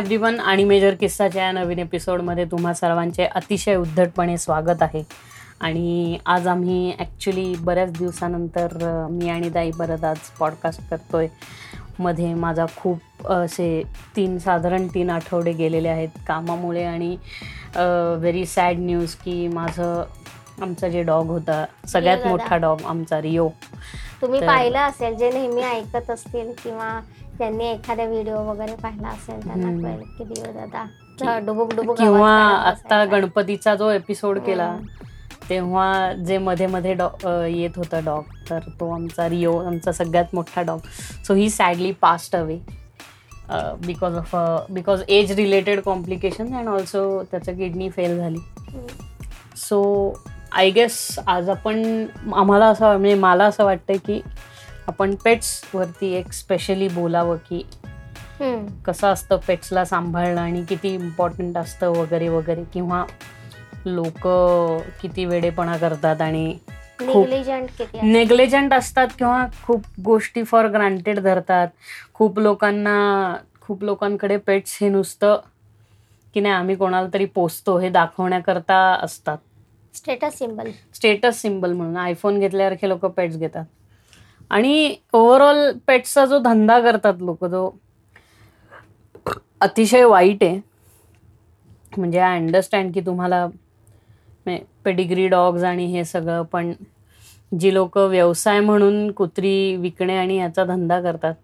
Everyone आणि major किस्साच्या या नवीन एपिसोडमध्ये तुम्हा सर्वांचे अतिशय उद्धटपणे स्वागत आहे. आणि आज आम्ही ॲक्च्युली बऱ्याच दिवसानंतर मी आणि दाई परत आज पॉडकास्ट करतोय. मध्ये माझा खूप असे तीन साधारण तीन आठवडे गेलेले आहेत कामामुळे आणि व्हेरी सॅड न्यूज की माझं आमचं जे डॉग होता सगळ्यात. मोठा डॉग आमचा रिओ तुम्ही पाहिलं असेल जे नेहमी ऐकत असतील किंवा त्यांनी एखादा व्हिडिओ वगैरे पाहिला असेल त्यांना. कळेल की दिवस दादा डुबुक डुबुक किंवा बसायचा. गणपतीचा जो एपिसोड केला. तेव्हा जे मध्ये मध्ये डॉ येत होता डॉग तर तो आमचा रिओ आमचा सगळ्यात मोठा dog so he sadly passed away because of because age related complication and also त्याचं किडनी फेल झाली. सो आय गेस आज आपण आम्हाला असं म्हणजे मला असं वाटतंय की आपण पेट्सवरती एक स्पेशली बोलावं की. कसं असतं पेट्सला सांभाळणं आणि किती इम्पॉर्टंट असतं वगैरे वगैरे किंवा लोक किती वेडेपणा करतात आणि. नेग्लेजंट असतात? किंवा खूप गोष्टी फॉर ग्रांटेड धरतात. खूप लोकांना खूप लोकांकडे पेट्स हे नुसतं की नाही आम्ही कोणाला तरी पोचतो हे दाखवण्याकरता असतात. स्टेटस सिम्बल स्टेटस सिम्बल म्हणून. आयफोन घेतल्यासारखे लोक पेट्स घेतात. आणि ओव्हरऑल पेट्सचा जो धंदा करतात लोक जो अतिशय वाईट आहे. म्हणजे आय अंडरस्टँड की तुम्हाला पेडिग्री डॉग्स आणि हे सगळं पण जी लोक व्यवसाय म्हणून कुत्री विकणे आणि याचा धंदा करतात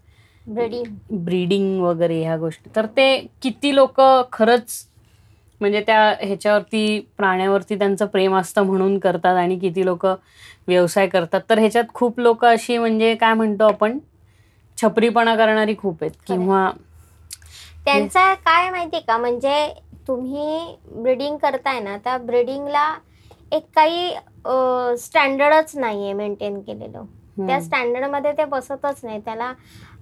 ब्रिडिंग ब्रीडिंग वगैरे ह्या गोष्टी तर ते किती लोक खरंच म्हणजे त्या ह्याच्यावरती प्राण्यावरती त्यांचं प्रेम असतं म्हणून करतात आणि किती लोक व्यवसाय करतात. तर ह्याच्यात खूप लोक अशी म्हणजे काय म्हणतो आपण छपरीपणा करणारी खूप आहेत किंवा त्यांचा काय माहिती का? म्हणजे तुम्ही ब्रिडिंग करताय ना त्या ब्रिडिंगला एक काही स्टँडर्डच नाहीये मेंटेन केलेलं. त्या स्टँडर्डमध्ये ते बसतच नाही. त्याला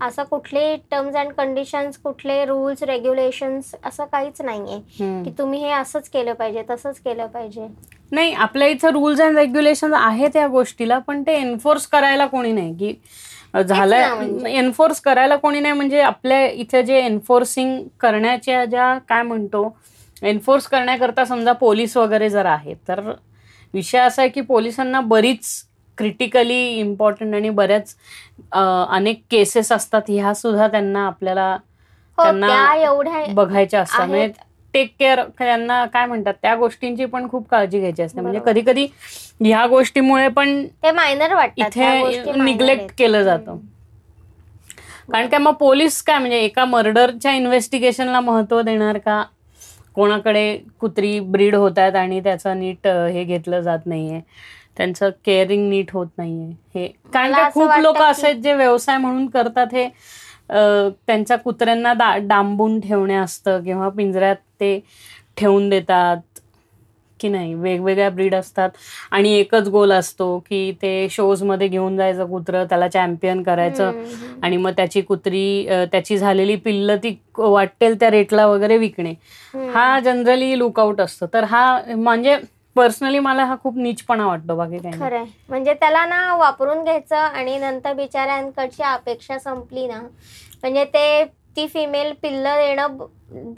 असं कुठले टर्म्स अँड कंडिशन्स कुठले रुल्स रेग्युलेशन्स असं काहीच नाहीये. की तुम्ही हे असंच केलं पाहिजे तसंच केलं पाहिजे. नाही आपल्या इथं रुल्स अँड रेग्युलेशन आहेत या गोष्टीला पण ते एन्फोर्स करायला कोणी नाही. की ना झालं म्हणजे. एन्फोर्स करायला कोणी नाही. म्हणजे आपल्या इथे जे एन्फोर्सिंग करण्याच्या ज्या काय म्हणतो एन्फोर्स करण्याकरता समजा पोलीस वगैरे जर आहेत तर विषय असा आहे की पोलिसांना बरीच क्रिटिकली इम्पॉर्टंट आणि बऱ्याच अनेक केसेस असतात ह्या सुद्धा त्यांना आपल्याला हो त्यांना एवढ्या बघायच्या असतात. म्हणजे टेक केअर त्यांना काय म्हणतात त्या गोष्टींची पण खूप काळजी घ्यायची असते म्हणजे. कधी कधी ह्या गोष्टीमुळे पण ते मायनर इथे निग्लेक्ट. केलं जातं कारण काय मग पोलीस काय म्हणजे एका मर्डरच्या इन्व्हेस्टिगेशनला महत्त्व देणार का कोणाकडे कुत्री ब्रीड होत आहेत आणि त्याचं नीट हे घेतलं जात नाहीये त्यांचं केअरिंग नीट होत नाहीये. हे कारण असं खूप लोक की- असे आहेत जे व्यवसाय म्हणून करतात हे त्यांच्या कुत्र्यांना डांबून ठेवणे असतं किंवा पिंजऱ्यात ते ठेवून देतात. की नाही वेगवेगळ्या ब्रीड असतात. आणि एकच गोल असतो की ते शोजमध्ये घेऊन जायचं कुत्रं त्याला चॅम्पियन करायचं. आणि मग त्याची कुत्री त्याची झालेली पिल्ल ती वाटेल त्या रेटला वगैरे विकणे. हा जनरली लुकआउट असतो. तर हा म्हणजे पर्सनली मला हा खूप नीचपणा वाटतो बाकी काही खरंय. म्हणजे त्याला ना वापरून घ्यायचं आणि नंतर बिचाऱ्यांकडची अपेक्षा संपली ना. म्हणजे ते ती फिमेल पिल्ल देणं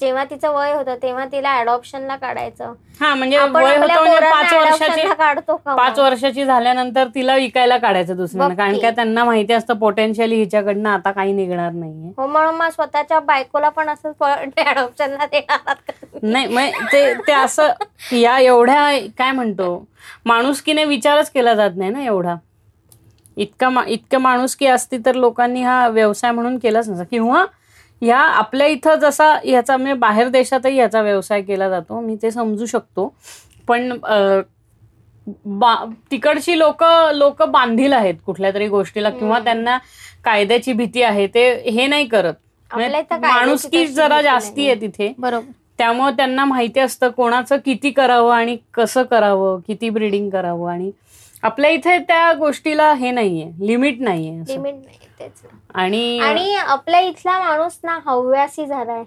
जेव्हा तिचं वय होतं तेव्हा तिला अडॉप्शनला काढायचं हा म्हणजे आपण वय आपल्या होतं म्हणजे पोरांना पाच वर्षाची adoptionला काढतो का पाच? वर्षाची झाल्यानंतर तिला विकायला काढायचं दुसऱ्यांना बघ कारण की. काय त्यांना माहिती असतं पोटेन्शियली हिच्याकडनं आता काही निघणार नाहीये हो म्हणून मग स्वतःच्या बायकोला पण असं अडॉप्शनला देणार का? नाही मग ते ते असं या एवढ्या काय म्हणतो माणुसकीने विचारच केला जात नाही ना एवढा इतका मा- इतकं माणुसकी असती तर लोकांनी हा व्यवसाय म्हणून केलाच नसता किंवा ह्या आपल्या इथं जसा ह्याचा म्हणजे बाहेर देशातही याचा व्यवसाय केला जातो मी ते समजू शकतो पण बा- तिकडची लोक लोक बांधील आहेत कुठल्या तरी गोष्टीला किंवा. त्यांना कायद्याची भीती आहे ते हे नाही करत म्हणजे माणुसकी जरा जास्ती. आहे तिथे बरोबर त्यामुळे त्यांना माहिती असतं कोणाचं किती करावं आणि कसं करावं किती ब्रीडिंग करावं आणि आपल्या इथे त्या गोष्टीला हे नाहीये लिमिट नाहीये. लिमिट नाही तेच. आणि आणि आपल्या इथला माणूस ना हव्यासी झालाय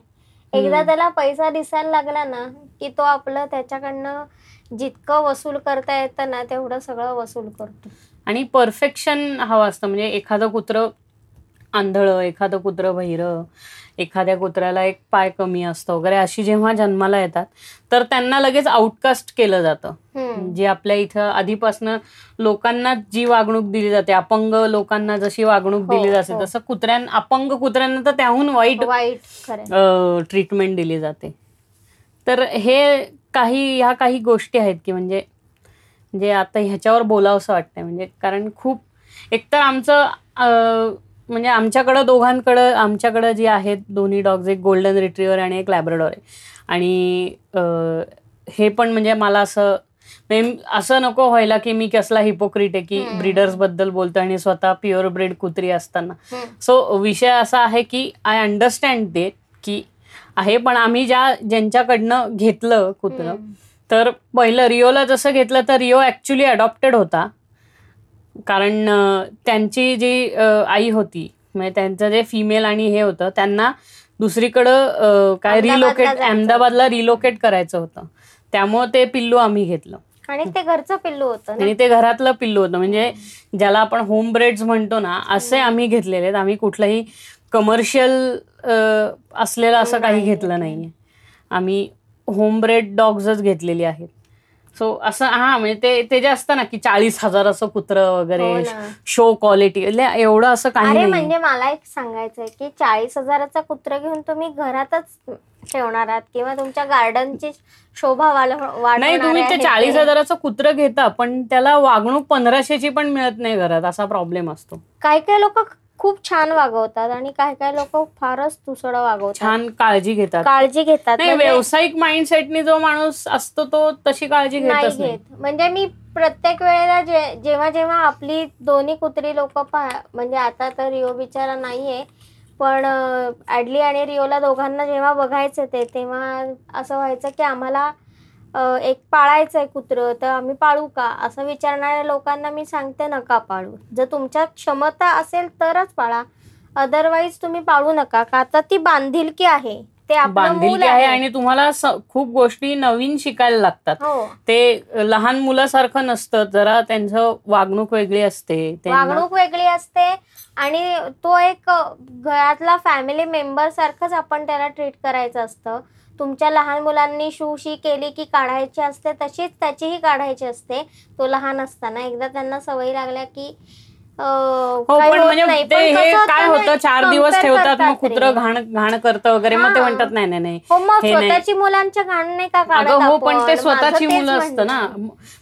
एकदा. त्याला पैसा दिसायला लागला ना की तो आपलं त्याच्याकडनं जितकं वसूल करता येतं ना तेवढं सगळं वसूल करतो आणि परफेक्शन हवं असतं म्हणजे एखादं कुत्रं आंधळं एखादं कुत्रं बहिरं एखाद्या कुत्र्याला एक पाय कमी असतं वगैरे अशी जेव्हा जन्माला येतात तर त्यांना लगेच आउटकास्ट केलं जातं. जी आपल्या इथं आधीपासनं लोकांना जी वागणूक दिली जाते अपंग लोकांना जशी वागणूक हो, दिली जाते हो. तसं कुत्र्यां अपंग कुत्र्यांना तर त्याहून वाईट वाईट ट्रीटमेंट दिली जाते तर हे काही ह्या काही गोष्टी आहेत की म्हणजे जे आता ह्याच्यावर बोलावंसं वाटतंय म्हणजे कारण खूप एकतर आमचं म्हणजे आमच्याकडं दोघांकडं आमच्याकडं जी आहेत दोन्ही डॉग्स एक गोल्डन रिट्रीवर आणि एक लॅब्राडॉर आहे आणि हे पण म्हणजे मला असं म्हणजे असं नको व्हायला की मी कसला हिपोक्रिट आहे की. ब्रीडर्सबद्दल बोलतो आणि स्वतः प्युअर ब्रीड कुत्री असताना. सो विषय असा आहे की आय अंडरस्टँड ते की आहे पण आम्ही ज्या ज्यांच्याकडनं घेतलं कुत्रं. तर पहिलं रिओला जसं घेतलं तर रिओ ऍक्च्युली अडॉप्टेड होता कारण त्यांची जी आई होती म्हणजे त्यांचं जे फिमेल आणि हे होतं त्यांना दुसरीकडं काय रिलोकेट. अहमदाबादला रिलोकेट करायचं होतं. त्यामुळं ते पिल्लू आम्ही घेतलं. आणि ते घरचं पिल्लू होतं आणि ते घरातलं पिल्लू होतं. म्हणजे ज्याला आपण होम ब्रेड्स म्हणतो ना असे आम्ही घेतलेले आहेत. आम्ही कुठलंही कमर्शियल असलेलं असं काही. घेतलं नाहीये. आम्ही होम ब्रेड डॉग्सच घेतलेली आहेत. सो असं हा म्हणजे ते ते जे असतं ना की चाळीस हजाराचं कुत्रं हो वगैरे. शो क्वालिटी एवढं असं काही म्हणजे मला एक सांगायचंय की चाळीस हजाराचा कुत्र घेऊन तुम्ही घरातच ठेवणार आहात किंवा तुमच्या गार्डनची शोभा वाढ- नाही तुम्ही ते चाळीस. हजाराचं कुत्रं घेता पण त्याला वागणूक पंधराशेची पण मिळत नाही घरात असा प्रॉब्लेम असतो काही काही लोक खूप छान वागवतात आणि काही काही लोक फारच तुसडं वागवतात. छान काळजी घेतात. काळजी घेतात. नाही म्हणजे व्यावसायिक माइंडसेटनी जो माणूस असतो तो तशी काळजी नाही घेत. म्हणजे मी प्रत्येक वेळेला जे जेव्हा जेव्हा आपली दोन्ही कुत्री लोक म्हणजे आता तर रिओ बिचारा नाहीये पण ऍडली आणि रिओला दोघांना जेव्हा बघायचं ते तेव्हा असं व्हायचं की आम्हाला एक पाळायचंय कुत्रं तर आम्ही पाळू का? असं विचारणाऱ्या लोकांना मी सांगते नका पाळू? जर तुमच्यात क्षमता असेल तरच पाळा. अदरवाईज तुम्ही पाळू नका का तर ती बांधिलकी आहे. ते बांधिलकी आहे. आणि तुम्हाला खूप गोष्टी नवीन शिकायला लागतात. हो. ते लहान मुलासारखं नसतं जरा त्यांचं वागणूक वेगळी असते वागणूक वेगळी असते आणि तो एक घरातला फॅमिली मेंबर सारखंच आपण त्याला ट्रीट करायचं असतं. तुमच्या लहान मुलांनी शू शी केली की काढायची असते तशीच त्याचीही काढायची असते. तो लहान असताना एकदा त्यांना सवय लागल्या की पण म्हणजे नाही. ते पण हे कसं काय होतं चार दिवस ठेवतात मग कुत्र. घाण घाण करतं वगैरे मग ते हा. म्हणतात नाही नाही नाही हो हे. स्वतःची मुलांच्या घाण नाही का अगं हो पण? ते स्वतःची तेच मुलं असतं ना.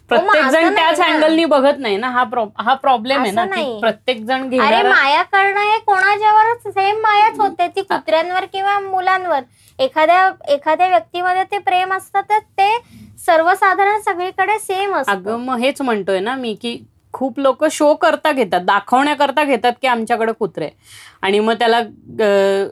प्रत्येक जण त्याच. अँगलनी बघत नाही ना हा हा प्रॉब्लेम आहे ना. प्रत्येक जण अरे माया करणं हे कोणाच्यावरच सेम मायाच होते ती कुत्र्यांवर किंवा मुलांवर एखाद्या एखाद्या व्यक्तीमध्ये ते प्रेम असतं तर ते सर्वसाधारण सगळीकडे सेम असतं अगं मग हेच म्हणतोय ना मी की खूप लोक शो करता घेतात दाखवण्याकरता घेतात की आमच्याकडे कुत्रे. आणि मग त्याला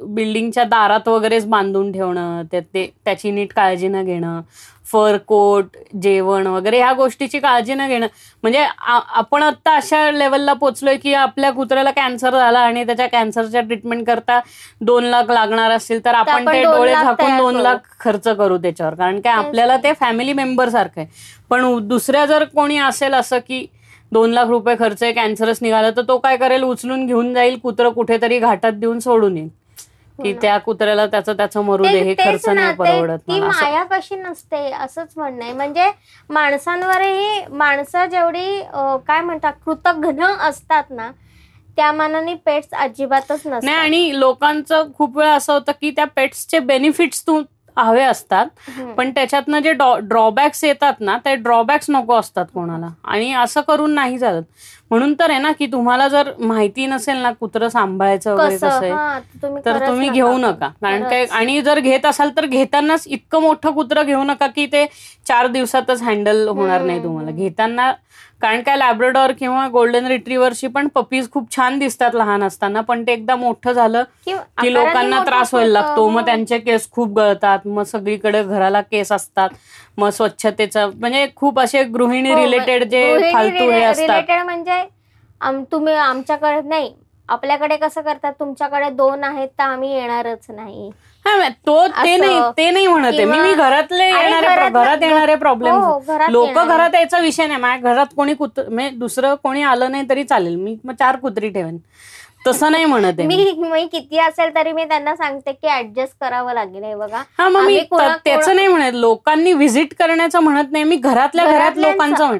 बिल्डिंगच्या दारात वगैरेच बांधून ठेवणं ते ते- त्याची नीट काळजी न घेणं फर कोट जेवण वगैरे ह्या गोष्टीची काळजी न घेणं म्हणजे आपण आता अशा लेवलला पोचलोय की आपल्या कुत्र्याला कॅन्सर झाला आणि त्याच्या कॅन्सरच्या ट्रीटमेंट करता दोन लाख लागणार असतील तर आपण ते डोळे झाकून दोन. लाख खर्च करू त्याच्यावर कारण काय आपल्याला ते फॅमिली मेंबर सारखं आहे पण दुसऱ्या जर कोणी असेल असं की दोन लाख रुपये खर्च आहे कॅन्सरच निघाला तर तो काय करेल उचलून घेऊन जाईल कुत्रं कुठेतरी घाटात देऊन सोडून येईल की ना. त्या कुत्र्याला त्याचं त्याचं मरू दे हे खर्च नाही परवडत ती. माया कशी नसते असंच म्हणणं आहे म्हणजे माणसांवरही माणसं जेवढी काय म्हणतात कृतघ्न असतात ना त्या मानाने पेट्स अजिबातच नाही नसतात आणि लोकांचं खूप वेळा असं होतं की त्या पेट्सचे बेनिफिट्स तू हवे असतात. पण त्याच्यातनं जे ड्रॉबॅक्स येतात ना ते ड्रॉबॅक्स नको असतात कोणाला आणि असं करून नाही चालत म्हणून तर आहे ना की तुम्हाला जर माहिती नसेल ना कुत्रं सांभाळायचं वगैरे कसं तर तुम्ही घेऊ. नका कारण काय. आणि जर घेत असाल तर घेतानाच इतकं मोठं कुत्रं घेऊ नका की ते चार दिवसातच हँडल होणार नाही. तुम्हाला घेताना कारण काय लॅब्राडॉर किंवा गोल्डन रिट्रीवरची पण पपीज खूप छान दिसतात लहान असताना पण ते एकदा मोठं झालं की लोकांना त्रास व्हायला. लागतो. मग त्यांचे केस खूप गळतात मग सगळीकडे घराला केस असतात मग स्वच्छतेचा म्हणजे खूप असे गृहिणी हो, रिलेटेड जे गृहिणी फालतू हे असतात. म्हणजे तुम्ही आमच्याकडे नाही आपल्याकडे कसं करतात? तुमच्याकडे दोन आहेत तर आम्ही येणारच नाही. हा, तो ते. नाही ते नाही म्हणत आहे. मी मी घरातले येणारे घरात- येणारे प्रॉब्लेम हो, लोक. घरात यायचा विषय नाही. माझ्या घरात कोणी कुत्र दुसरं कोणी आलं नाही तरी चालेल. मी मग चार कुत्री ठेवेन. तसं नाही म्हणत मी. किती असेल तरी मी त्यांना सांगते की ऍडजस्ट करावं लागेल हे बघा. हा मग मी त्याचं नाही म्हणत. लोकांनी व्हिजिट करण्याचं म्हणत नाही. मी घरातल्या घरात लोकांचं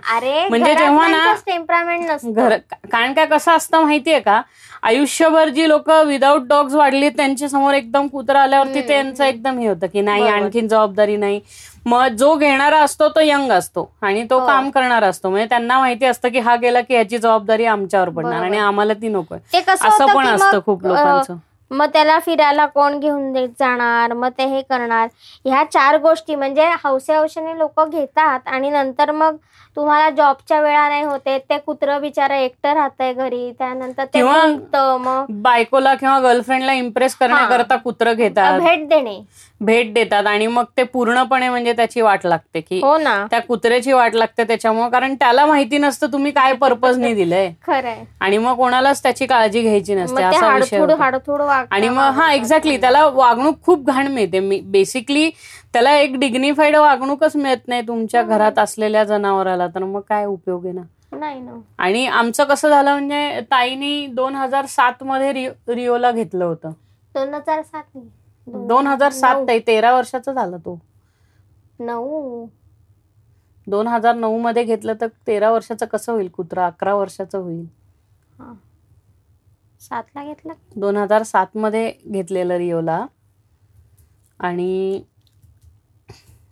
म्हणजे जेव्हा ना- टेम्परामेंट नसतं. कारण काय कसं असतं माहितीये का? आयुष्यभर जी लोक विदाऊट डॉग्स वाढली त्यांच्यासमोर एकदम कुत्रा आल्यावरती त्यांचं एकदम हे होतं की नाही. आणखीन जबाबदारी नाही मग जो घेणारा असतो तो यंग असतो आणि तो हो. काम करणारा असतो म्हणजे त्यांना माहिती असतं की हा गेला की ह्याची जबाबदारी आमच्यावर पडणार. आणि आम्हाला ती नकोय असं पण असतं खूप लोकांचं मग त्याला फिरायला कोण घेऊन जाणार मग ते हे करणार ह्या चार गोष्टी म्हणजे हौसे हौसेने लोक घेतात आणि नंतर मग तुम्हाला जॉबच्या वेळा नाही होते ते कुत्र बिचारा एकटं राहतंय घरी त्यानंतर ते किंवा- भुंकतं, मग बायकोला किंवा गर्लफ्रेंडला इम्प्रेस करण्याकरता कुत्र घेतात. भेट देणे. भेट देतात आणि मग ते पूर्णपणे म्हणजे त्याची वाट लागते की हो ना. त्या कुत्र्याची वाट लागते त्याच्यामुळे कारण त्याला माहिती नसतं तुम्ही काय पर्पजने दिलंय. खरंय. आणि मग कोणालाच त्याची काळजी घ्यायची मग नसते ते असा विषय हाडथूड होतो. हाडथूड वागतं, आणि मग हा. एक्झॅक्टली त्याला वागणूक खूप घाण मिळते. बेसिकली त्याला एक डिग्निफाईड वागणूकच मिळत नाही तुमच्या घरात असलेल्या जनावराला. तर मग काय उपयोग आहे ना? नाही ना. आणि आमचं कसं झालं म्हणजे ताईनी दोन हजार सात मध्ये रिओ- रिओला घेतलं होतं. दोन हजार सात नाही. दोन हजार सात नऊ. तेरा वर्षाचा झाला तो. नऊ. दोन हजार नऊ मध्ये घेतलं तर तेरा वर्षाचं कसं होईल कुत्रा? अकरा वर्षाचं होईल. हा. सातला घेतलं? दोन हजार सात मध्ये घेतलेलं रिओला. आणि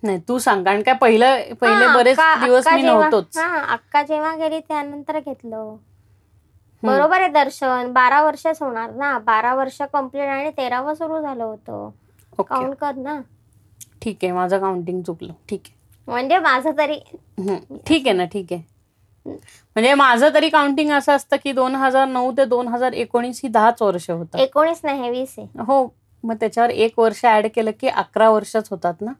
नाही तू सांग. कारण काय पहिलं पहिले बरेच दिवस मी जेव्हा- नव्हतोच. हा अक्का जेव्हा गेली त्यानंतर घेतलं. बरोबर आहे दर्शन. बारा वर्षच होणार ना. बारा वर्ष कंप्लीट आणि तेरावं सुरू झालं होतं. काउंट कर ना. ठीक आहे माझं काउंटिंग चुकलं. ठीक आहे. म्हणजे माझं तरी ठीक आहे ना ठीक आहे. म्हणजे माझं तरी काउंटिंग असं असतं की दोन हजार नऊ ते दोन हजार एकोणीस ही दहाच वर्ष होतात. एकोणीस नाही वीस आहे. हो मग त्याच्यावर एक वर्ष ऍड केलं की अकरा वर्षच होतात ना.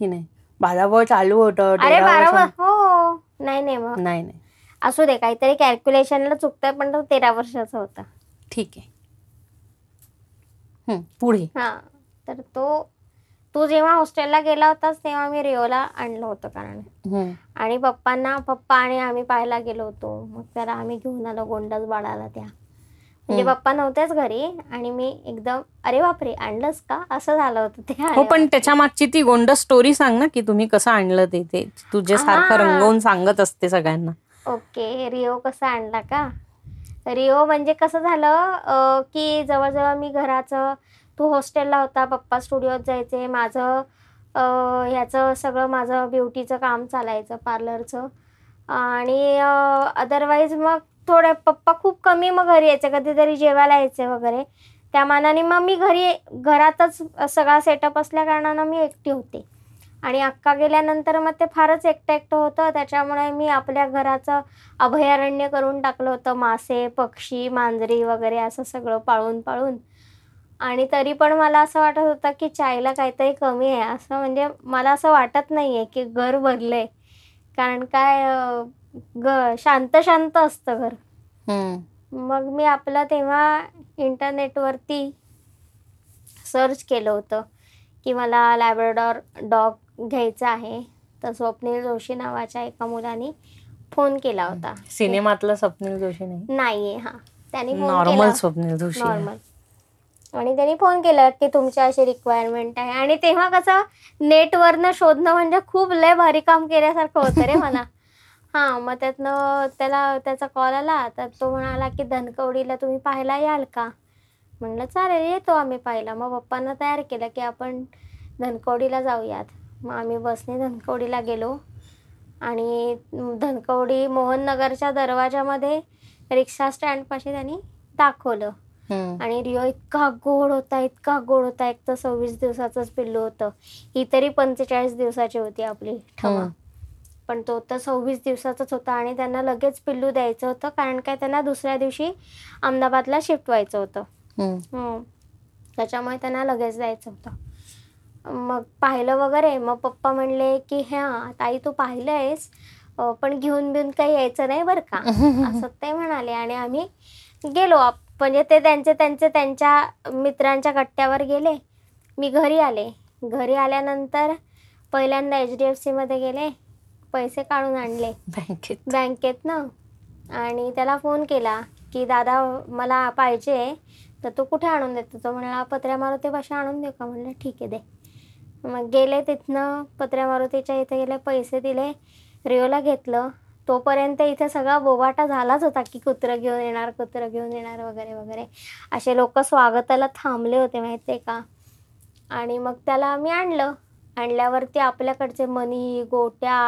की नाही. बाजाभाव चालू होतं अरे तेरा बारा वर्ष- वर- हो नाही नाही मग. नाही नाही. असू दे काहीतरी कॅल्क्युलेशनला चुकतंय पण तो तेरा वर्षाचा होता. ठीक आहे. पुढे. हा तर तो तू जेव्हा हॉस्टेलला गेला होतास तेव्हा मी रिओला आणलं होतं कारण. आणि पप्पांना पप्पा आणि आम्ही पाहायला गेलो होतो. मग त्याला आम्ही घेऊन आलो गोंडस बाळाला त्या. म्हणजे. पप्पा नव्हतेच घरी आणि मी एकदम अरे बापरे आणलंस का? असं झालं होतं ते हो पण त्याच्या मागची ती गोंड स्टोरी सांग ना की तुम्ही कसं आणलं ते ते तुझे सारखं. रंगवून सांगत असते सगळ्यांना. ओके रिओ कसा आणला का? रिओ म्हणजे कसं झालं की जवळजवळ मी घराचं तू हॉस्टेलला होता पप्पा स्टुडिओत जायचे माझं ह्याचं सगळं माझं ब्युटीचं काम चालायचं पार्लरचं आणि अदरवाईज मग थोडे पप्पा खूप कमी मग घरी यायचे कधीतरी जेवायला यायचे वगैरे. त्या मानाने मग मी घरी घरातच सगळा सेटअप असल्या कारणानं मी एकटी होते. आणि अक्का गेल्यानंतर मग ते फारच एकटं एकटं होतं. त्याच्यामुळे मी आपल्या घराचं अभयारण्य करून टाकलं होतं. मासे पक्षी मांजरी वगैरे असं सगळं पाळून पाळून. आणि तरी पण मला असं वाटत होतं की चायला काहीतरी कमी आहे. असं म्हणजे मला असं वाटत नाही आहे की घर भरलं आहे कारण काय ग शांत शांत असतं घर. मग मी आपलं तेव्हा इंटरनेटवरती सर्च केलं होतं की मला लॅब्राडॉर डॉग घ्यायचा आहे. तर स्वप्नील जोशी नावाच्या एका मुलाने फोन केला होता. सिनेमातलं स्वप्नील जोशी नाही? नाहीये हा. त्याने phone normal Swapnil Joshi. Normal आणि त्यांनी फोन केला की तुमची अशी रिक्वायरमेंट आहे. आणि तेव्हा कसं नेटवरनं शोधणं म्हणजे खूप लय भारी काम केल्यासारखं होतं रे मला. हा मग त्यातनं त्याला त्याचा कॉल आला तर तो म्हणाला की धनकवडीला तुम्ही पाहायला याल का? म्हणलं चालेल येतो आम्ही पाहायला. मग पप्पांना तयार केलं की आपण धनकवडीला जाऊयात. मग आम्ही बसने धनकवडीला गेलो आणि धनकवडी मोहननगरच्या दरवाजामध्ये रिक्षा स्टँडपाशी त्यांनी दाखवलं. आणि रिओ इतका गोड होता इतका गोड होता. एक तर सव्वीस दिवसाचंच पिल्लू होतं. ही तरी पंचेचाळीस दिवसाची होती आपली ठमा. पण तो तर सव्वीस दिवसाचाच होता आणि त्यांना लगेच पिल्लू द्यायचं होतं कारण काय त्यांना दुसऱ्या दिवशी अहमदाबादला शिफ्ट व्हायचं होतं. त्याच्यामुळे त्यांना लगेच द्यायचं होतं. मग पाहिलं वगैरे मग पप्पा म्हणले की हां ताई तू पाहिलंयस अं, पण घेऊन बिऊन काही यायचं नाही बरं का? असं ते म्हणाले आणि आम्ही गेलो. म्हणजे ते त्यांचे त्यांचे त्यांच्या मित्रांच्या कट्ट्यावर गेले. मी घरी आले. घरी आल्यानंतर पहिल्यांदा एच डी एफ सीमध्ये गेले. पैसे काढून आणले. बँकेत. बँकेत ना. आणि त्याला फोन केला की दादा मला पाहिजे तर तू कुठे आणून देतो? तो म्हणला पत्र्या मारुती भाषा आणून देऊ का? म्हणलं ठीक आहे दे. मग गेले तिथनं पत्र्या मारुतीच्या इथे गेले पैसे दिले रिओला घेतलं. तोपर्यंत इथे सगळा बोबाटा झालाच होता की कुत्रं घेऊन येणार कुत्रं घेऊन येणार वगैरे वगैरे. असे लोक स्वागताला थांबले होते माहिती आहे का? आणि मग त्याला मी आणलं. आणल्यावरती आपल्याकडचे मनी गोट्या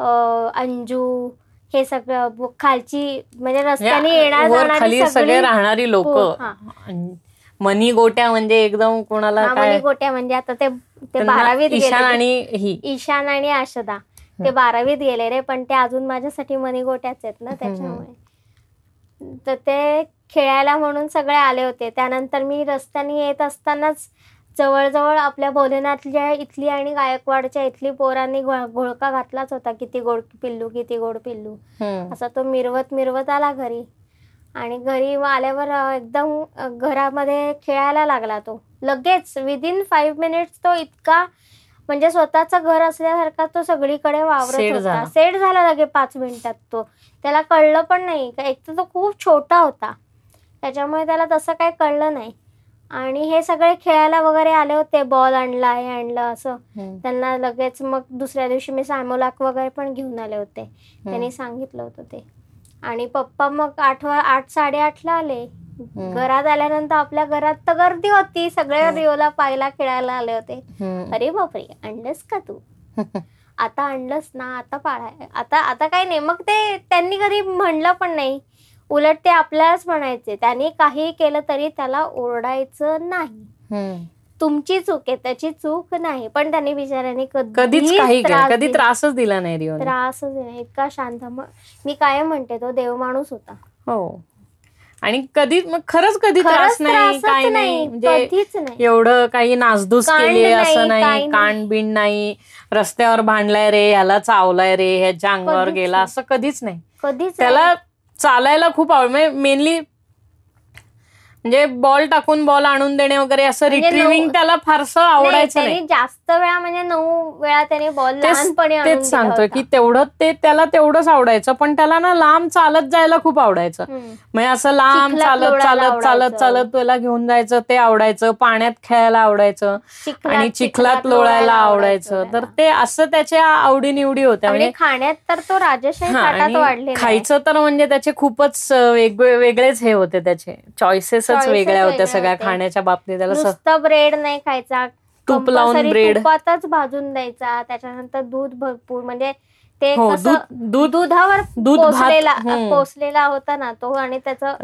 अं, अंजू हे सगळं खालची म्हणजे रस्त्याने येणार जाणारी सगळे राहणारी लोक. हो. मनी गोट्या म्हणजे एकदम कोणाला मनी गोट्या म्हणजे आता ते ते बारावीत ईशान आणि ही. ईशान आणि आशदा. ते बारावीत गेले रे पण ते अजून माझ्यासाठी मनी गोट्याच आहेत ना त्याच्यामुळे. तर ते खेळायला म्हणून सगळे आले होते. त्यानंतर मी रस्त्याने येत असतानाच जवळजवळ आपल्या भोलेनाथच्या इथली आणि गायकवाडच्या इथली पोरांनी घोळ- घोळका घातलाच होता. किती गोड पिल्लू किती गोड पिल्लू. असा तो मिरवत मिरवत आला घरी. आणि घरी आल्यावर एकदम घरामध्ये खेळायला लागला तो. लगेच विदिन फाईव्ह मिनिट्स तो इतका म्हणजे स्वतःचं घर असल्यासारखा तो सगळीकडे वावरत सेट होता. झाला. सेट झाला लगे पाच मिनिटात तो. त्याला कळलं पण नाही. का एक तर तो खूप छोटा होता. त्याच्यामुळे त्याला तसं काही कळलं नाही. आणि हे सगळे खेळायला वगैरे आले होते बॉल आणला हे आणलं असं. त्यांना लगेच मग दुसऱ्या दिवशी मी सायमोलाक वगैरे पण घेऊन आले होते. त्यांनी सांगितलं होतं ते. आणि पप्पा मग आठ वा आठ साडेआठला आले. घरात आल्यानंतर आपल्या घरात तर गर्दी होती सगळे रिओला पाहायला खेळायला आले होते. अरे बापरे आणलंस का तू? आता आणलंस ना आता पाळाय आता आता काही नाही. मग ते त्यांनी कधी म्हणलं पण नाही. उलट ते आपल्यालाच म्हणायचे त्यांनी काही केलं तरी त्याला ओरडायचं नाही. तुमची चूक आहे त्याची चूक नाही. पण त्यांनी बिचाऱ्याने कधीच काही कधी. त्रासच दिला नाही रिओ त्रासच नाही. इतका शांत म- मी कायम म्हणते तो देव माणूस होता. हो. आणि कधी मग खरंच कधी त्रास नाही काय नाही. म्हणजे एवढं काही नासधूस केली असं नाही बिंड नाही रस्त्यावर भांडलाय रे ह्याला चावलाय रे ह्याच्या अंगावर गेला. असं कधीच नाही. कधीच त्याला. चालायला खूप आवड म्हणजे मेनली म्हणजे बॉल टाकून बॉल आणून देणे वगैरे असं म्हणजे रिट्रिव्हिंग नऊ- त्याला फारसं आवडायचं नाही. जास्त वेळा म्हणजे नऊ वेळा त्याने बॉल तेच सांगतोय. की तेवढं ते त्याला तेवढंच आवडायचं पण त्याला ना लांब चालत जायला खूप आवडायचं. म्हणजे असं लांब चालत चालत चालत. चालत त्याला घेऊन जायचं ते आवडायचं पाण्यात खेळायला आवडायचं आणि चिखलात लोळायला आवडायचं तर ते असं त्याच्या आवडीनिवडी होत्या. म्हणजे म्हणजे खाण्यात तर तो राजशाही खायचं तर म्हणजे त्याचे खूपच वेगळेच हे होते त्याचे. चॉईसेसच Choices वेगळ्या होत्या सगळ्या. खाण्याच्या बाबतीत त्याला ब्रेड नाही खायचा तूप लावून bread. तुपातच भाजून द्यायचा त्याच्यानंतर दूध भरपूर म्हणजे ते हो कसं दूध दूध दुधावर दूध. पोचलेला होता ना तो आणि त्याचं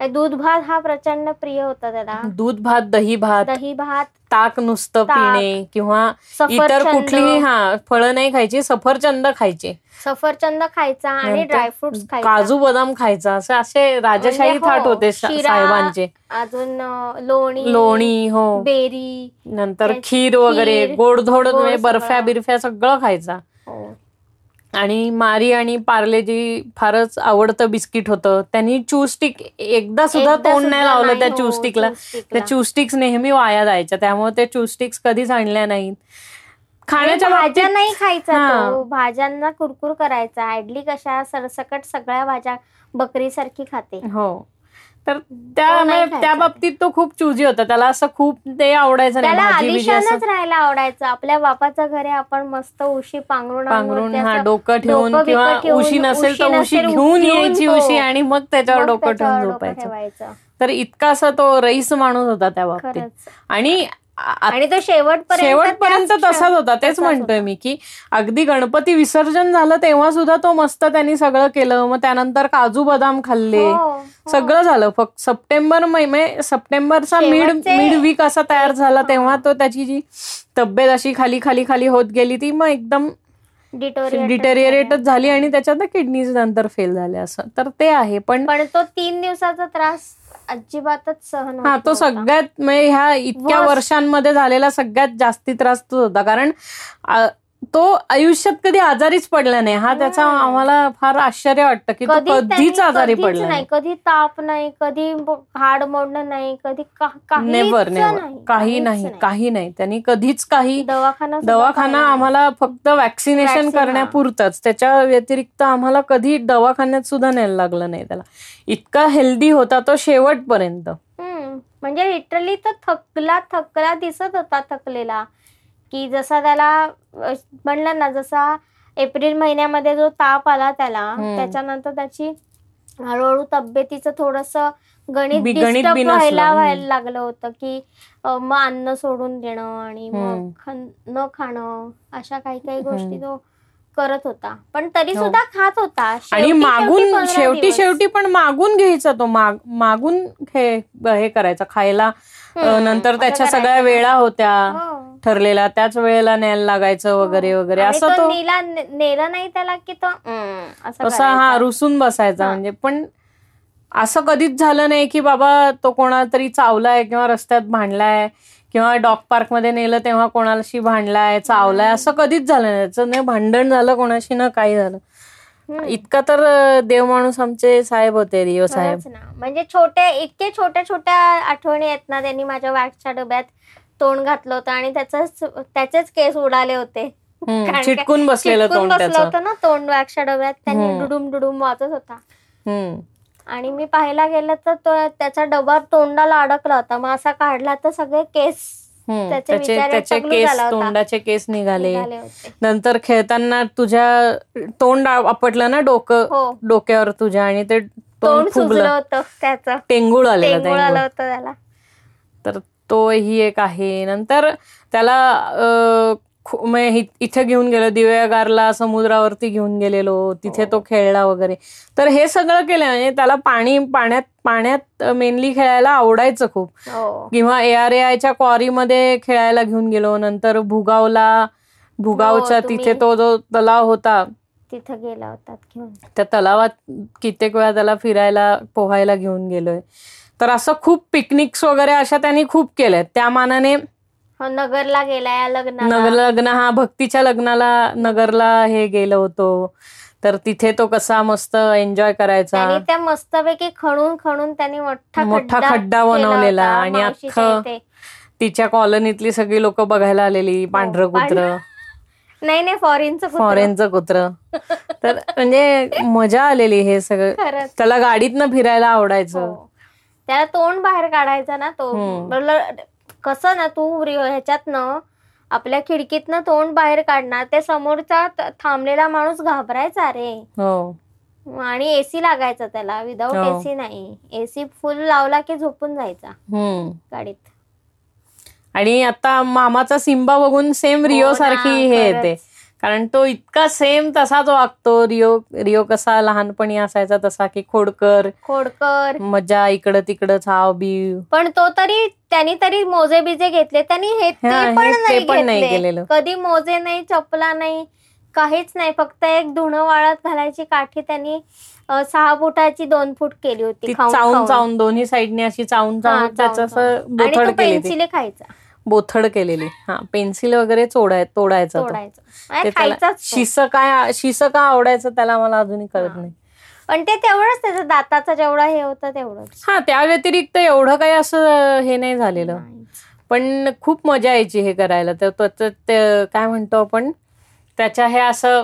दूध भात हा प्रचंड प्रिय होता त्याला दूध भात दही भात दही भात ताक नुसतं पिणे किंवा इतर. कुठलीही हा फळं नाही खायची सफरचंद खायचे सफरचंद खायचा आणि ड्रायफ्रुट्स खायचा काजू बदाम खायचा असे असे राजशाही म्हणजे हो, थाट होते सा- शिरा, साहेबांचे अजून लोणी लोणी हो बेरी नंतर खीर वगैरे गोडधोड गोड म्हणजे बर्फ्या. बिरफ्या सगळं खायचा हो. आणि मारी आणि पार्लेजी फारच आवडतं बिस्किट होतं त्यांनी चूस्टिक एकदा सुद्धा तोंड नाही लावलं त्या हो, चूस्टिकला चूस्टिकला. त्या चूस्टिक्स नेहमी वाया जायच्या त्यामुळे ते चूस्टिक्स कधीच आणल्या नाहीत. खाण्याच्या भाज्या नाही खायचा हा. तो भाज्यांना कुरकुर करायचा इडली कशा सरसकट सगळ्या भाज्या बकरीसारखी खाते. हो. तर त्यामुळे खायचा. त्या. बाबतीत तो खूप चुजी होता. त्याला असं खूप ते आवडायचं त्याला आलिशानच राहायला आवडायचं. आपल्या बापाच्या घरी आपण मस्त उशी पांघरून पांघरून हा डोकं ठेवून किंवा उशी नसेल तर उशी घेऊन यायची. उशी आणि मग त्याच्यावर डोकं ठेवून झोपायचं. ठेवायचं. तर इतका असा तो रईस माणूस होता त्या बाबतीत. आणि आणि तो शेवटपर्यंत शेवटपर्यंत तसाच होता. तेच म्हणतोय. मी की अगदी गणपती विसर्जन झालं तेव्हा सुद्धा तो मस्त त्यांनी सगळं केलं. मग त्यानंतर काजू बदाम खाल्ले. हो, हो. सगळं झालं. फक्त सप्टेंबर महिने सप्टेंबरचा मिड मिड वीक असा तयार झाला तेव्हा तो त्याची जी तब्येत अशी खाली खाली खाली होत गेली ती मग एकदम डिटेरिएरेटच झाली. आणि त्याच्यात किडनीज नंतर फेल झाल्या असं. तर ते आहे. पण पण तो तीन दिवसाचा त्रास अजिबातच सहन हा तो. सगळ्यात म्हणजे ह्या इतक्या वर्ष- वर्षांमध्ये झालेला सगळ्यात जास्ती त्रास तोच होता कारण तो आयुष्यात कधी आजारीच पडला नाही. हा त्याचा. आम्हाला फार आश्चर्य वाटतं की कधीच आजारी पडला नाही. कधी ताप नाही कधी हाड मोडणं नाही कधी नेवर नेवर काही नाही काही नाही. त्यांनी कधीच काही दवाखाना दवाखाना आम्हाला फक्त वॅक्सिनेशन. करण्यापुरतच. त्याच्या व्यतिरिक्त आम्हाला कधी दवाखान्यात सुद्धा न्यायला लागलं नाही त्याला. इतका हेल्दी होता तो शेवटपर्यंत. म्हणजे लिटरली तो थकला थकला दिसत होता थकलेला. की जसा त्याला म्हणलं ना जसा एप्रिल महिन्यामध्ये जो ताप आला त्याला. त्याच्यानंतर त्याची हळूहळू तब्येतीचं थोडस गणित बी- गणित disturb बिनसलं. व्हायला. व्हायला लागलं होतं की मग अन्न सोडून देणं आणि मग न खाणं अशा काही काही गोष्टी. तो करत होता पण तरी हो. सुद्धा खात होता आणि मागून शेवटी. शेवटी पण मागून घ्यायचा तो माग मागून हे करायचा खायला. नंतर त्याच्या सगळ्या. वेळा होत्या हो. ठरलेल्या त्याच वेळेला न्यायला लागायचं वगैरे वगैरे आणि असं तो नेला नेलं नाही त्याला की तो असा हा. रुसून बसायचा हा. म्हणजे पण असं कधीच झालं नाही की बाबा तो कोणाला तरी चावलाय किंवा रस्त्यात भांडलाय किंवा डॉग पार्कमध्ये नेलं तेव्हा कोणाशी भांडलाय चावलाय असं कधीच झालं नाही त्याचं भांडण झालं कोणाशी ना काही झालं. इतका तर देव माणूस आमचे साहेब होते रिओ साहेब. म्हणजे छोटे इतके छोट्या छोट्या आठवणी आहेत ना त्यांनी माझ्या वॅक्सच्या डब्यात तोंड घातलं होतं आणि त्याच त्याचेच केस उडाले होते. चिटकून बसलेलं तोंड होतं ना तोंड वॅक्सच्या डब्यात. त्यांनी. डुडुम डुडुम वाजत होता. आणि मी पाहायला गेलं तर त्याचा डबा तोंडाला अडकला होता. मग असा काढला तर सगळे केस. त्याचे त्याचे केस. तोंडाचे केस निघाले. नंतर खेळताना तुझ्या तोंड आपटलं ना डोकं हो. डोक्यावर तुझ्या आणि ते तोंड फुगलं. होतं त्याचं. टेंगुळ आलेलं होतं त्याला. तर तो ही एक आहे. नंतर त्याला इथे घेऊन गेलो दिव्यागारला समुद्रावरती घेऊन गेलेलो तिथे तो खेळला वगैरे. तर हे सगळं केलं म्हणजे त्याला पाणी पाण्यात पाण्यात मेनली खेळायला आवडायचं खूप. हो. किंवा ए आर ए आयच्या क्वारीमध्ये खेळायला घेऊन गेलो नंतर भुगावला भुगावच्या हो, तिथे तो जो तलाव होता. तिथं गेला होता त्या तलावात कित्येक वेळा त्याला फिरायला पोहायला घेऊन गेलोय. तर असं खूप पिकनिक्स वगैरे अशा त्यांनी खूप केल्यात. त्या मानाने हो नगरला गेलाय लग्नाला नग लग्न हा भक्तीच्या लग्नाला नगरला हे गेलो होतो तर तिथे तो कसा मस्त एन्जॉय करायचा त्यांनी त्या मस्तपैकी खणून खणून त्यांनी मोठा मोठा खड्डा केला बनवलेला होता आणि मावशीच्या अख्खं इथे. तिच्या कॉलनीतली सगळी लोक बघायला आलेली पांढरं हो, पांढरं. कुत्र नाही नाही फॉरेनचं कुत्रं. फॉरेनचं कुत्र तर म्हणजे मजा आलेली हे सगळं खरंच त्याला गाडीतनं फिरायला आवडायचं हो. त्याला तोंड बाहेर काढायचा ना तो हम्म. कसं ना तू ह्याच्यातनं आपल्या खिडकीतनं तोंड बाहेर काढणार ते समोरचा थांबलेला माणूस घाबरायचा रे. हो. आणि एसी लागायचा त्याला विदाऊट हो. एसी नाही. एसी फुल लावला की झोपून जायचा. गाडीत. आणि आता मामाचा सिम्बा बघून सेम रिओ हो सारखी हे. येते. कारण तो इतका सेम तसाच वागतो रिओ रिओ कसा लहानपणी असायचा तसा की खोडकर खोडकर. मजा इकडं तिकडं छाव बीव. पण तो तरी त्यांनी तरी मोजे बिजे घेतले. त्यांनी हे ते पण नाही केलेलं. कधी मोजे नाही चपला नाही काहीच नाही. फक्त एक धुणं वाळत घालायची काठी त्यांनी सहा फुटाची दोन फूट केली होती. चावून. चावून दोन्ही साईडने अशी चावून चावून त्याचं पेन्सिले खायचा. बोथड केलेली हा पेन्सिल वगैरे चोडाय तोडायचा तो. त्याला तो. शिस काय शिस का आवडायचं त्याला मला अजूनही कळत. नाही पण ते तेवढंच त्याचं दाताचं जेवढं हे होतं तेवढंच हा त्या व्यतिरिक्त एवढं काही असं हे नाही झालेलं. पण खूप मजा यायची हे करायला तर काय म्हणतो आपण त्याच्या हे असं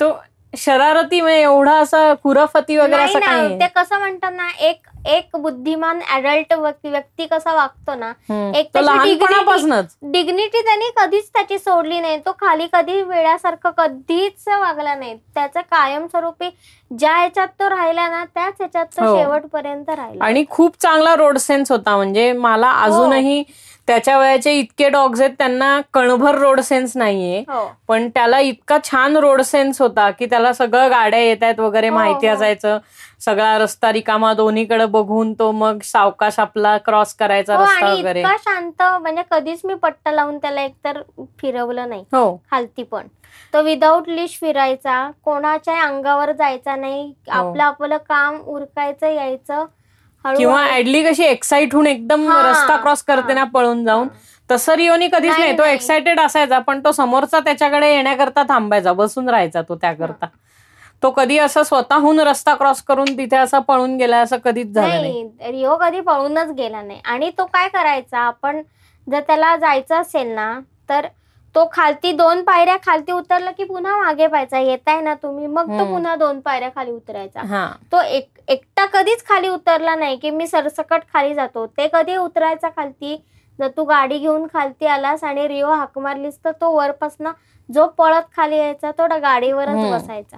तो शरारती म्हणजे एवढा असं खुराफती वगैरे असं काही? ते कसं म्हणतात ना एक एक बुद्धिमान अडल्ट व्यक्ती कसा वागतो ना एक लहानपणापासूनच. डिग्निटी त्यांनी कधीच त्याची सोडली नाही. तो खाली कधी वेळासारखं कधीच वागला नाही. त्याचं कायमस्वरूपी ज्या ह्याच्यात तो राहिला ना त्याच ह्याच्यात तो हो. शेवटपर्यंत राहिला. आणि खूप चांगला रोड सेन्स होता. म्हणजे मला अजूनही त्याच्या वयाचे इतके डॉग्स आहेत त्यांना कणभर रोड सेन्स नाहीये. हो. पण त्याला इतका छान रोड सेन्स होता की त्याला सगळं गाड्या येत आहेत वगैरे हो, माहिती हो. असायचं. सगळा रस्ता रिकामा दोन्हीकडे बघून तो मग सावकाश आपला क्रॉस करायचा रस्ता वगैरे. शांत म्हणजे कधीच मी पट्टा लावून त्याला एकतर फिरवलं नाही. हो. खालती पण. तो विदाऊट लिश फिरायचा कोणाच्या अंगावर जायचा नाही. आपलं आपलं काम उरकायचं यायचं. किंवा ऍडली कशी एक्साइट होऊन एकदम रस्ता क्रॉस करते. ना पळून जाऊन. तसं रिओनी कधीच नाही, तो. एक्सायटेड असायचा पण तो समोरचा त्याच्याकडे येण्याकरता थांबायचा बसून राहायचा तो त्याकरता. तो कधी असं स्वतःहून रस्ता क्रॉस करून तिथे असा पळून गेला असं कधीच झालं नाही. नाही रिओ कधी पळूनच गेला नाही. आणि तो काय करायचा आपण जर त्याला जायचं असेल ना तर तो खालती दोन पायऱ्या खालती उतरला की पुन्हा मागे पाहायचा. येताय ना तुम्ही मग तो. पुन्हा दोन पायऱ्या खाली उतरायचा. हा. तो एक एकटा कधीच खाली उतरला नाही की मी सरसकट खाली जातो. ते कधी उतरायचा खालती? जर तू गाडी घेऊन खालती आलास आणि रिओ हाक मारलीस तर तो वरपासनं जो पळत खाली यायचा तो गाडीवरच. बसायचा.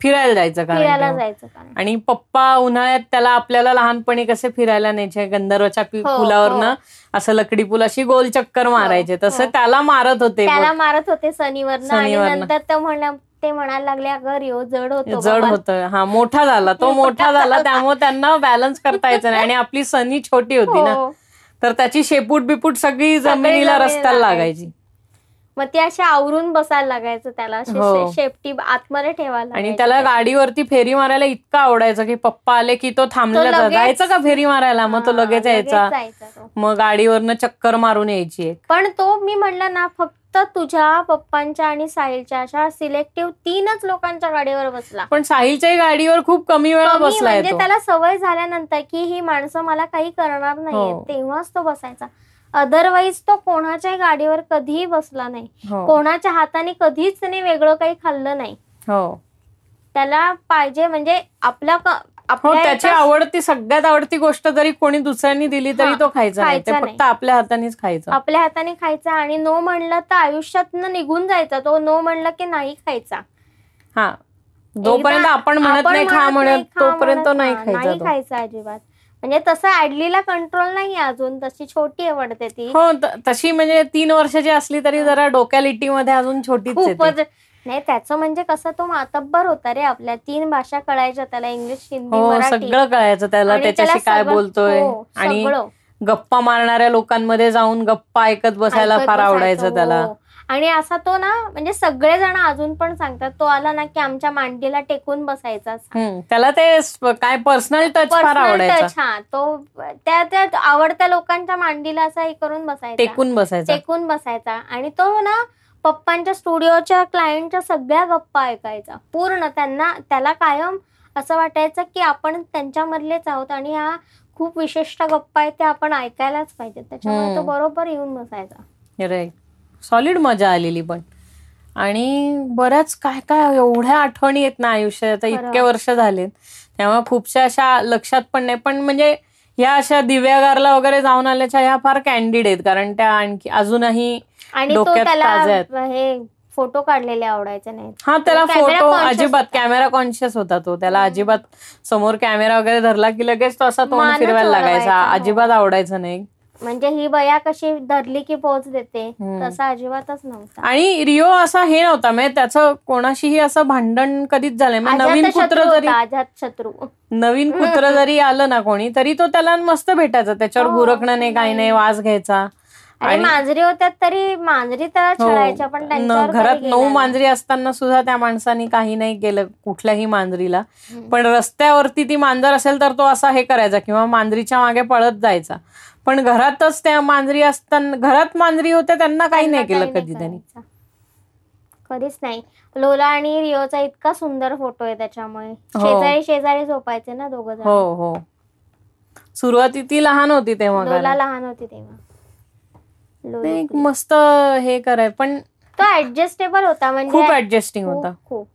फिरायला जायचं फिरायला तेव्हा. जायचं कारण आणि पप्पा उन्हाळ्यात त्याला आपल्याला लहानपणी कसे फिरायला न्यायचे गंधर्वच्या पि- हो, पुलावरनं हो. असं लकडी पूल अशी गोल चक्कर मारायचे तसं हो. त्याला मारत होते त्याला मारत होते सनीवरनं आणि सनीवरनं. नंतर ते म्हणायला लागले अगं रिओ जड होतो जड बाबा." होत हा मोठा झाला तो मोठा झाला त्यामुळे त्यांना बॅलन्स करता यायचं नाही आणि आपली सनी छोटी होती ना हो. तर त्याची शेपूट बिपूट सगळी जमिनीला रस्त्याला लागायची. मग ते असे आवरून बसायला लागायचं त्याला हो. शेपटी आतमध्ये ठेवायला आणि. त्याला गाडीवरती फेरी मारायला इतकं आवडायचं की पप्पा आले की तो थांबला तो लगेच- जायचं का फेरी मारायला मग तो लगेच यायचा. मग गाडीवरनं चक्कर मारून यायची पण तो मी म्हणलं ना फक्त तुझ्या पप्पांच्या आणि साहिलच्या अशा सिलेक्टिव्ह तीनच लोकांच्या गाडीवर बसला पण साहिलच्याही गाडीवर खूप कमी वेळा कमी बसलाय म्हणजे त्याला सवय झाल्यानंतर की ही माणसं मला काही करणार नाही हो. तेव्हाच तो बसायचा अदरवाईज तो कोणाच्याही गाडीवर कधीही बसला नाही. हो. कोणाच्या हाताने कधीच त्याने वेगळं काही खाल्लं नाही. हो. त्याला पाहिजे म्हणजे आपल्या क- हो आपल्या त्याची एका- आवडती सगळ्यात आवडती गोष्ट जरी कोणी दुसऱ्यांनी दिली तरी हा, तो खायचा नाही. ते खायचा फक्त आपल्या हातानेच खायचं. आपल्या हाताने खायचा आणि नो म्हणलं तर आयुष्यातनं निघून जायचा तो. नो म्हणलं की नाही खायचा. हा. जोपर्यंत आपण म्हणत आपण नाही खा नाही, म्हणत तोपर्यंत नाही हा, खायचा नाही तो. खायचा अजिबात. म्हणजे तसं ऍडलीला कंट्रोल नाही अजून. तशी छोटी आवडते ती. हो तशी म्हणजे तीन वर्षाची असली तरी जरा डोक्यालिटी मध्ये अजून आहे ती. खूपच. नाही त्याचं म्हणजे कसं तो मातब्बर होता रे आपल्या. तीन भाषा कळायच्या त्याला इंग्लिश हिंदी हो मराठी. सगळं कळायचं त्याला त्याच्याशी त्याला काय बोलतोय. हो, आणि. गप्पा मारणाऱ्या लोकांमध्ये जाऊन गप्पा ऐकत बसायला फार आवडायचं त्याला. हो. आणि असा तो ना म्हणजे सगळेजण अजून पण सांगतात तो आला ना की आमच्या मांडीला टेकून बसायचा त्याला ते काय पर्सनल टच touch, हा. तो त्या त्या आवडत्या लोकांच्या मांडीला असा हे करून बसायचा. टेकून बसायचा. टेकून बसायचा. आणि तो ना पप्पांच्या स्टुडिओच्या क्लायंटच्या सगळ्या गप्पा ऐकायचा. पूर्ण त्यांना त्याला कायम असं वाटायचं की आपण त्यांच्यामधलेच आहोत आणि ह्या खूप विशिष्ट गप्पा आहेत त्या आपण ऐकायलाच पाहिजेत. त्याच्यामुळे तो. बरोबर येऊन बसायचा. राईट सॉलिड मजा आलेली पण. आणि बऱ्याच काय काय एवढ्या आठवणी येत ना आयुष्यात. इतके वर्ष झालेत. त्यामुळे खूपशा अशा लक्षात पण नाही. पण म्हणजे ह्या अशा दिव्यागारला वगैरे जाऊन आल्याच्या ह्या फार कॅन्डिड आहेत. कारण त्या आणखी अजूनही डोक्यात आहेत. हे फोटो काढलेले आवडायचे नाहीत. हा त्याला फोटो अजिबात. कॅमेरा कॉन्शियस होता तो. त्याला अजिबात समोर कॅमेरा वगैरे धरला की लगेच तो असा तोंड फिरवायला लागायचा. अजिबात आवडायचं नाही. म्हणजे ही बया कशी धरली की पोच देते. तसा अजिबातच नव्हता. आणि रिओ असा हे नव्हता म्हणजे त्याचं कोणाशीही असं भांडण कधीच झालंय. नवीन कुत्र जरी अजातशत्रू नवीन कुत्र जरी आलं ना कोणी तरी तो त्याला मस्त भेटायचा. त्याच्यावर हो, गुरकणं नाही काही नाही. वास घ्यायचा. आणि मांजरी होत्या तरी मांजरी त्याला हो. छळायच्या पण घरात नऊ. मांजरी असताना सुद्धा त्या माणसाने काही नाही केलं कुठल्याही मांजरीला. पण रस्त्यावरती ती मांजर असेल तर तो असा हे करायचा किंवा मांजरीच्या मागे पळत जायचा. पण घरातच त्या मांजरी असताना घरात मांजरी होत्या त्यांना काही नाही केलं कधी त्यांनी. कधीच नाही. लोला आणि रिओचा इतका सुंदर फोटो आहे त्याच्यामुळे. शेजारी शेजारी झोपायचे ना दोघ हो हो. सुरुवाती ती लहान होती तेव्हा लोला. लहान होती तेव्हा. मस्त हे कराय पण तो ऍडजस्टेबल होता म्हणजे खूप ऍडजस्टिंग होता. खूप.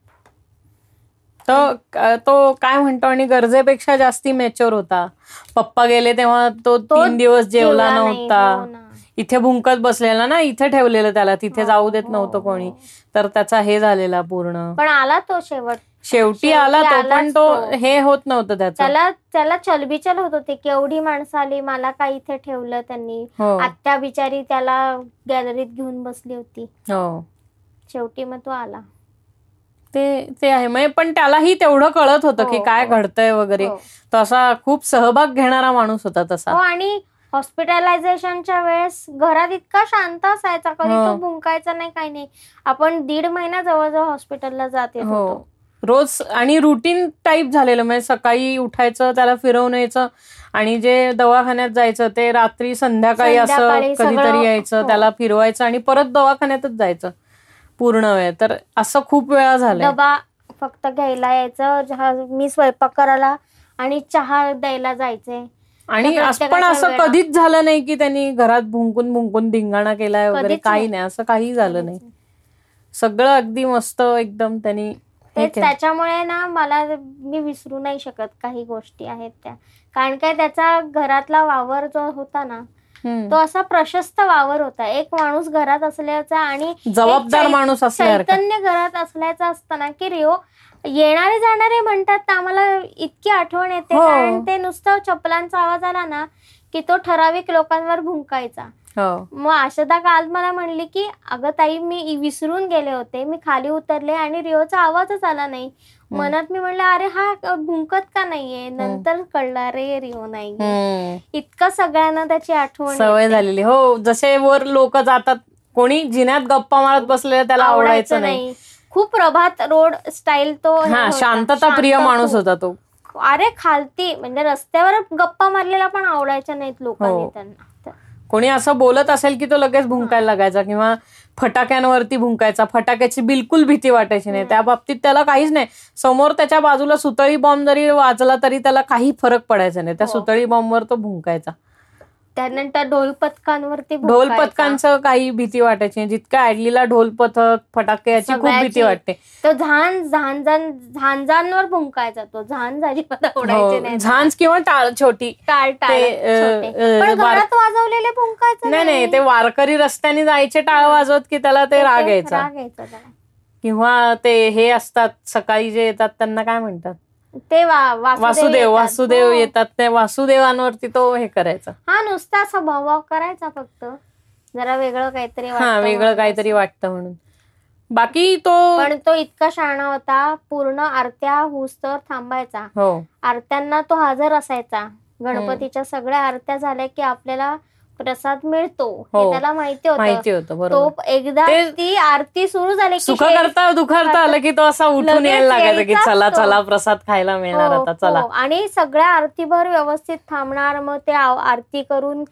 तो तो काय म्हणतो आणि गरजेपेक्षा जास्ती मेच्युअर होता. पप्पा गेले तेव्हा तो तीन दिवस जेवला हो नव्हता. ना. इथे भुंकत बसलेला ना इथे ठेवलेलं त्याला तिथे हो, जाऊ देत हो, नव्हतं हो. कोणी. तर त्याचा हे झालेला पूर्ण. पण आला तो शेवट. शेवटी आला तो पण तो. हे होत नव्हतं त्याचं. त्याला त्याला चलबिचल होत होती केवढी माणसं आली मला काय इथे ठेवलं त्यांनी. हो. आत्या बिचारी त्याला गॅलरीत घेऊन बसली होती. हो. शेवटी मग तो आला. ते ते आहे. म्हणजे पण त्यालाही तेवढं कळत होतं की हो, काय हो. घडतंय वगैरे. हो. तो असा खूप सहभाग घेणारा माणूस होता तसा. आणि हॉस्पिटलायझेशनच्या वेळेस घरात इतका शांत असायचा. कधी. तो भुंकायचा नाही काही नाही. आपण दीड महिना जवळजवळ हॉस्पिटलला जात हो. होतो. रोज आणि रुटीन टाईप झालेलं. म्हणजे सकाळी उठायचं त्याला फिरवून यायचं आणि जे दवाखान्यात जायचं ते रात्री संध्याकाळी असं कधीतरी यायचं. त्याला फिरवायचं आणि परत दवाखान्यातच जायचं. पूर्ण वेळ. तर असं खूप वेळा झालंय. डबा फक्त घ्यायला यायचं मी स्वयंपाक करायला आणि चहा द्यायला जायचे. आणि पण असं कधीच झालं नाही की त्यांनी घरात भुंकून भुंकून धिंगाणा केलाय वगैरे काही नाही. असं काही झालं नाही. सगळं अगदी मस्त एकदम त्यांनी. त्याच्यामुळे ना मला मी विसरू नाही शकत काही गोष्टी आहेत त्या. कारण काय त्याचा घरातला वावर जो होता ना. तो असा प्रशस्त वावर होता. एक माणूस घरात असल्याचा आणि जबाबदार माणूस चैतन्य घरात असल्याचं असताना की रिओ येणारे जाणारे म्हणतात तर आम्हाला इतकी आठवण येते. हो. कारण ते नुसतं चपलांचा आवाज आला ना की तो ठराविक लोकांवर भुंकायचा. हो. मग आशदा काल मला म्हणली की अगं ताई मी विसरून गेले होते. मी खाली उतरले आणि रिओचा आवाजच आला नाही. मनात मी म्हणलं अरे हा भुंकत का नाहीये? नंतर कळलं अरे रिओ नाही. इतकं सगळ्यांना त्याची आठवण सवय झालेली. हो जसे वर लोक जातात कोणी जिन्यात गप्पा मारत बसलेलं त्याला आवडायचं नाही. खूप प्रभात रोड स्टाईल तो. शांतता प्रिय माणूस. होता तो. अरे खालती. म्हणजे रस्त्यावर गप्पा मारलेला पण आवडायच्या नाहीत लोकांनी हो. त्यांना. कोणी असं बोलत असेल की तो लगेच भुंकायला लागायचा किंवा फटाक्यांवरती भुंकायचा फटाक्याची बिलकुल भीती वाटायची नाही. त्या बाबतीत त्याला काहीच नाही. समोर त्याच्या बाजूला सुतळी बॉम्ब जरी वाजला तरी त्याला काही फरक पडायचा नाही. त्या हो. सुतळी बॉम्बवर तो भुंकायचा. त्यानंतर ढोल पथकांवरती ढोल. पथकांचं काही भीती वाटायची जितकं ऍडलीला ढोल पथक फटाके याची खूप. भीती वाटते. तो झांज झांजान झांजांवर भुंकायचा तो. झांज अजिबात आवडायचे हो नाही. झांज किंवा टाळ छोटी. टाळ टाळ घरात वाजवलेले भुंकायचं नाही नाही ते वारकरी रस्त्याने जायचे टाळ वाजवत की त्याला ते राग यायचा. किंवा ते हे असतात सकाळी जे येतात त्यांना काय म्हणतात? ते वा- वासुदेव. वासुदेव हो. येतात. त्या वासुदेवांवरती तो हे करायचा. हा नुसता असा भाव करायचा फक्त. जरा वेगळं काहीतरी हा वेगळं काहीतरी. वाटतं म्हणून. बाकी तो पण तो इतका शहाणा होता पूर्ण आरत्या हुस्तर थांबायचा. हो. आरत्यांना तो हजर असायचा. गणपतीच्या सगळ्या आरत्या झाल्या की आपल्याला प्रसाद मिळतो हे हो. त्याला माहिती होतं माहिती होतं तो एकदा ते- आरती सुरू झाली सुख करता दुखारता आलं की तो असा उठून यायला लागायचा की चला. चला प्रसाद खायला मिळणार हो, आता चला हो. आणि सगळ्या आरतीभर व्यवस्थित थांबणार मग ते आरती करून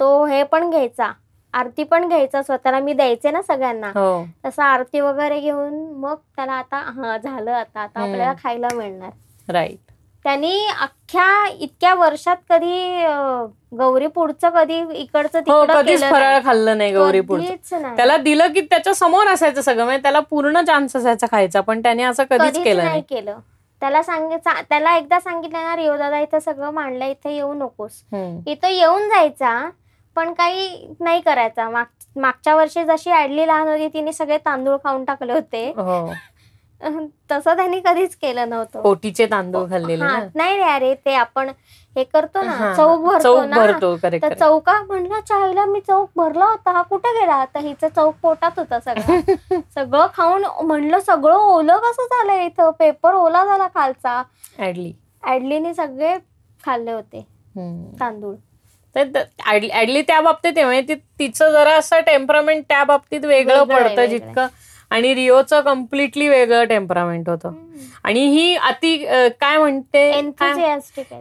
तो हे पण घ्यायचा आरती पण घ्यायचा स्वतःला मी द्यायचे ना सगळ्यांना हो तसं आरती वगैरे घेऊन मग त्याला आता हा झालं आता आता. आपल्याला खायला मिळणार राईट त्यांनी अख्ख्या इतक्या वर्षात कधी गौरी पुढचं कधी इकडचं हो तिकडं कधीच केलं फराळ. खाल्लं नाही गौरी नाही. त्याला दिलं की त्याच्यासमोर असायचं सगळं म्हणजे त्याला पूर्ण चान्स असायचा खायचा पण त्याने असं कधीच केलं नाही केलं. त्याला सांगितलं त्याला एकदा सांगितलं ना रिओ दादा इथं सगळं मांडलं इथं येऊ नकोस. इथं येऊन जायचा पण काही नाही करायचा. माग- मागच्या वर्षी जशी ऍडली लहान होती तिने सगळे तांदूळ खाऊन टाकले होते. हो. तसं त्यांनी कधीच केलं नव्हतं. पोटीचे तांदूळ खाल्लेले ना? नाही रे अरे ते आपण हे करतो ना हा, चौक भरतो चौक ना भरतो तर चौका म्हणला चायला मी चौक भरला होता हा कुठे गेला? आता हिचं चौक पोटात होता सगळं. सगळं खाऊन म्हणलं सगळं ओलं कसं झालंय इथं? पेपर ओला झाला खालचा. ऍडली ऍडलीने सगळे खाल्ले होते हम्म. तांदूळ. तर द- ऍडली ऍडली त्या बाबतीत आहे म्हणजे ती- तिचं जरा असं टेम्परामेंट त्या बाबतीत वेगळं वेगळं आहे, पडतं वेगळं जितकं आणि रिओचं कम्प्लिटली वेगळं टेम्परामेंट होतं आणि ही अति काय म्हणते.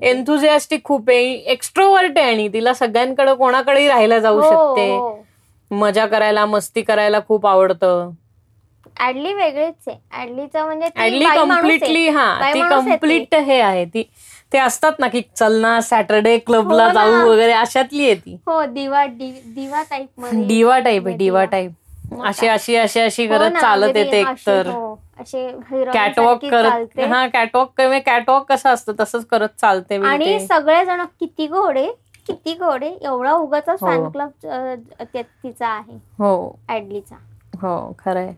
एन्थुझियास्टिक खूप आहे एक्स्ट्रोवर्ट आहे आणि तिला सगळ्यांकडे कोणाकडेही राहायला जाऊ हो, शकते हो. मजा करायला मस्ती करायला खूप आवडतं ऍडली वेगळीच आहे ऍडलीचं म्हणजे ऍडली. कम्प्लिटली हा ती. कंप्लीट हे आहे ती ते असतात ना की चल ना सॅटर्डे क्लबला हो. जाऊ वगैरे अशातली आहे ती हो दिवा दिवा टाईप डिवा टाईप आहे डिवा दिवा. टाईप अशी? अशी अशी अशी हो करत ना, चालत अगदी येते एकतर हो, कॅटवॉक सारखी करत. हा कॅटवॉक कॅटवॉक कसं असतं तसंच करत चालते आणि. सगळेजण किती घोडे किती घोडे एवढा उगाच हो. फॅन क्लब तिचा आहे हो ऍडलीचा हो खरंय.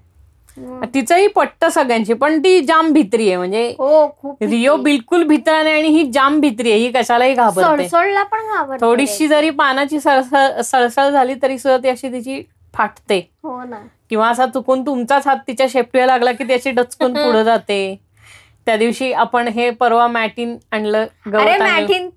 तिचंही पट्ट सगळ्यांची पण ती जाम भित्री आहे म्हणजे हो रिओ बिलकुल भित्रा नाही आणि ही जाम भित्री आहे ही कशालाही घाबरते पण थोडीशी जरी पानाची सळसळ झाली तरी सुद्धा ती अशी तिची फाटते. हो ना. किंवा असा चुकून तुमचाच हात तिच्या शेपटीला लागला की त्याची डचकून पुढे जाते. त्या दिवशी आपण हे परवा मॅटिन आणलं. मॅटिन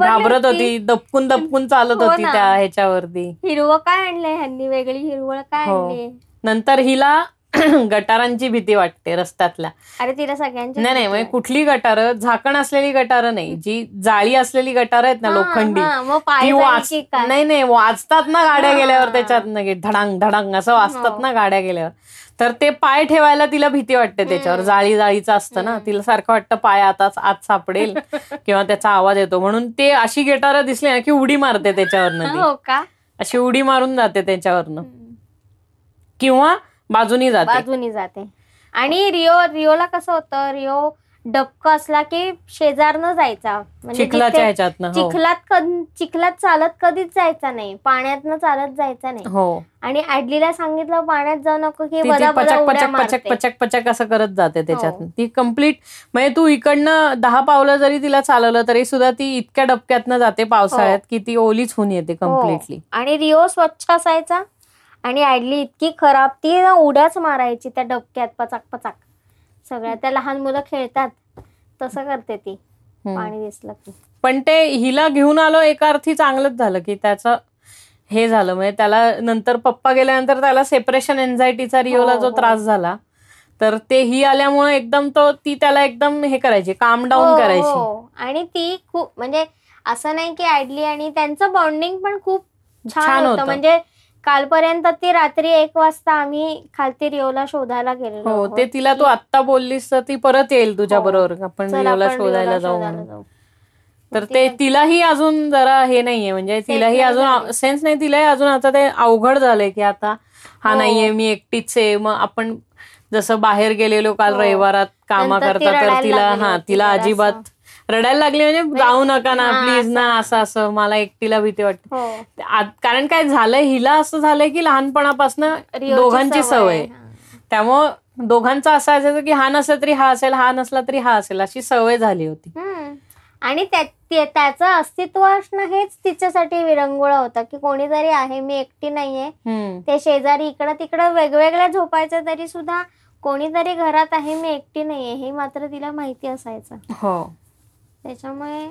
घाबरत होती. दपकून दपकून चालत हो होती. त्या ह्याच्यावरती. हिरवं काय आणलंय ह्यांनी? वेगळी हिरवळ काय हो. आणली? नंतर हिला गटारांची भीती वाटते रस्त्यातल्या. अरे तिला सगळ्यांची नाही नाही म्हणजे कुठली गटारं? झाकण असलेली गटारं नाही. जी जाळी असलेली गटारं आहेत ना लोखंडी ती वाच? नाही नाही वाचतात ना गाड्या. गेल्यावर त्याच्यात धडांग धडांग असं वाचतात हो. ना गाड्या गेल्यावर. तर ते पाय ठेवायला तिला भीती वाटते त्याच्यावर. जाळी जाळीचं असतं ना. तिला सारखं वाटतं पाय आताच आत सापडेल किंवा त्याचा आवाज येतो. म्हणून ते अशी गिटारं दिसली ना की उडी मारते त्याच्यावरनं हो अशी उडी मारून जाते त्याच्यावरनं. किंवा बाजूनी जाते. बाजूनी जाते. आणि रिओ रिओला कसं होतं रिओ डबक असला की शेजारनं जायचा. म्हणजे हो. चिखलात चिखलात चालत कधीच जायचा नाही. पाण्यातनं चालत जायचा नाही. हो. आणि ऍडलीला सांगितलं पाण्यात जाऊ नको की पचक पचक पचक. पचक पचक असं करत जाते त्याच्यात हो. ती कंप्लीट म्हणजे तू इकडनं दहा पावलं जरी तिला चालवलं तरी सुद्धा ती इतक्या डबक्यातनं जाते पावसाळ्यात की ती ओलीच होऊन येते हो. कम्प्लिटली आणि रिओ स्वच्छ असायचा. आणि ऍडली इतकी खराब ती ना उड्याच मारायची त्या डबक्यात पचाक पचाक. सगळ्या त्या लहान मुलं खेळतात. तसं करते ती. पाणी दिसलं की. पण ते हिला घेऊन आलो एका अर्थी चांगलंच झालं की त्याचं हे झालं. म्हणजे त्याला नंतर पप्पा गेल्यानंतर त्याला सेपरेशन एन्झायटीचा रिओला हो, जो हो. त्रास झाला तर ते ही आल्यामुळे एकदम तो ती त्याला एकदम हे करायची काम डाऊन करायची हो. आणि ती खूप म्हणजे असं नाही की ऍडली आणि त्यांचं बॉन्डिंग पण खूप छान. होतं. म्हणजे कालपर्यंत ती रात्री एक वाजता आम्ही खालती रिओला शोधायला गेलो हो. ते तिला तू आत्ता बोललीस तर ती परत येईल तुझ्या हो. बरोबर आपण रिओला शोधायला जाऊ. तर ते तिलाही अजून जरा हे नाहीये म्हणजे तिलाही अजून. सेन्स नाही तिलाही अजून आता ते अवघड झालंय की आता हा हो. नाहीये मी एकटीच आहे मग आपण जसं बाहेर गेलेलो काल हो. रविवारात कामा करता तर तिला हा तिला. अजिबात रडायला लागली म्हणजे जाऊ नका ना प्लीज ना असं असं. मला एकटीला भीती वाटते. हो. कारण काय झालंय हिला असं झालंय की लहानपणापासून दोघांची सवय. त्यामुळं दोघांचं असं असायचं की हा नसला तरी हा असेल हा नसला तरी हा असेल अशी सवय झाली होती. आणि त्याचं अस्तित्व असणं हेच तिच्यासाठी विरंगुळा होता की कोणीतरी आहे मी एकटी नाहीये. ते शेजारी इकडं तिकडं वेगवेगळ्या झोपायचं तरी सुद्धा कोणीतरी घरात आहे मी एकटी नाहीये हे मात्र तिला माहिती असायचं. हो. त्याच्यामुळे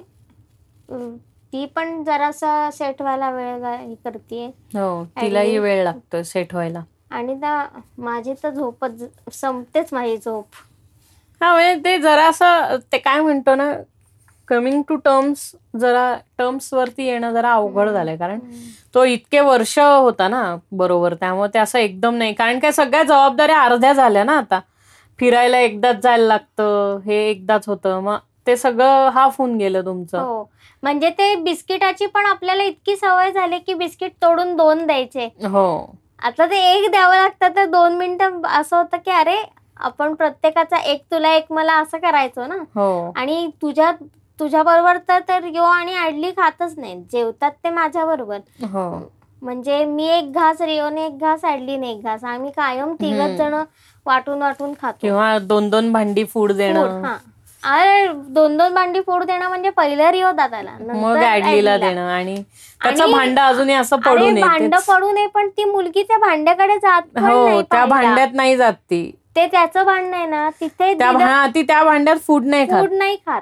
ती पण जरासा सेट व्हायला वेळ करते हो तिलाही वेळ लागतो सेट व्हायला. आणि माझी तर झोपच संपतेच माझी झोप. हा म्हणजे ते जरा असं ते काय म्हणतो ना कमिंग टू टर्म्स जरा टर्म्स वरती येणं जरा अवघड झालंय. कारण तो इतके वर्ष होता ना बरोबर. त्यामुळे ते असं एकदम नाही. कारण काय सगळ्या जबाबदाऱ्या अर्ध्या झाल्या ना आता. फिरायला एकदाच जायला लागतं हे एकदाच होतं. मग ते सगळं हाफ होऊन गेलं तुमचं. हो. म्हणजे ते बिस्किटाची पण आपल्याला इतकी सवय झाली की बिस्किट तोडून दोन द्यायचे. हो. आता ते एक द्यावं लागतं तर दोन मिनिटं असं होतं की अरे आपण प्रत्येकाचा एक तुला एक मला असं करायचो ना. हो. आणि तुझ्या तुझ्या बरोबर तर तर यो आणि आडली खातच नाही. जेवतात ते माझ्या बरोबर. हो. म्हणजे मी एक घास रिओने एक घास आडलीने एक घास. आम्ही कायम तिघच जण वाटून वाटून खातो. किंवा दोन दोन भांडी फूड देणं. हा. अरे दोन दोन भांडी फोड देणं म्हणजे पहिलं रिओ दादाला मग ऍडलीला. देणं आणि त्याचं भांड अजूनही असं अरे पडून भांड पडू नये पण ती मुलगी त्या भांड्याकडे जात हो त्या. भांड्यात नाही जात ती ते त्याचं भांड आहे ना तिथे ती त्या भांड्यात फूड नाही फूड नाही खात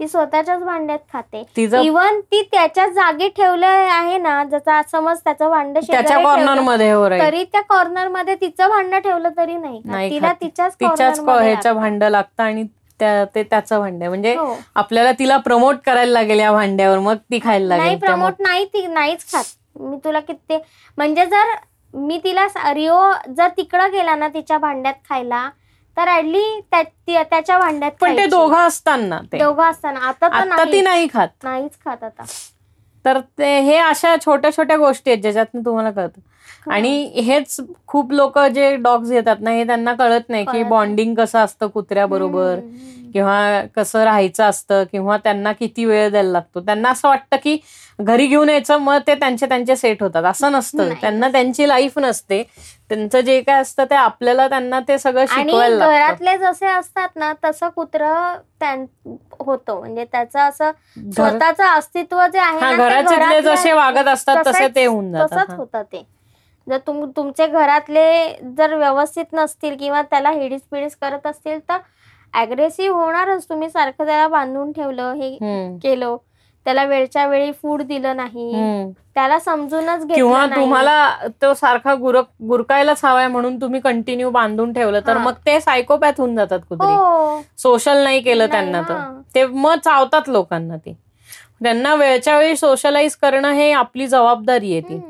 ती स्वतःच्याच भांड्यात खाते इवन ती त्याच्या जागी ठेवलं आहे ना जसा समज त्याचं भांड त्याच्या कॉर्नरमध्ये हो तरी त्या कॉर्नरमध्ये तिचं भांड ठेवलं तरी नाही तिला. तिच्याच तिच्याच ह्याचं. भांड लागतं आणि ते त्याचं भांड आहे. म्हणजे हो. आपल्याला तिला प्रमोट करायला लागेल या भांड्यावर मग ती खायला नाही लागेल प्रमोट नाही ती नाहीच खात. मी तुला किती म्हणजे जर मी तिला सा- रिओ जर तिकडं गेला ना तिच्या भांड्यात खायला तर ऍडली त्याच्या भांड्यात पण ते खायची. दोघं असताना ते. दोघं असताना. आता तर आता ती नाही. नाही खात. नाहीच खात आता. तर ते हे अशा छोट्या छोट्या गोष्टी आहेत ज्याच्यातनं तुम्हाला कळतं. आणि हेच खूप लोक जे डॉग्स येतात ना हे त्यांना कळत नाही की. बॉन्डिंग कसं असतं कुत्र्याबरोबर. किंवा कसं राहायचं असतं किंवा त्यांना किती वेळ द्यायला लागतो. त्यांना असं वाटतं की घरी घेऊन यायचं मग ते त्यांचे त्यांचे सेट होतात. असं नसतं. त्यांना त्यांची लाईफ नसते. त्यांचं जे काय असतं ते आपल्याला त्यांना ते सगळं शिकवायला घरातले जसे असतात ना तसं कुत्र होतं. म्हणजे त्याचं असं स्वतःचं अस्तित्व जे आहे हा, घरातल्या- जसे वागत असतात तसे ते होऊन जातात, तसंच हा. होतं ते. जर तुम तुमचे घरातले जर व्यवस्थित नसतील किंवा त्याला हिडीस पिडीस करत असतील तर अग्रेसिव्ह होणारच तुम्ही सारखं त्याला बांधून ठेवलं हे. केलं त्याला वेळच्या वेळी फूड दिलं नाही. त्याला समजूनच किंवा. तुम्हाला तो सारखा गुरक गुरकायलाच हवाय म्हणून तुम्ही कंटिन्यू बांधून ठेवलं तर हा. मग ते सायकोपॅथ होऊन जातात कुत्री हो सोशल नाही केलं त्यांना तर हा. ते मग चावतात लोकांना ते त्यांना वेळच्या वेळी सोशलाइज करणं हे आपली जबाबदारी आहे ती.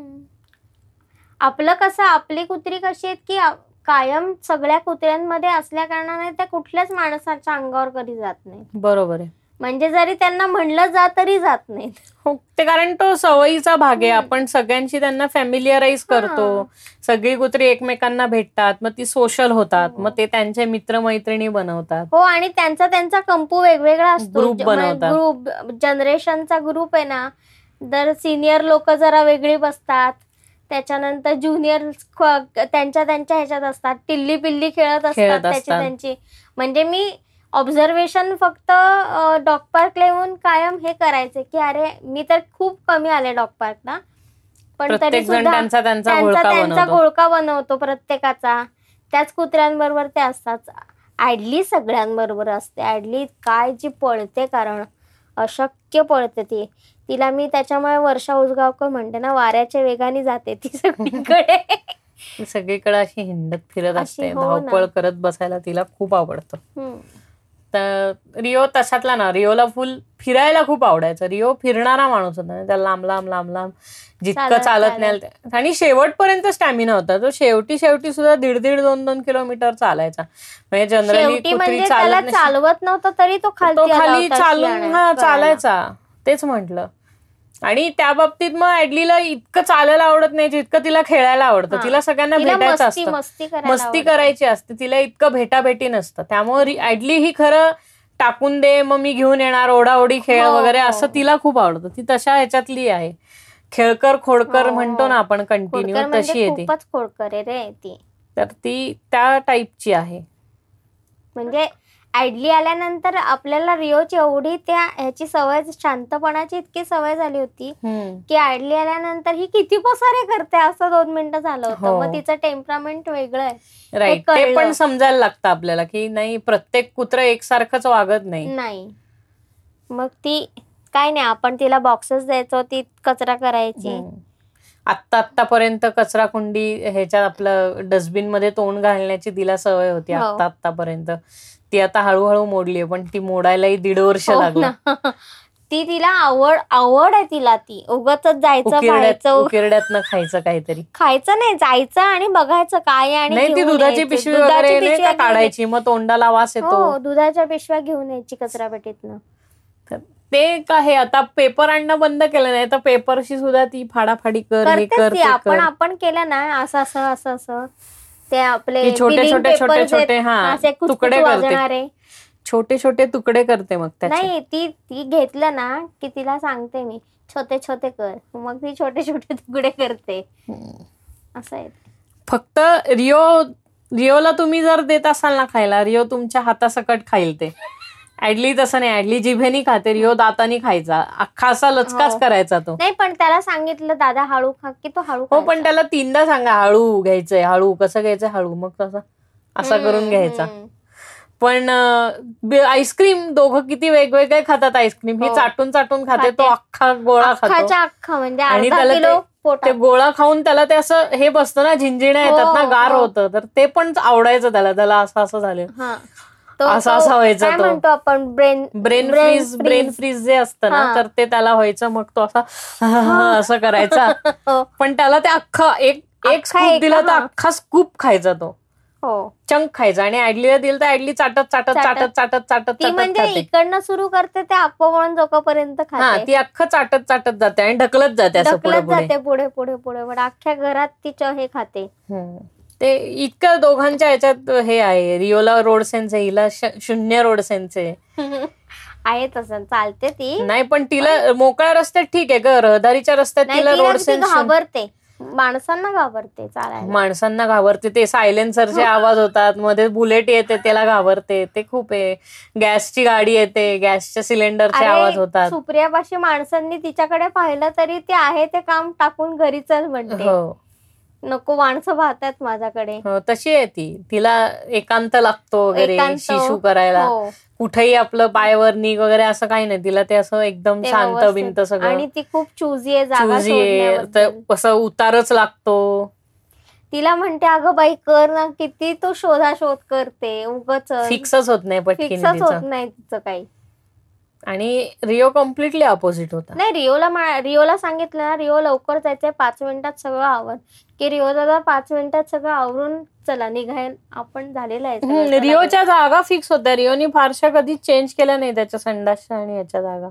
आपलं कसं आपली कुत्री कशी आहेत की कायम सगळ्या कुत्र्यांमध्ये असल्या कारणाने त्या कुठल्याच माणसाच्या अंगावर कधी जात नाहीत. बरोबर आहे. म्हणजे जरी त्यांना म्हणलं जा तरी जात नाहीत. हो ते कारण तो सवयीचा भाग आहे. आपण सगळ्यांशी त्यांना फॅमिलिअराईज करतो. सगळी कुत्री एकमेकांना भेटतात मग ती सोशल होतात हो. मग ते त्यांचे मित्रमैत्रिणी बनवतात. हो आणि त्यांचा त्यांचा कंपू वेगवेगळा असतो. Group बनवतात. ग्रुप जनरेशनचा ग्रुप आहे ना तर सिनियर लोक जरा वेगळी बसतात. त्याच्यानंतर ज्युनियर त्यांच्या त्यांच्या ह्याच्यात असतात. टिल्ली पिल्ली खेळत असतात त्याची. त्यांची. म्हणजे मी ऑब्झर्वेशन फक्त डॉग पार्कला येऊन कायम हे करायचे की अरे मी तर खूप कमी आले डॉग पार्कला पण तरी सुद्धा त्यांचा त्यांचा घोळका बनवतो. प्रत्येकाचा. त्याच कुत्र्यांबरोबर ते असतात. ऍडली सगळ्यांबरोबर असते. ऍडली काय जी पळते कारण अशक्य पळते ती. तिला मी त्याच्यामुळे वर्षा उजगावकर म्हणते ना वाऱ्याच्या वेगाने जाते ती सगळीकडे. सगळीकडे अशी हिंडत फिरत असते हो. धावपळ करत बसायला तिला खूप आवडतं. तर रिओ तशातला ना रिओला फुल फिरायला खूप आवडायचं. रिओ फिरणारा माणूस होता त्याला लांब लांब लांब लांब जितकं चालत. नाही आणि शेवटपर्यंत स्टॅमिना होता. तो शेवटी शेवटी सुद्धा दीड दीड दोन दोन किलोमीटर चालायचा. म्हणजे जनरली म्हणजे. चालवत नव्हतं तरी तो खाली चालून हा चालायचा. तेच म्हंटल. आणि त्या बाबतीत मग ऍडलीला इतकं चालायला आवडत नाही जितकं तिला खेळायला आवडतं. हा. तिला सगळ्यांना भेटायचं असतं. मस्ती. करायची असते. तिला इतकं भेटाभेटी नसतं. त्यामुळे ऍडली ही खरं टाकून दे मग मी घेऊन येणार ओढाओढी खेळ हो, वगैरे हो. असं तिला खूप आवडतं. ती तशा ह्याच्यातली आहे. खेळकर खोडकर हो, म्हणतो ना आपण कंटिन्यू तशी म्हणजे आहे ती. खूपच खोडकर रे ती. तर ती त्या टाईपची आहे. म्हणजे आयडली आल्यानंतर आपल्याला रिओची एवढी त्या ह्याची सवय शांतपणाची इतकी सवय झाली होती की आयडली आल्यानंतर ही किती पसारे करते असं दोन मिनिटं झालं होतं हो. मग तिचं टेम्परामेंट वेगळं आहे राईट ते. पण समजायला लागतं आपल्याला की नाही प्रत्येक कुत्र एकसारखंच वागत नाही नाही मग ती काय नाही आपण तिला बॉक्सेस द्यायचो ती कचरा करायची. आत्ता आत्तापर्यंत कचरा कुंडी ह्याच्यात आपलं डस्टबिनमध्ये तोंड घालण्याची तिला सवय होती हो. आत्ता आत्तापर्यंत ती आता हळूहळू मोडली पण ती मोडायलाही दीड वर्ष हो लागलं. ती तिला आवड आवड आहे तिला ती. उगच जायचं खायचं खायचं काहीतरी. खायचं नाही जायचं आणि बघायचं काय आणि नाही ती दुधाची. पिशवी वगैरे काढायची? मग तोंडाला वास. येतो. हो दुधाच्या पिशव्या घेऊन यायची कचरा पेटीतनं ते काय आता पेपर आणणं बंद केलं नाही तर पेपरशी सुद्धा ती फाडाफाडी कर आपण आपण केलं ना असं असं असं असं. ते आपले छोटे- छोटे- छोटे- छोटे, हा, तुकडे करते. छोटे छोटे तुकडे करते मग नाही ती ती घेतलं ना की तिला सांगते मी. छोटे छोटे कर. मग ती छोटे छोटे तुकडे करते. असं आहे. फक्त रिओ रिओला तुम्ही जर देत असाल ना खायला रिओ तुमच्या हातासकट खाईल ते. ऍडली तसं नाही ऍडली जिभेनी खाते रिओ दातानी खायचा अख्खा असा लचकाच हो. करायचा तो नाही पण त्याला सांगितलं दादा हळू खा की तो हळू हो पण. त्याला तीनदा सांगा हळू घ्यायचंय हळू कसं घ्यायचं हळू मग तसं असा करून घ्यायचा. पण आईस्क्रीम दोघं किती वेगवेगळे खातात आईस्क्रीम ही हो. चाटून चाटून खाते तो. अख्खा गोळा खातो अख्खा म्हणजे आणि त्याला ते- गोळा खाऊन त्याला ते असं हे बसतं ना झिंजिण्या येतात ना हो, गार हो. होतं तर ते पण आवडायचं त्याला त्याला असं असं झालं हा असा- असा व्हायचा. म्हणतो आपण? Brain brain freeze brain freeze. जे असतं ना. तर ते त्याला व्हायचं मग तो असा असं करायचा. हो. पण त्याला ते अख्खा एक एक स्कूप दिला तर. अख्खा स्कूप खायचा तो. हो. चंक खायचा. आणि ऍडलीला दिलं तर ऍडली चाटत चाटत चाटत. चाटत चाटत म्हणजे इकडनं सुरू करते ते अपवळून जोकापर्यंत हा खाते. ती अख्खं चाटत चाटत जाते आणि ढकलत जाते ढकलत जाते पुढे पुढे पुढे. पुढे अख्ख्या घरात तिच्या हे खाते. ते इतकं दोघांच्या ह्याच्यात हे आहे रिओला रोड सेन्स आहे हिला शून्य रोड सेन्स आहे. आहे तसं चालते ती. नाही पण तिला मोकळ्या रस्त्यात ठीक आहे ग रहदारीच्या रस्त्यात तिला रोड सेन्स घाबरते. माणसांना घाबरते चालायला. माणसांना घाबरते ते सायलेन्सरचे आवाज होतात मध्ये बुलेट येते त्याला घाबरते ते खूप आहे. गॅसची गाडी येते गॅसच्या सिलेंडरचे आवाज होतात. सुप्रियापाशी माणसांनी तिच्याकडे पाहिलं तरी ते आहे ते काम टाकून घरी चल म्हणते. हो. नको माणसं पाहतात माझ्याकडे. हो, तशी आहे ती. तिला एकांत लागतो वगैरे शिशू करायला. हो. कुठेही आपलं पायवर निघ वगैरे असं काही नाही. तिला ते असं एकदम शांत. बिंत सगळं. आणि ती खूप चुजी आहे चुजी. असं उतारच लागतो. तिला म्हणते अगं बाई कर ना. किती तू शोधा शोध करते. उगच. फिक्सच होत नाही फिक्सच होत नाही तिचं काही. आणि रिओ कम्प्लिटली अपोजिट होता. नाही रिओला रिओला सांगितलं ना रिओ लवकर जायचंय. पाच मिनिटात सगळं आवर की रिओ दादा पाच मिनिटात सगळं आवरून चला निघाय आपण झालेलं आहे रिओच्या जागा फिक्स होत्या. रिओनी फारशा कधी चेंज केल्या नाही त्याच्या संडासच्या आणि याच्या जागा.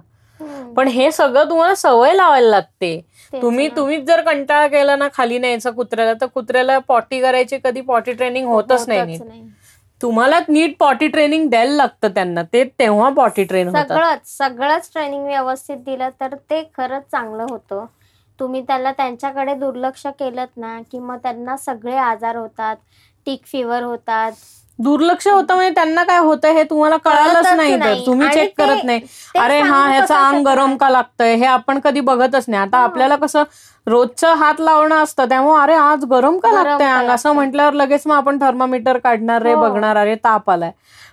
पण हे सगळं तुम्हाला सवय लावायला लागते. तुम्ही. तुम्हीच जर कंटाळा केला ना खाली न्यायचं कुत्र्याला तर कुत्र्याला पॉटी करायची कधी पॉटी ट्रेनिंग होतच नाही. तुम्हाला नीट पॉटी ट्रेनिंग द्यायला लागतं त्यांना. ते तेव्हा पॉटी ट्रेन सगळंच सगळंच ट्रेनिंग व्यवस्थित दिलं तर ते खरंच चांगलं होतं. तुम्ही त्याला त्यांच्याकडे दुर्लक्ष केलं ना की मग त्यांना सगळे आजार होतात टिक फिवर होतात दुर्लक्ष होतं म्हणजे त्यांना काय होतं हे तुम्हाला कळालंच नाही तर. तुम्ही चेक करत नाही अरे हा ह्याचं अंग गरम? का लागतंय हे आपण कधी बघतच नाही आता आपल्याला कसं रोजचं हात लावणं असतं त्यामुळे अरे आज गरम का लागतंय अंग असं? म्हटल्यावर लगेच मग आपण थर्मामीटर काढणार रे हो. बघणार अरे ताप आलाय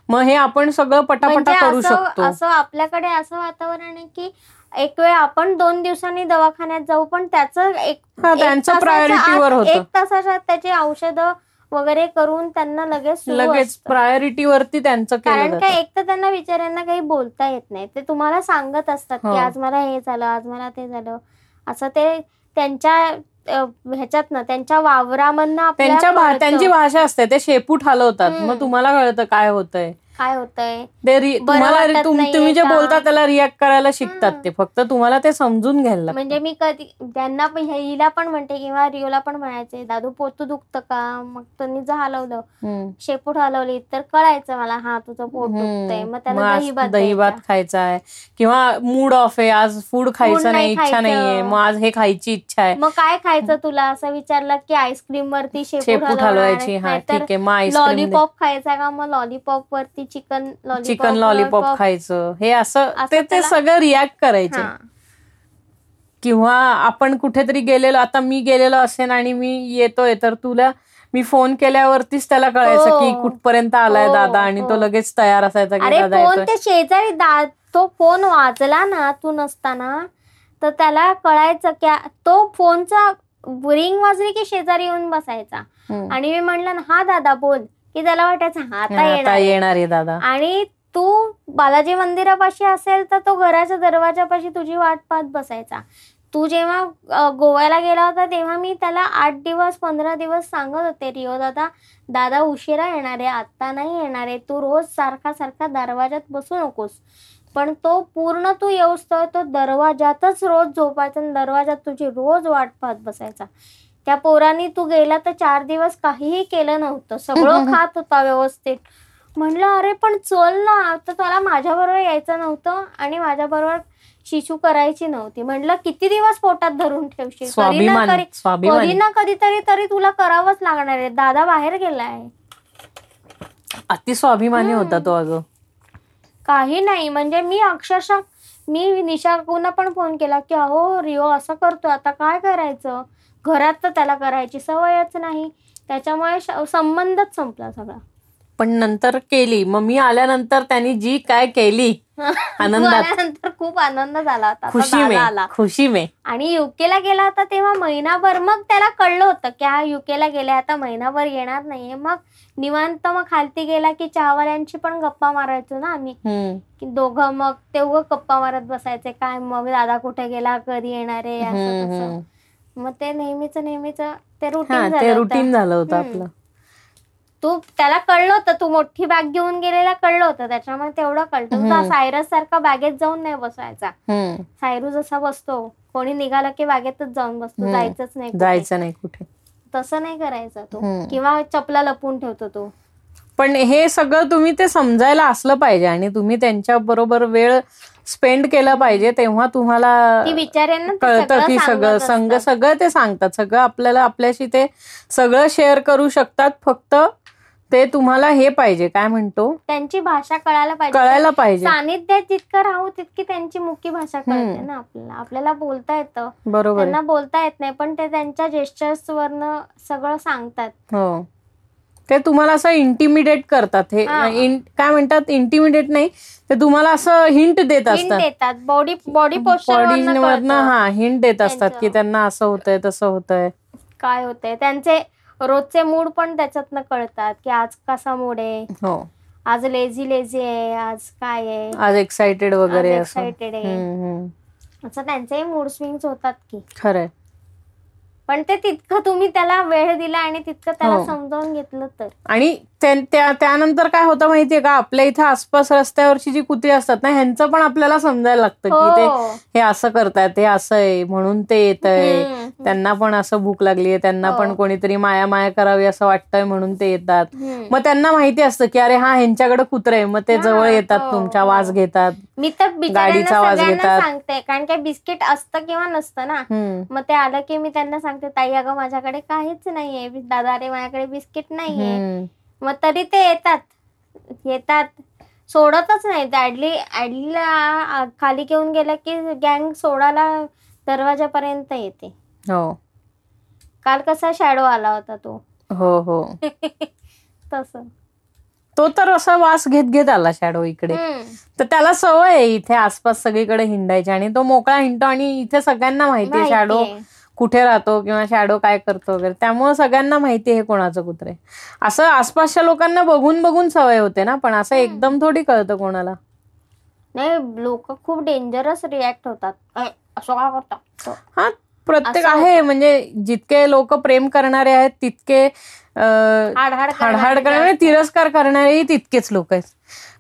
मग हे आपण सगळं पटापटा म्हणजे करू शकतो असं आपल्याकडे असं वातावरण आहे की एक वेळ आपण दोन दिवसांनी दवाखान्यात जाऊ पण त्याचं एक हा, त्यांचं होतं. एक तासाच्या त्याची औषधं वगैरे करून त्यांना लगेच लगेच असतं. प्रायोरिटी वरती त्यांचं कारण काय एक तर त्यांना बिचाऱ्यांना काही बोलता येत नाही ते तुम्हाला सांगत असतात की हो. आज मला हे झालं आज मला ते झालं असं ते त्यांच्या ह्याच्यात ना त्यांच्या वावरामधनं त्यांच्या त्यांची भाषा असते ते शेपूट हलवतात. मग तुम्हाला कळतं काय होतंय काय होतंय? तुम्हाला तुम्ही जे? बोलता त्याला रिॲक्ट करायला शिकतात. ते. फक्त तुम्हाला ते समजून घ्यायला. म्हणजे मी कधी त्यांना पण हिला पण म्हणते किंवा रिओला पण म्हणायचे दादू पोतू दुखतं का? मग त्यांनी जर हलवलं. शेपूट हलवली तर कळायचं मला हा तुझं पोट. दुखतंय. मग त्याला दही भात खायचा आहे. किंवा मूड ऑफ आहे. आज फूड खायचं नाही इच्छा. नाहीये. मग आज हे खायची इच्छा आहे. मग काय खायचं तुला? असं विचारलं की आईस्क्रीम वरती शेपूट हलवायची. हा ठीक आहे. मग लॉलीपॉप खायचा का? मग लॉलीपॉप वरती चिकन चिकन लॉलीपॉप खायचं हे असं ते ते सगळं रिॲक्ट करायचे किंवा आपण कुठेतरी गेलेलो आता मी गेलेलो असेन आणि मी येतोय तर तुला मी फोन केल्यावरतीच त्याला कळायचं हो. की कुठपर्यंत आलाय हो, दादा आणि तो हो. लगेच तयार असायचा की दादा शेजारी दा- तो फोन वाजला ना तू नसताना तर त्याला कळायचं की तो फोनचा रिंग वाजली की शेजारी येऊन बसायचा. आणि मी म्हणलं ना हा दादा बोल की त्याला वाटायचं हा आता येणार आहे. दादा. आणि तू बालाजी मंदिरापाशी असेल तर तो घराच्या दरवाजापाशी तुझी वाट पाहत बसायचा. तू जेव्हा गोव्याला गेला होता तेव्हा मी त्याला आठ दिवस पंधरा दिवस सांगत होते रिओ दादा दादा उशिरा येणार आहे आत्ता नाही येणार आहे तू रोज सारखा सारखा दरवाजात बसू नकोस. पण तो पूर्ण तू येऊस्तोवर तो दरवाजातच रोज झोपायचा आणि दरवाजात तुझी रोज वाट पाहत बसायचा. त्या पोरानी तू गेला तर चार दिवस काहीही केलं नव्हतं. सगळं खात होता व्यवस्थित. म्हणलं अरे पण चल ना आता तुला माझ्याबरोबर यायचं नव्हतं आणि माझ्याबरोबर शिशू करायची नव्हती. म्हणलं किती दिवस पोटात धरून ठेवशील? कधी ना कधी कधी ना कधीतरी तरी तुला करावंच लागणार आहे. दादा बाहेर गेलाय. अति स्वाभिमानी होता तो अगं. काही नाही. म्हणजे मी अक्षरशः मी निशाकून पण फोन केला की अहो रिओ असं करतो आता काय करायचं? घरात तर त्याला करायची सवयच नाही. त्याच्यामुळे संबंधच संपला सगळा. पण नंतर केली. मग मी आल्यानंतर त्यांनी जी काय केली आल्यानंतर खूप आनंद झाला होता. खुशी मे खुशी मे. आणि युकेला गेला होता तेव्हा महिनाभर. मग त्याला कळलं होतं की हा युकेला गेला आता महिनाभर येणार नाहीये. मग निवांत मग खालती गेला की चहावाल्यांची पण गप्पा मारायचो ना आम्ही. की दोघं मग तेव्हा गप्पा मारत बसायचे. काय मग दादा कुठे गेला? कधी येणार आहे? असं. मग ते नेहमीच नेहमीच ते रुटीन रुटीन होतं. झालं होतं. आपलं तू त्याला कळलं होतं तू मोठी बॅग घेऊन गेलेला कळलं होतं त्याच्यामुळे तेवढं कळतं. सायरस सारखा बॅगेत जाऊन नाही बसवायचा हम्म. सायरू जसा बसतो कोणी निघाला की बागेतच जाऊन बसतो. जायचंच नाही. जायचं नाही कुठे तसं नाही करायचं तो. किंवा चपला लपून ठेवतो तो पण हे सगळं तुम्ही ते समजायला असलं पाहिजे आणि तुम्ही त्यांच्या बरोबर वेळ स्पेंड केला पाहिजे तेव्हा तुम्हाला कळतं की सगळं संग. सगळं ते सांगतात. सगळं आपल्याला आपल्याशी ते सगळं शेअर करू शकतात. फक्त ते तुम्हाला हे पाहिजे काय म्हणतो? त्यांची भाषा कळायला पाहिजे. कळायला पाहिजे. सानिध्यात जितकं राहू तितकी त्यांची मुख्य भाषा कळते. ना आपल्याला. आपल्याला बोलता येतं. बरोबर. त्यांना बोलता येत नाही पण ते त्यांच्या जेस्टर्स वरनं सगळं सांगतात. हो. ते तुम्हाला असं इंटिमिडेट करतात. हे काय म्हणतात? इंटिमिडेट नाही. ते तुम्हाला असं हिंट देत असतात. बॉडी बॉडी बॉडी वरनं हा हिंट देत असतात. की त्यांना असं होतंय तसं होतंय. काय होतंय? त्यांचे रोजचे मूड पण त्याच्यातनं कळतात की आज कसा मूड आहे? हो. आज लेझी लेझी आहे. आज काय आहे? आज एक्साइटेड वगैरे excited आहे. असं त्यांचेही मूड स्विंग्स होतात की. खरंय. पण ते तितकं तुम्ही त्याला वेळ दिला आणि तितकं त्याला हो. समजावून घेतलं तर आणि त्या- त्या- त्यानंतर काय होतं माहितीये का आपल्या इथे आसपास रस्त्यावरची जी कुत्री असतात ना ह्यांचं पण आपल्याला समजायला लागतं की ते हो. हे असं करतायत हे असं आहे म्हणून ते येत आहे. त्यांना पण असं भूक लागली आहे त्यांना हो. पण कोणीतरी माया माया करावी असं वाटतंय म्हणून ते येतात. मग त्यांना माहिती असतं की अरे हा ह्यांच्याकडे कुत्रे आहे मग ते हा, जवळ येतात हो, तुमच्या हो. वास घेतात मी तर गाडीचा सगळ्यांना घेतात. सांगते कारण काय बिस्किट असतं किंवा नसतं ना मग ते आलं की मी त्यांना सांगते ताई अगं माझ्याकडे काहीच नाहीये दादा अरे माझ्याकडे बिस्किट नाहीये. मग तरी ते येतात. येतात. सोडतच नाही ऍडली ऍडलीला खाली घेऊन गेलं की गँग सोडायला दरवाजापर्यंत येते. हो. काल कसा शॅडो आला होता तो. हो हो. तसं. तो तर असा वास घेत घेत आला शॅडो इकडे. तर त्याला सवय आहे इथे आसपास सगळीकडे हिंडायची. आणि तो मोकळा हिंडतो आणि इथे सगळ्यांना माहिती आहे शॅडो. कुठे राहतो किंवा शॅडो काय करतो वगैरे. त्यामुळे सगळ्यांना माहिती आहे कोणाचं कुत्रे. असं आसपासच्या लोकांना बघून बघून सवय होते ना पण असं एकदम थोडी कळतं कोणाला. नाही लोक खूप डेंजरस रिॲक्ट होतात. असं का करता हा प्रत्येक आहे. म्हणजे जितके लोक प्रेम करणारे आहेत तितके हाडहाड करणारे तिरस्कार करणारेही तितकेच लोक आहेत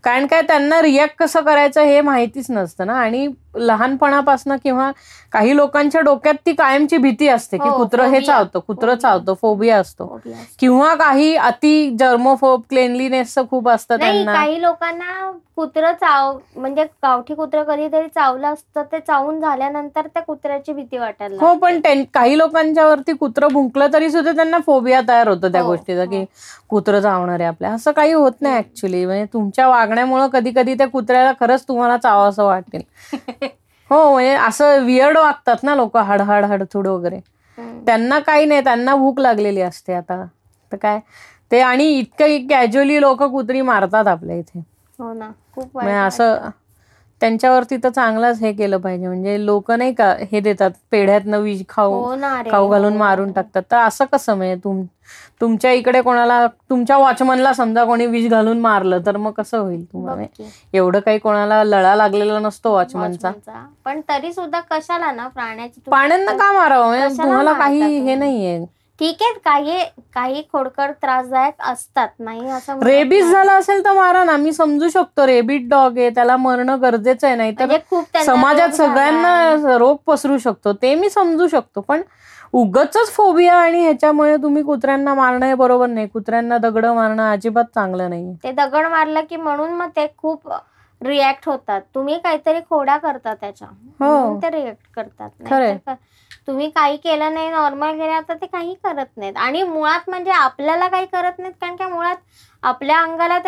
कारण काय त्यांना रिॲक्ट कसं करायचं हे माहितीच नसतं ना आणि लहानपणापासून किंवा काही लोकांच्या डोक्यात ती कायमची भीती असते की हो, कुत्रं हे. चावतं कुत्रं. चावतं फोबिया असतो. किंवा काही अति जर्मोफोब क्लेनलीनेस खूप असतं त्यांना काही लोकांना कुत्र चाव म्हणजे गावठी कुत्र कधीतरी चावलं असतं ते चावून झाल्यानंतर त्या कुत्र्याची भीती वाटायला हो. पण काही लोकांच्या वरती कुत्रं भुंकलं तरी सुद्धा त्यांना फोबिया तयार होतं त्या गोष्टीचा की हो. कुत्रं चावणार आहे आपल्या. असं काही होत नाही ऍक्च्युली म्हणजे तुमच्या वागण्यामुळं कधी कधी त्या कुत्र्याला खरंच तुम्हाला चावावं वाटेल. हो म्हणजे असं वियर्ड वागतात ना लोक हडहड हडथुड वगैरे. त्यांना काही नाही त्यांना भूक लागलेली असते आता. तर काय? ते आणि इतकं कॅज्युअली लोक कुत्री मारतात आपल्या इथे. हो ना खूप म्हणजे असं त्यांच्यावरती तर चांगलंच हे केलं पाहिजे. म्हणजे लोक नाही का हे देतात पेढ्यातनं वाटतं. खाऊ हो खाऊ घालून हो. मारून टाकतात. तर असं कसं? म्हणजे तुमच्या इकडे कोणाला तुमच्या वॉचमनला समजा कोणी विष घालून मारलं तर मग कसं होईल तुम्हाला. एवढं काही कोणाला लळा लागलेला नसतो वॉचमनचा. पण तरी सुद्धा कशाला ना प्राण्याची पाण्यांना का मारावं म्हणजे तुम्हाला काही? हे नाहीये ठीक आहे काही काही खोडकर त्रासदायक असतात नाही असं रेबीज. झाला असेल तर मारा ना मी समजू शकतो रेबीज डॉग आहे त्याला मरणं गरजेचं आहे नाही तर म्हणजे खूप समाजात. सगळ्यांना रोग पसरू शकतो ते मी समजू शकतो पण उगच फोबिया आणि ह्याच्यामुळे तुम्ही कुत्र्यांना मारणं हे बरोबर नाही. कुत्र्यांना दगड मारणं अजिबात चांगलं नाही. ते दगड मारलं की म्हणून मग ते खूप रिॲक्ट होतात. तुम्ही काहीतरी खोडा करता त्याच्या. म्हणून ते रिॲक्ट करतात. खरंय. तुम्ही काही केलं नाही नॉर्मल केलं तर ते काही करत नाहीत. आणि मुळात म्हणजे आपल्याला काही करत नाहीत कारण का मुळात आपल्या अंगाला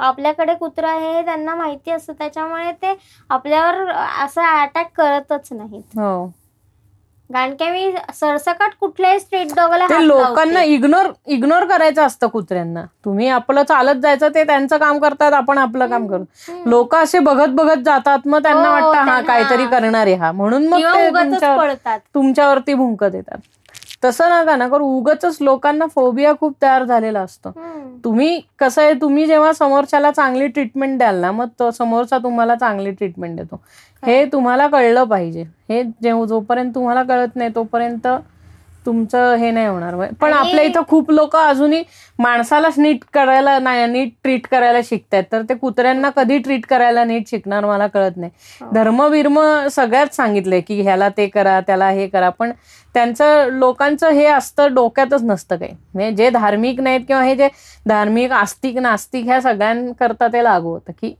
आपल्याकडे कुत्रा आहे हे त्यांना माहिती असतं. त्याच्यामुळे ते आपल्यावर असं अटॅक करतच नाहीत. हो. कारण की मी सरसकट कुठल्याही स्ट्रीट डॉगला लोकांना इग्नोर इग्नोर करायचं असतं कुत्र्यांना. तुम्ही आपलं चालत जायचं ते त्यांचं काम करतात आपण आपलं काम करू. लोक असे बघत बघत जातात मग त्यांना हो, वाटतं हा काहीतरी करणार आहे हा. म्हणून मग तुमच्यावरती भुंकत येतात तसं नका ना कारण उगच लोकांना फोबिया खूप तयार झालेला असतो. तुम्ही कसं आहे तुम्ही जेव्हा समोरच्याला चांगली ट्रीटमेंट द्याल ना मग तो समोरचा तुम्हाला चांगली ट्रीटमेंट देतो. हे तुम्हाला कळलं पाहिजे. हे जेव्हा जोपर्यंत तुम्हाला कळत नाही तोपर्यंत तुमचं हे नाही होणार पण आपल्या इथं खूप लोक अजूनही माणसालाच नीट करायला नाही नीट ट्रीट करायला शिकतायत. तर ते कुत्र्यांना कधी ट्रीट करायला नीट शिकणार मला कळत नाही. हो. धर्म बिर्म सगळ्यात सांगितलंय की ह्याला ते करा त्याला हे करा. पण त्यांचं लोकांचं हे असतं डोक्यातच नसतं काही. म्हणजे जे धार्मिक नाहीत किंवा हे जे धार्मिक आस्तिक नास्तिक ह्या सगळ्यांकरता ते लागू होतं की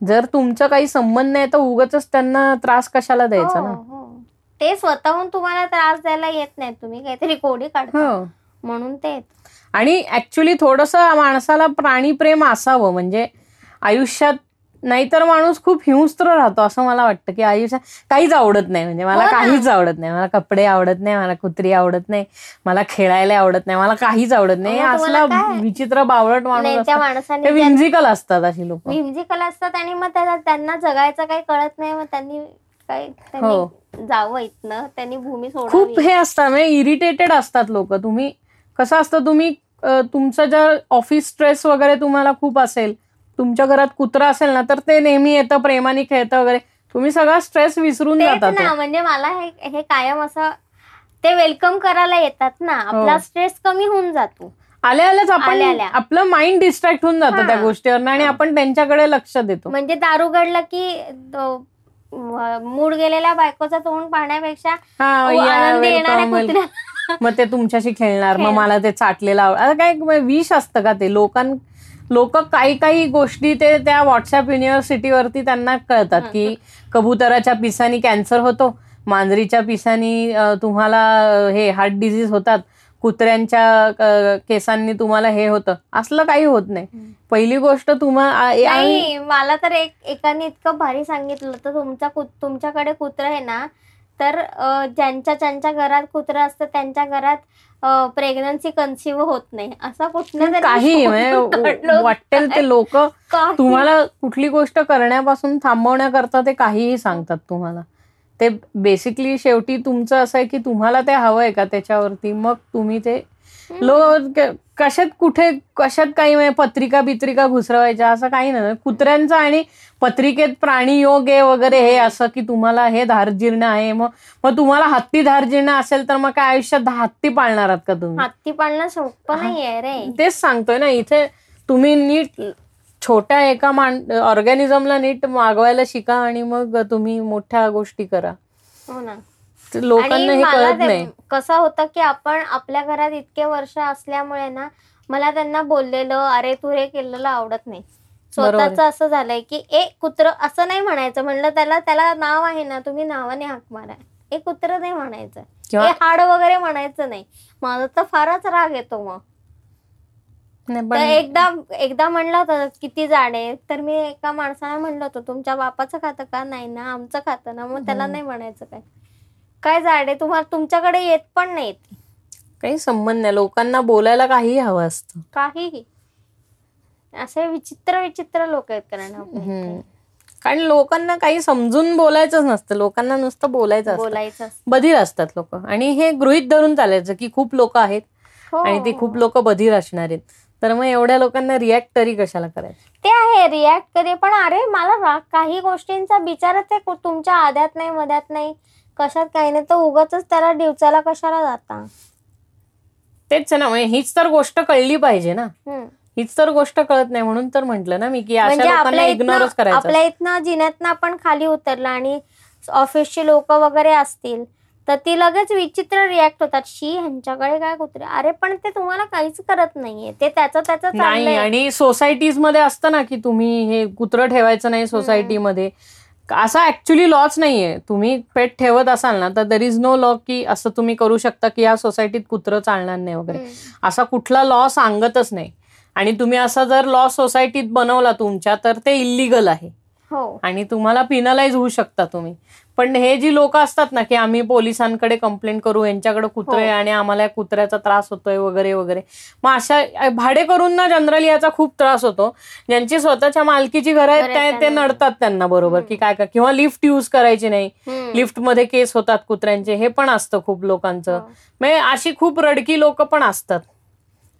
जर तुमचं काही संबंध नाही तर उगच त्यांना त्रास कशाला द्यायचा हो, ना हो. ते स्वतःहून तुम्हाला त्रास द्यायला येत नाही तुम्ही काहीतरी कोडी काढता. हो. म्हणून ते आणि ऍक्च्युली थोडस माणसाला प्राणीप्रेम असावं. म्हणजे आयुष्यात नाहीतर माणूस खूप हिंस्त्र राहतो असं मला वाटतं की आयुष्यात काहीच आवडत नाही. म्हणजे मला हो. काहीच आवडत नाही. मला कपडे आवडत नाही. मला कुत्री आवडत नाही. मला खेळायला आवडत नाही. मला काहीच आवडत नाही. असला? विचित्र बावळट माणूस विंजिकल असतात. अशी लोक. म्युझिकल असतात आणि मग त्याला त्यांना जगायचं काही कळत नाही. मग त्यांनी काही हो. त्यांनी जावं इथनं त्यांनी भूमी खूप सोडावी हे असतात म्हणजे इरिटेटेड असतात लोक तुम्ही कसं असतं तुम्ही अ, तुमचं जर ऑफिस स्ट्रेस वगैरे तुम्हाला खूप असेल तुमच्या घरात कुत्रा असेल ना तर ते नेहमी येतं प्रेमाने खेळतं वगैरे तुम्ही सगळा स्ट्रेस विसरून तेच जातात ना म्हणजे मला हे हे कायम असं ते वेलकम करायला येतात ना आपला हो. स्ट्रेस कमी होऊन जातो आल्या आल्याच आपण आल्या. आपलं माइंड डिस्ट्रॅक्ट होऊन जातं हा. त्या गोष्टीवर आणि आपण त्यांच्याकडे लक्ष देतो म्हणजे दारू गडला की मूड गेलेल्या बायकोचं तोंड पाहण्यापेक्षा आनंदी येणाऱ्या. कुत्र्या मग ते तुमच्याशी खेळणार मग. मला ते चाटलेलं आवड काय विष असतं का ते लोकां लोक काही काही गोष्टी ते त्या व्हॉट्सअप युनिव्हर्सिटीवरती त्यांना कळतात की कबुतराच्या पिसानी कॅन्सर होतो मांजरीच्या पिसानी तुम्हाला हे हार्ट डिझीज होतात कुत्र्यांच्या केसांनी तुम्हाला हे होतं. असलं काही होत नाही. पहिली गोष्ट तुम्हाला नाही मला तर एक एकाने इतकं भारी सांगितलं तर तुमचा तुमच्याकडे कुत्रा आहे ना तर ज्यांच्या ज्यांच्या घरात कुत्रा असतं त्यांच्या घरात प्रेग्नन्सी कन्सिव्ह होत नाही. असा तरी काही म्हणजे वाटेल ते लोक. तुम्हाला कुठली गोष्ट करण्यापासून थांबवण्याकरता ते काहीही सांगतात तुम्हाला. ते बेसिकली शेवटी तुमचं असं आहे की तुम्हाला ते हवंय का त्याच्यावरती? मग तुम्ही ते लोक कशात कुठे कशात काही म्हणजे पत्रिका बित्रिका घुसरवायच्या? असं काही नाही. कुत्र्यांचं आणि पत्रिकेत प्राणी योग आहे वगैरे हे असं की तुम्हाला हे धारजीर्ण आहे. मग मग तुम्हाला हत्ती धारजीर्ण असेल तर मग काय आयुष्यात हत्ती पाळणार आहात का तुम्ही? हत्ती पाळणं सोपं नाहीये रे. तेच सांगतोय ना इथे तुम्ही नीट छोट्या एका मान ऑर्गॅनिझमला नीट मागवायला शिका आणि मग तुम्ही मोठ्या गोष्टी करा. हो ना. लोकांना हे कळत नाही. कसं होतं की आपण आपल्या घरात इतके वर्ष असल्यामुळे ना मला त्यांना बोललेलं अरे तू हे केलेलं आवडत नाही. स्वतःच असं झालंय की ए कुत्र असं नाही म्हणायचं. म्हणलं त्याला त्याला नाव आहे ना तुम्ही नावाने हाक मारा. ए कुत्र नाही म्हणायचं. हाड वगैरे म्हणायचं नाही. माझा तर फारच राग येतो मग. तर एकदा एकदा म्हणलं होतं किती जाड आहे तर मी एका माणसाला म्हणलं होतं तुमच्या बापाचं खातं का? नाही ना आमचं खातं ना. मग त्याला नाही म्हणायचं काय. काय जाड आहे? तुम्हाला तुमच्याकडे येत पण नाही ते. काही संबंध नाही. लोकांना बोलायला काहीही हवं असतं. काहीही. असे विचित्र विचित्र लोक आहेत कारण. कारण लोकांना काही समजून बोलायचंच नसतं. लोकांना नुसतं बोलायचं बोलायचं. बधीर असतात लोक. आणि हे गृहित धरून चालायचं की खूप लोक आहेत. हो. आणि ती खूप लोक बधीर असणार आहेत. तर मग एवढ्या लोकांना रिॲक्ट तरी कशाला करायचं? ते आहे रिॲक्ट करे पण अरे मला राग काही गोष्टींचा विचारच आहे तुमच्या आद्यात नाही मध्यात नाही. कशात काही नाही तर उगाच त्याला डिवचाला कशाला जाता? तेच ना म्हणजे हीच तर गोष्ट कळली पाहिजे ना. हीच तर गोष्ट कळत नाही म्हणून तर म्हंटल ना मी की म्हणजे आपल्या इग्नोरच करायचं आपल्या इथनं जिन्यातनं आपण खाली उतरलं आणि ऑफिसची लोक वगैरे असतील तर ती लगेच विचित्र रिॲक्ट होतात. शी ह्यांच्याकडे काय कुत्रे? अरे पण ते तुम्हाला काहीच करत नाहीये. ते त्याचं त्याचं नाही आणि सोसायटीजमध्ये असतं ना की तुम्ही हे कुत्रं ठेवायचं नाही सोसायटीमध्ये असा ऍक्च्युली लॉच नाहीये. तुम्ही पेट ठेवत असाल ना तर दर इज नो लॉ की असं तुम्ही करू शकता की या सोसायटीत कुत्रं चालणार नाही वगैरे. असा कुठला लॉ सांगतच नाही. आणि तुम्ही असा जर लॉ सोसायटीत बनवला तुमच्या तर ते इलिगल आहे. हो. आणि तुम्हाला पिनलाइज होऊ शकता तुम्ही. पण हे जी लोक असतात ना की आम्ही पोलिसांकडे कंप्लेंट करू यांच्याकडे कुत्रे हो. आणि आम्हाला कुत्र्याचा त्रास होतोय वगैरे वगैरे मग अशा भाडे करून ना जनरली याचा खूप त्रास होतो ज्यांची स्वतःच्या मालकीची घरं आहेत ते-. नडतात त्यांना बरोबर की काय काय किंवा लिफ्ट यूज करायची नाही. लिफ्टमध्ये केस होतात कुत्र्यांचे हे पण असतं खूप लोकांचं हो. म्हणजे अशी खूप रडकी लोक पण असतात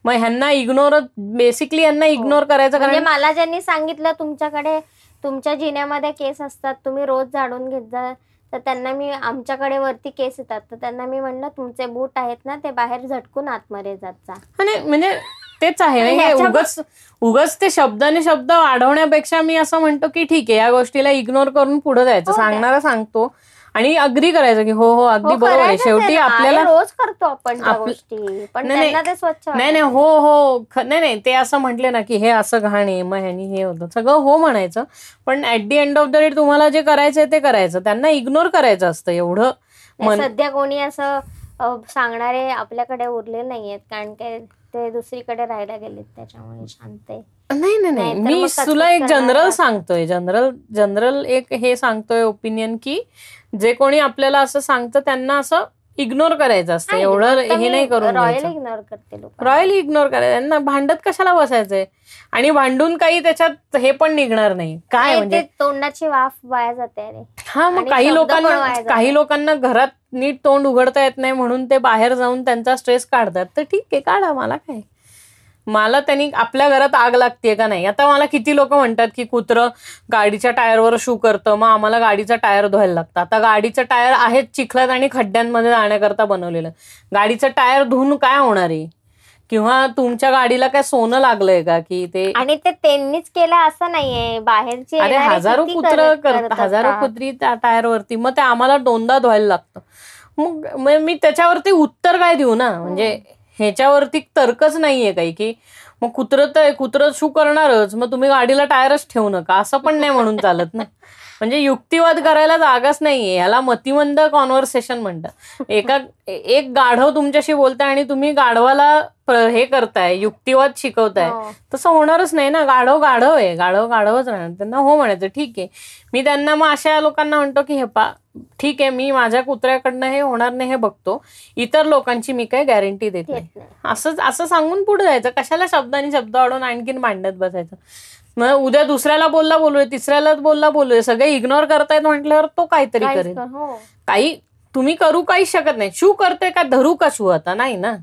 मग ह्यांना इग्नोर बेसिकली यांना इग्नोर करायचं म्हणजे कारण मला ज्यांनी सांगितलं तुमच्याकडे तुमच्या जिन्यामध्ये केस असतात तुम्ही रोज झाडून घेत जा तर त्यांना मी आमच्याकडे वरती केस येतात तर त्यांना मी म्हणलं तुमचे बूट आहेत ना ते बाहेर झटकून आतमध्ये जात जा. म्हणजे तेच आहे उगच उगच ते शब्दाने शब्द वाढवण्यापेक्षा मी असं म्हणतो की ठीक आहे या गोष्टीला इग्नोर करून पुढे जायचं. हो, सांगणारा सांगतो आणि अग्री करायचं की हो हो अगदी हो, बरोबर आहे. शेवटी. आपल्याला रोज करतो आपण गोष्टी. पण नाही, त्यांना ते स्वच्छ नाही हो हो. नाही नाही. ते असं म्हटले ना की हे असं घाण आहे मग ह्यानी हे होतं. सगळं हो म्हणायचं. पण at the end of the day तुम्हाला जे करायचंय ते करायचं. त्यांना इग्नोर करायचं असतं एवढं. सध्या कोणी असं सांगणारे आपल्याकडे उरलेले नाहीयेत. कारण ते दुसरीकडे राहायला गेलेत. त्याच्यामुळे शांत आहे. नाही नाही नाही. मी तुला एक जनरल सांगतोय. जनरल जनरल एक हे सांगतोय ओपिनियन की जे कोणी आपल्याला असं सांगतं त्यांना असं इग्नोर करायचं असतं. एवढं हे नाही करून रॉयल. इग्नोर करते रॉयली इग्नोर करायचं. त्यांना भांडत कशाला बसायचंय? आणि भांडून काही त्याच्यात हे पण निघणार नाही. काय म्हणजे? तोंडाची वाफ वाया जाते हा मग काही लोकांना. काही लोकांना घरात नीट तोंड उघडता येत नाही म्हणून ते बाहेर जाऊन त्यांचा स्ट्रेस काढतात. तर ठीक आहे काढा. मला काय? मला त्यांनी आपल्या घरात आग लागते का नाही? आता मला किती लोक म्हणतात की कुत्रं गाडीच्या टायरवर शू करतं मग आम्हाला गाडीचा टायर धुवायला लागतं. आता गाडीचं टायर आहेत चिखलात आणि खड्ड्यांमध्ये जाण्याकरता बनवलेलं. गाडीचं टायर धुवून काय होणार आहे? किंवा तुमच्या गाडीला काय सोनं लागलंय का की ते? आणि ते त्यांनीच केलं असं नाहीये. बाहेरची अरे हजारो किती कुत्र करत- हजारो. कुत्री त्या टायरवरती मग ते आम्हाला दोनदा धुवायला लागतं. मग मी त्याच्यावरती उत्तर काय देऊ ना? म्हणजे ह्याच्यावरती तर्कच नाहीये काही की मग कुत्र तर कुत्र शू करणारच मग तुम्ही गाडीला टायरच ठेवू नका असं पण नाही म्हणून चालत ना. म्हणजे युक्तिवाद करायला जागाच नाहीये ह्याला मतिमंद कॉन्व्हर्सेशन म्हणतात. एका एक गाढव तुमच्याशी बोलताय आणि तुम्ही गाढवाला हे करताय युक्तिवाद शिकवताय हो. तसं होणारच नाही ना गाढव गाढव आहे गाढव गाढवच राहणार. त्यांना हो म्हणायचं ठीक आहे. मी त्यांना मग अशा लोकांना म्हणतो की हे पा ठीक आहे मी माझ्या कुत्र्याकडनं हे होणार नाही हे बघतो. इतर लोकांची मी काही गॅरंटी देत नाही. असंच असं सांगून पुढे जायचं. कशाला शब्दांनी शब्द वाढवून आणखीन भांडत बसायचं? मग उद्या दुसऱ्याला बोलला बोलूया तिसऱ्याला बोलला बोलूया सगळे इग्नोर करतायत म्हटल्यावर तो काहीतरी करेल. कर- हो. काही तुम्ही करू काही शकत नाही. शू करते का धरू का शू आता? नाही ना.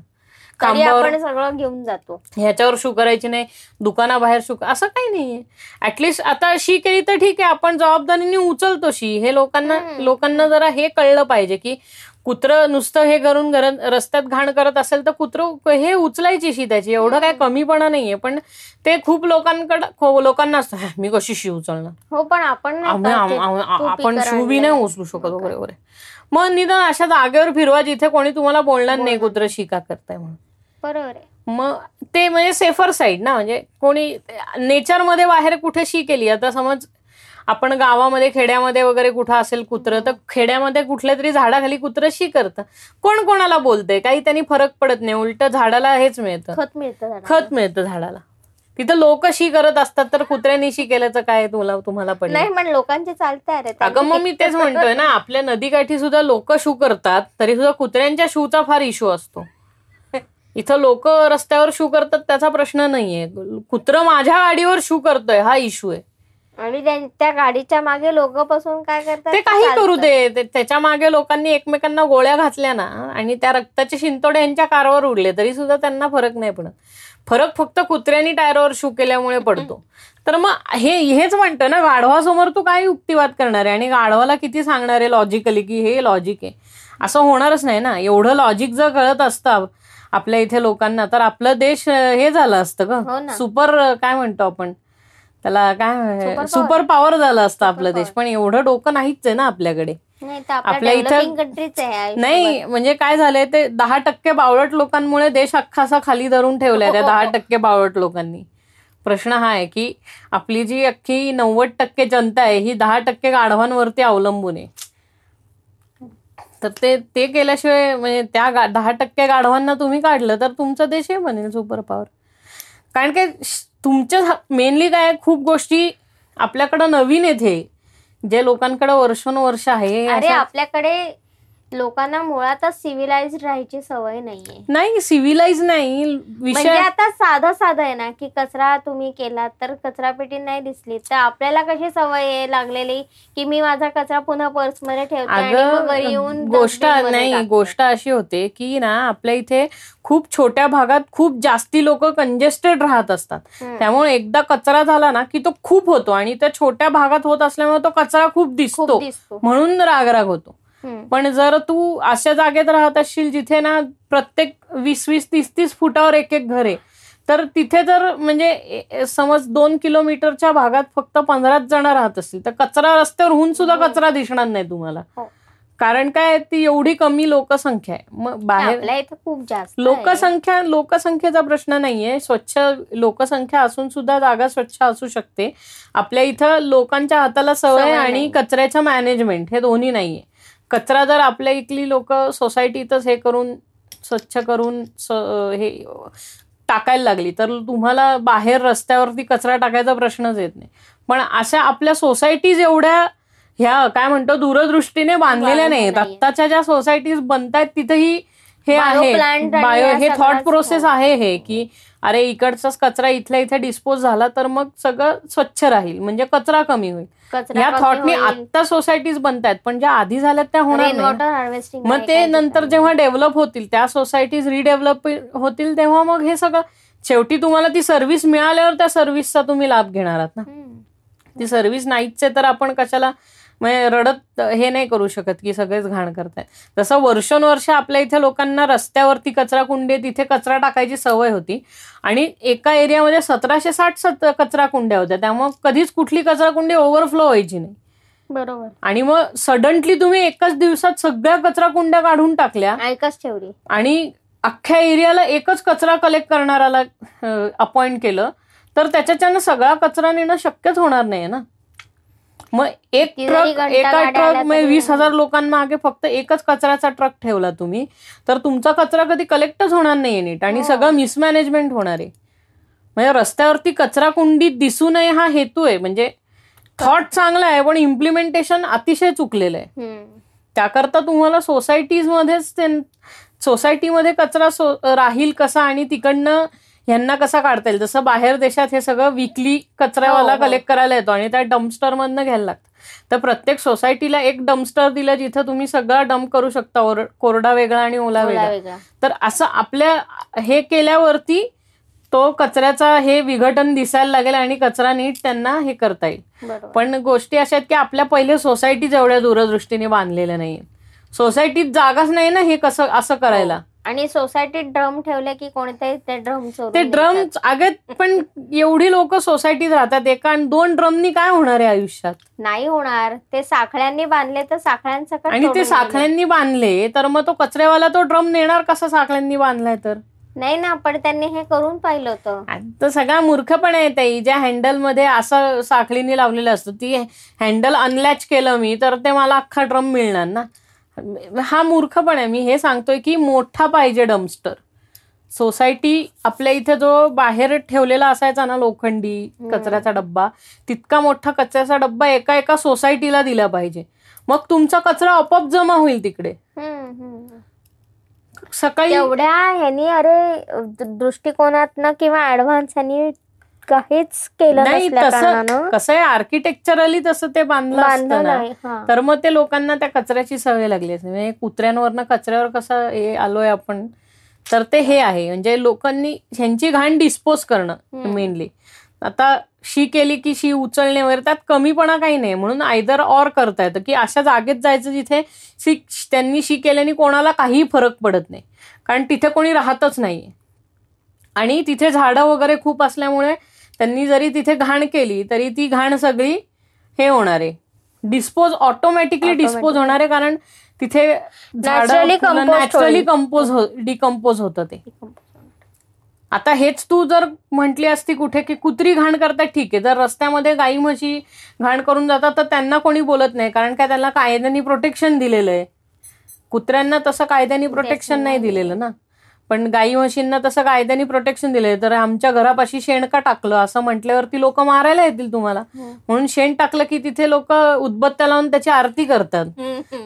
तरी आपण सगळं घेऊन जातो. ह्याच्यावर शू करायची नाही दुकानाबाहेर शू असं काही नाहीये. ऍटलिस्ट आता शी केली तर ठीक आहे आपण जबाबदारीने उचलतो शी हे लोकांना. लोकांना जरा हे कळलं पाहिजे की कुत्र नुसतं हे करून घरात रस्त्यात घाण करत असेल तर कुत्र हे उचलायची शी त्याची. एवढं काय कमीपणा नाहीये पण ते खूप लोकांकडे लोकांना असतं "हा, मी कशी शी उचलणार? हो पण आपण नाही आपण शू बी. नाही उचलू शकत वगैरे वगैरे. मग निदान अशा जागेवर फिरवा जिथे कोणी तुम्हाला बोलणार नाही कुत्र शिका करताय म्हणून. बरोबर मग ते म्हणजे सेफर साईड ना म्हणजे कोणी नेचरमध्ये बाहेर कुठे शी केली? आता समज आपण गावामध्ये खेड्यामध्ये वगैरे कुठं असेल कुत्रं तर खेड्यामध्ये कुठल्या तरी झाडाखाली कुत्रं शी करतं. कोण कोणाला बोलतंय? काही त्यांनी फरक पडत नाही. उलट झाडाला हेच मिळतं. खत मिळतं. खत मिळतं झाडाला. तिथं लोक शी करत असतात तर कुत्र्यांनी शी केल्याचं काय तुला तुम्हाला पडलं? नाही पण लोकांचे चालते अगं मग मी तेच म्हणतोय ना आपल्या नदीकाठी सुद्धा लोक शू करतात तरी सुद्धा कुत्र्यांच्या शूचा फार इश्यू असतो. इथं लोक रस्त्यावर शू करतात त्याचा प्रश्न नाहीये. कुत्र माझ्या गाडीवर शू करतोय हा इश्यू आहे. आणि त्यां- गाडीच्या मागे लोक बसून काय करतात? ते काही. करू दे ते- त्याच्यामागे लोकांनी एकमेकांना गोळ्या घातल्या ना आणि त्या रक्ताचे शिंतोडे यांच्या कारवर उडले तरी सुद्धा त्यांना फरक नाही पडत. फरक फक्त कुत्र्यांनी टायरवर शू केल्यामुळे पडतो. तर मग हे हेच म्हणतं ना गाढवासमोर तू काय युक्तिवाद करणार आहे? आणि गाढवाला किती सांगणार आहे लॉजिकली की हे लॉजिक आहे? असं होणारच नाही ना. एवढं लॉजिक जर कळत असतं आपल्या इथे लोकांना तर आपलं देश हे झालं असतं हो का ना. सुपर काय म्हणतो आपण? त्याला काय सुपर पॉवर झालं असतं आपलं देश. पण एवढं डोकं नाहीच आहे ना आपल्याकडे. आपल्या इथं-. नाही म्हणजे काय झालंय ते दहा टक्के बावळट लोकांमुळे देश अख्खा असा खाली धरून ठेवलाय त्या दहा टक्के बावळट लोकांनी. प्रश्न हा आहे की आपली जी अख्खी नव्वद टक्के जनता आहे ही दहा टक्के गाढवांवरती अवलंबून आहे. तर ते ते केल्याशिवाय म्हणजे त्या गा- दहा टक्के गाढवांना तुम्ही काढलं तर तुमचा देश हे बनेल सुपर पॉवर कारण की तुमच्या मेनली काय खूप गोष्टी आपल्याकडं नवीन हे. जे लोकांकडे वर्षानुवर्ष आहे अरे आपल्याकडे लोकांना मुळातच सिव्हिलाइज राहायची सवय नाहीये नाही सिव्हिलाइज नाही म्हणजे विषय आता साधं साधं आहे ना की कचरा तुम्ही केला तर कचरा पेटी नाही दिसली तर आपल्याला कशी सवय आहे लागलेली की मी माझा कचरा पुन्हा पर्समध्ये ठेवते येऊन गोष्ट नाही. गोष्ट अशी होते की ना आपल्या इथे खूप छोट्या भागात खूप जास्ती लोक कंजेस्टेड राहत असतात. त्यामुळे एकदा कचरा झाला ना की तो खूप होतो आणि त्या छोट्या भागात होत असल्यामुळे तो कचरा खूप दिसतो म्हणून रागराग होतो. पण जर तू अशा जागेत राहत असशील जिथे ना प्रत्येक वीस वीस तीस तीस फुटावर एक एक घर आहे तर तिथे जर म्हणजे समज दोन किलोमीटरच्या भागात फक्त पंधराच जण राहत असतील तर कचरा रस्त्यावर होऊन सुद्धा हो. कचरा दिसणार नाही तुम्हाला हो. कारण काय ती एवढी कमी लोकसंख्या आहे मग बाहेर खूप जास्त. लोकसंख्या लोकसंख्येचा प्रश्न नाहीये स्वच्छ लोकसंख्या असून सुद्धा जागा स्वच्छ असू शकते आपल्या इथं लोकांच्या हाताला सवय आणि. कचऱ्याचं मॅनेजमेंट हे दोन्ही नाहीये कचरा जर आपल्या इथली लोक सोसायटीतच हे करून स्वच्छ करून हे टाकायला लागली तर तुम्हाला बाहेर रस्त्यावरती कचरा टाकायचा प्रश्नच येत नाही. पण अशा आपल्या सोसायटीज एवढ्या ह्या काय म्हणतो दूरदृष्टीने बांधलेल्या नाहीत आत्ताच्या ज्या सोसायटीज बनतायत तिथेही हे आहे. बायो हे थॉट प्रोसेस आहे हे की अरे इकडचाच कचरा इथल्या इथे डिस्पोज झाला तर मग सगळं स्वच्छ राहील. म्हणजे कचरा कमी होईल. या थॉटनी आत्ता सोसायटीज बनतायत पण ज्या आधी झाल्यात त्या होणार मग ते नंतर जेव्हा डेव्हलप होतील त्या सोसायटीज रिडेव्हलप होतील तेव्हा मग हे सगळं शेवटी तुम्हाला ती सर्व्हिस मिळाल्यावर त्या सर्व्हिसचा तुम्ही लाभ घेणार आहात ना. ती सर्व्हिस नाहीच आहे तर आपण कशाला म्हणजे रडत हे नाही करू शकत की सगळेच घाण करतायत. तसं वर्षानुवर्ष आपल्या इथे लोकांना रस्त्यावरती कचरा कुंडे तिथे कचरा टाकायची सवय होती. आणि एका एरियामध्ये सतराशे साठ सत कचरा कुंड्या होत्या. त्यामुळे कधीच कुठली कचरा कुंडी ओव्हरफ्लो व्हायची नाही. बरोबर. आणि मग सडनली तुम्ही एकाच दिवसात सगळ्या कचरा कुंड्या काढून टाकल्या. एकच ठेवली. आणि अख्ख्या एरियाला एकच कचरा कलेक्ट करणाऱ्याला अपॉइंट केलं. तर त्याच्याच्यानं सगळा कचरा नेणं शक्यच होणार नाही ना? मग एक ट्रक एका ट्रक म्हणजे वीस हजार लोकांमागे फक्त एकच कचऱ्याचा ट्रक ठेवला तुम्ही. तर तुमचा कचरा कधी कलेक्टच होणार नाही नीट. आणि हो. सगळं मिसमॅनेजमेंट होणार आहे. म्हणजे रस्त्यावरती कचरा कुंडीत दिसू नये हा हेतू आहे. म्हणजे थॉट चांगला आहे पण इम्प्लिमेंटेशन अतिशय चुकलेलं आहे. त्याकरता तुम्हाला सोसायटीज मध्येच सोसायटीमध्ये कचरा राहील कसा आणि तिकडनं ह्यांना कसा काढता येईल? जसं बाहेर देशात हे सगळं विकली कचऱ्यावाला कलेक्ट हो, हो. करायला येतो आणि त्या डम्पस्टर मधनं घ्यायला लागतं. तर प्रत्येक सोसायटीला एक डम्पस्टर दिलं जिथं तुम्ही सगळं डम्प करू शकता. कोरडा वेगळा आणि ओला वेगळा. तर असं आपल्या हे केल्यावरती तो कचऱ्याचा हे विघटन दिसायला लागेल आणि कचरा नीट त्यांना हे करता येईल. पण गोष्टी अशा आहेत की आपल्या पहिले सोसायटीज एवढ्या दूरदृष्टीने बांधलेल्या नाही सोसायटीत जागाच नाही ना हे कसं असं करायला. आणि सोसायटीत ड्रम ठेवले की कोणते ते ड्रम ते ड्रम अगं पण एवढी लोक सोसायटीत राहतात. एका आणि दोन ड्रमनी काय होणार आहे आयुष्यात? नाही होणार. ते साखळ्यांनी बांधले तर साखळ्यांसकट आणि ते साखळ्यांनी बांधले तर मग तो कचऱ्यावाला तो ड्रम नेणार कसा साखळ्यांनी बांधलाय तर? नाही ना पण त्यांनी हे करून पाहिलं होतं. तर सगळा मूर्खपणा आहे ज्या हँडलमध्ये असं साखळीने लावलेलं असतं ती हँडल अनलॅच केलं मी तर ते मला अख्खा ड्रम मिळणार ना? हा मूर्खपण आहे मी हे सांगतोय की मोठा पाहिजे डम्स्टर सोसायटी आपल्या इथे जो बाहेर ठेवलेला असायचा ना लोखंडी कचऱ्याचा डब्बा तितका मोठा कचऱ्याचा डब्बा एका एका सोसायटीला दिला पाहिजे. मग तुमचा कचरा आपोआप जमा होईल तिकडे. सकाळी एवढ्या ह्यानी अरे दृष्टिकोनात किंवा ऍडव्हान्स ह्यानी काहीच केलं नाही तसं कसं आहे आर्किटेक्चरली तसं ते बांधलं असतं ना. तर मग ते लोकांना त्या कचऱ्याची सवय लागली असते. म्हणजे कुत्र्यांवरनं कचऱ्यावर कसं हे आलोय आपण. तर ते हे आहे. म्हणजे लोकांनी ह्यांची घाण डिस्पोज करणं मेनली आता शी केली की शी उचलणे वगैरे त्यात कमीपणा काही नाही. म्हणून आयदर ऑर करता येतं की अशा जागेत जायचं जिथे शी त्यांनी शी केल्याने कोणाला काही फरक पडत नाही. कारण तिथे कोणी राहतच नाहीये. आणि तिथे झाडं वगैरे खूप असल्यामुळे त्यांनी जरी तिथे घाण केली तरी ती घाण सगळी हे होणार. आहे डिस्पोज ऑटोमॅटिकली डिस्पोज होणार आहे कारण तिथे नॅचरली कंपोज डिकम्पोज होतं ते. आता हेच तू जर म्हटली असती कुठे की कुत्री घाण करतात ठीक आहे जर रस्त्यामध्ये गाई म्हशी घाण करून जातात तर त्यांना कोणी बोलत नाही कारण काय त्यांना कायद्याने प्रोटेक्शन दिलेलं आहे. कुत्र्यांना तसं कायद्याने प्रोटेक्शन नाही दिलेलं ना. पण गाई म्हशींना तसं कायद्याने प्रोटेक्शन दिले तर आमच्या घरापाशी शेण का टाकलं? असं म्हटल्यावरती लोक मारायला येतील तुम्हाला. हो. म्हणून शेण टाकलं की तिथे लोक उद्बत्त्या लावून त्याची आरती करतात.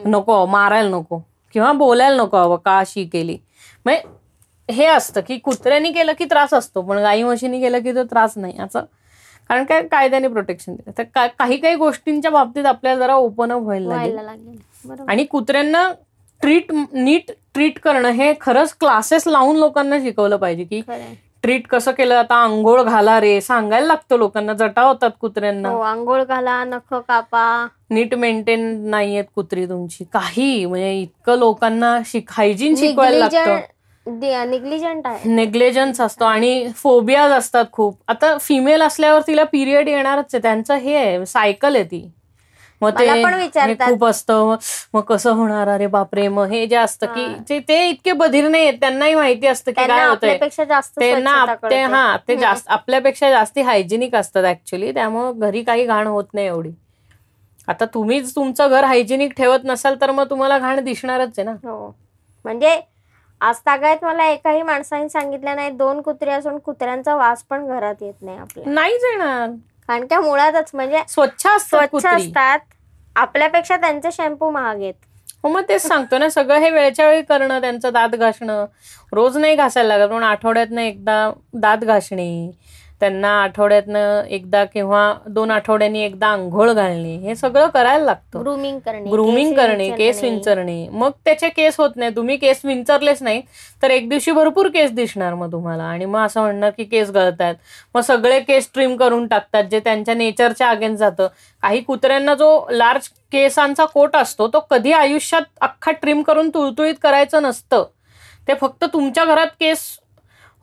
नको मारायला नको. किंवा बोलायला नको हवं का अशी केली. म्हणजे हे असतं की कुत्र्यांनी केलं की त्रास असतो पण गाई म्हशींनी केलं की तो त्रास नाही. असं. कारण काय? कायद्याने प्रोटेक्शन दिलं तर काही काही गोष्टींच्या बाबतीत आपल्याला जरा ओपन अप व्हायला लागेल. आणि कुत्र्यांना ट्रीट नीट ट्रीट करणं हे खरंच क्लासेस लावून लोकांना शिकवलं पाहिजे की ट्रीट कसं केलं आता आंघोळ घाला रे सांगायला लागतं लोकांना जटा होतात कुत्र्यांना. हो, आंघोळ घाला नख कापा. नीट मेंटेन नाहीयेत कुत्री तुमची काही म्हणजे इतकं लोकांना हायजीन शिकवायला लागतं. निग्लिजंट आहे. नेग्लेजन्स असतो आणि फोबियाज असतात खूप. आता फिमेल असल्यावर तिला पिरियड येणारच आहे त्यांचं हे आहे सायकल आहे ती. मग ते खूप असतं. मग कसं होणार? अरे बापरे मग हे जे असतं की ते इतके बधीर नाही त्यांनाही माहिती असतं की काय होतंय. त्यांना ते हा ते जास्त आपल्यापेक्षा जास्ती हायजेनिक असतात ऍक्च्युली त्यामुळे घरी काही घाण होत नाही एवढी. आता तुम्हीच तुमचं घर हायजेनिक ठेवत नसाल तर मग तुम्हाला घाण दिसणारच आहे ना. हो. म्हणजे आज तागायत मला एकाही माणसाने सांगितलं नाही. दोन कुत्रे असून कुत्र्यांचा वास पण घरात येत नाही आपल्या. नाहीच येणार. कारण का मुळातच म्हणजे स्वच्छ स्वच्छ असतात. आपल्यापेक्षा त्यांचे शॅम्पू महाग आहेत. हो मग तेच सांगतो ना सगळं हे वेळच्या वेळी करणं त्यांचं दात घासणं. रोज नाही घासायला लागत पण आठवड्यातनं एकदा दात घासणे. त्यांना आठवड्यातनं एकदा किंवा दोन आठवड्यांनी एकदा आंघोळ घालणे हे सगळं करायला लागतं. ग्रुमिंग करणे ग्रुमिंग केस करणे केस विंचरणे. विंचरणे मग त्याचे केस होत नाही. तुम्ही केस विंचरलेच नाही तर एक दिवशी भरपूर केस दिसणार मग तुम्हाला. आणि मग असं म्हणणार की केस गळतात मग सगळे केस ट्रिम करून टाकतात जे त्यांच्या नेचरच्या अगेन्स्ट जातं. काही कुत्र्यांना जो लार्ज केसांचा कोट असतो तो कधी आयुष्यात अख्खा ट्रिम करून तुळतुळीत करायचं नसतं. ते फक्त तुमच्या घरात केस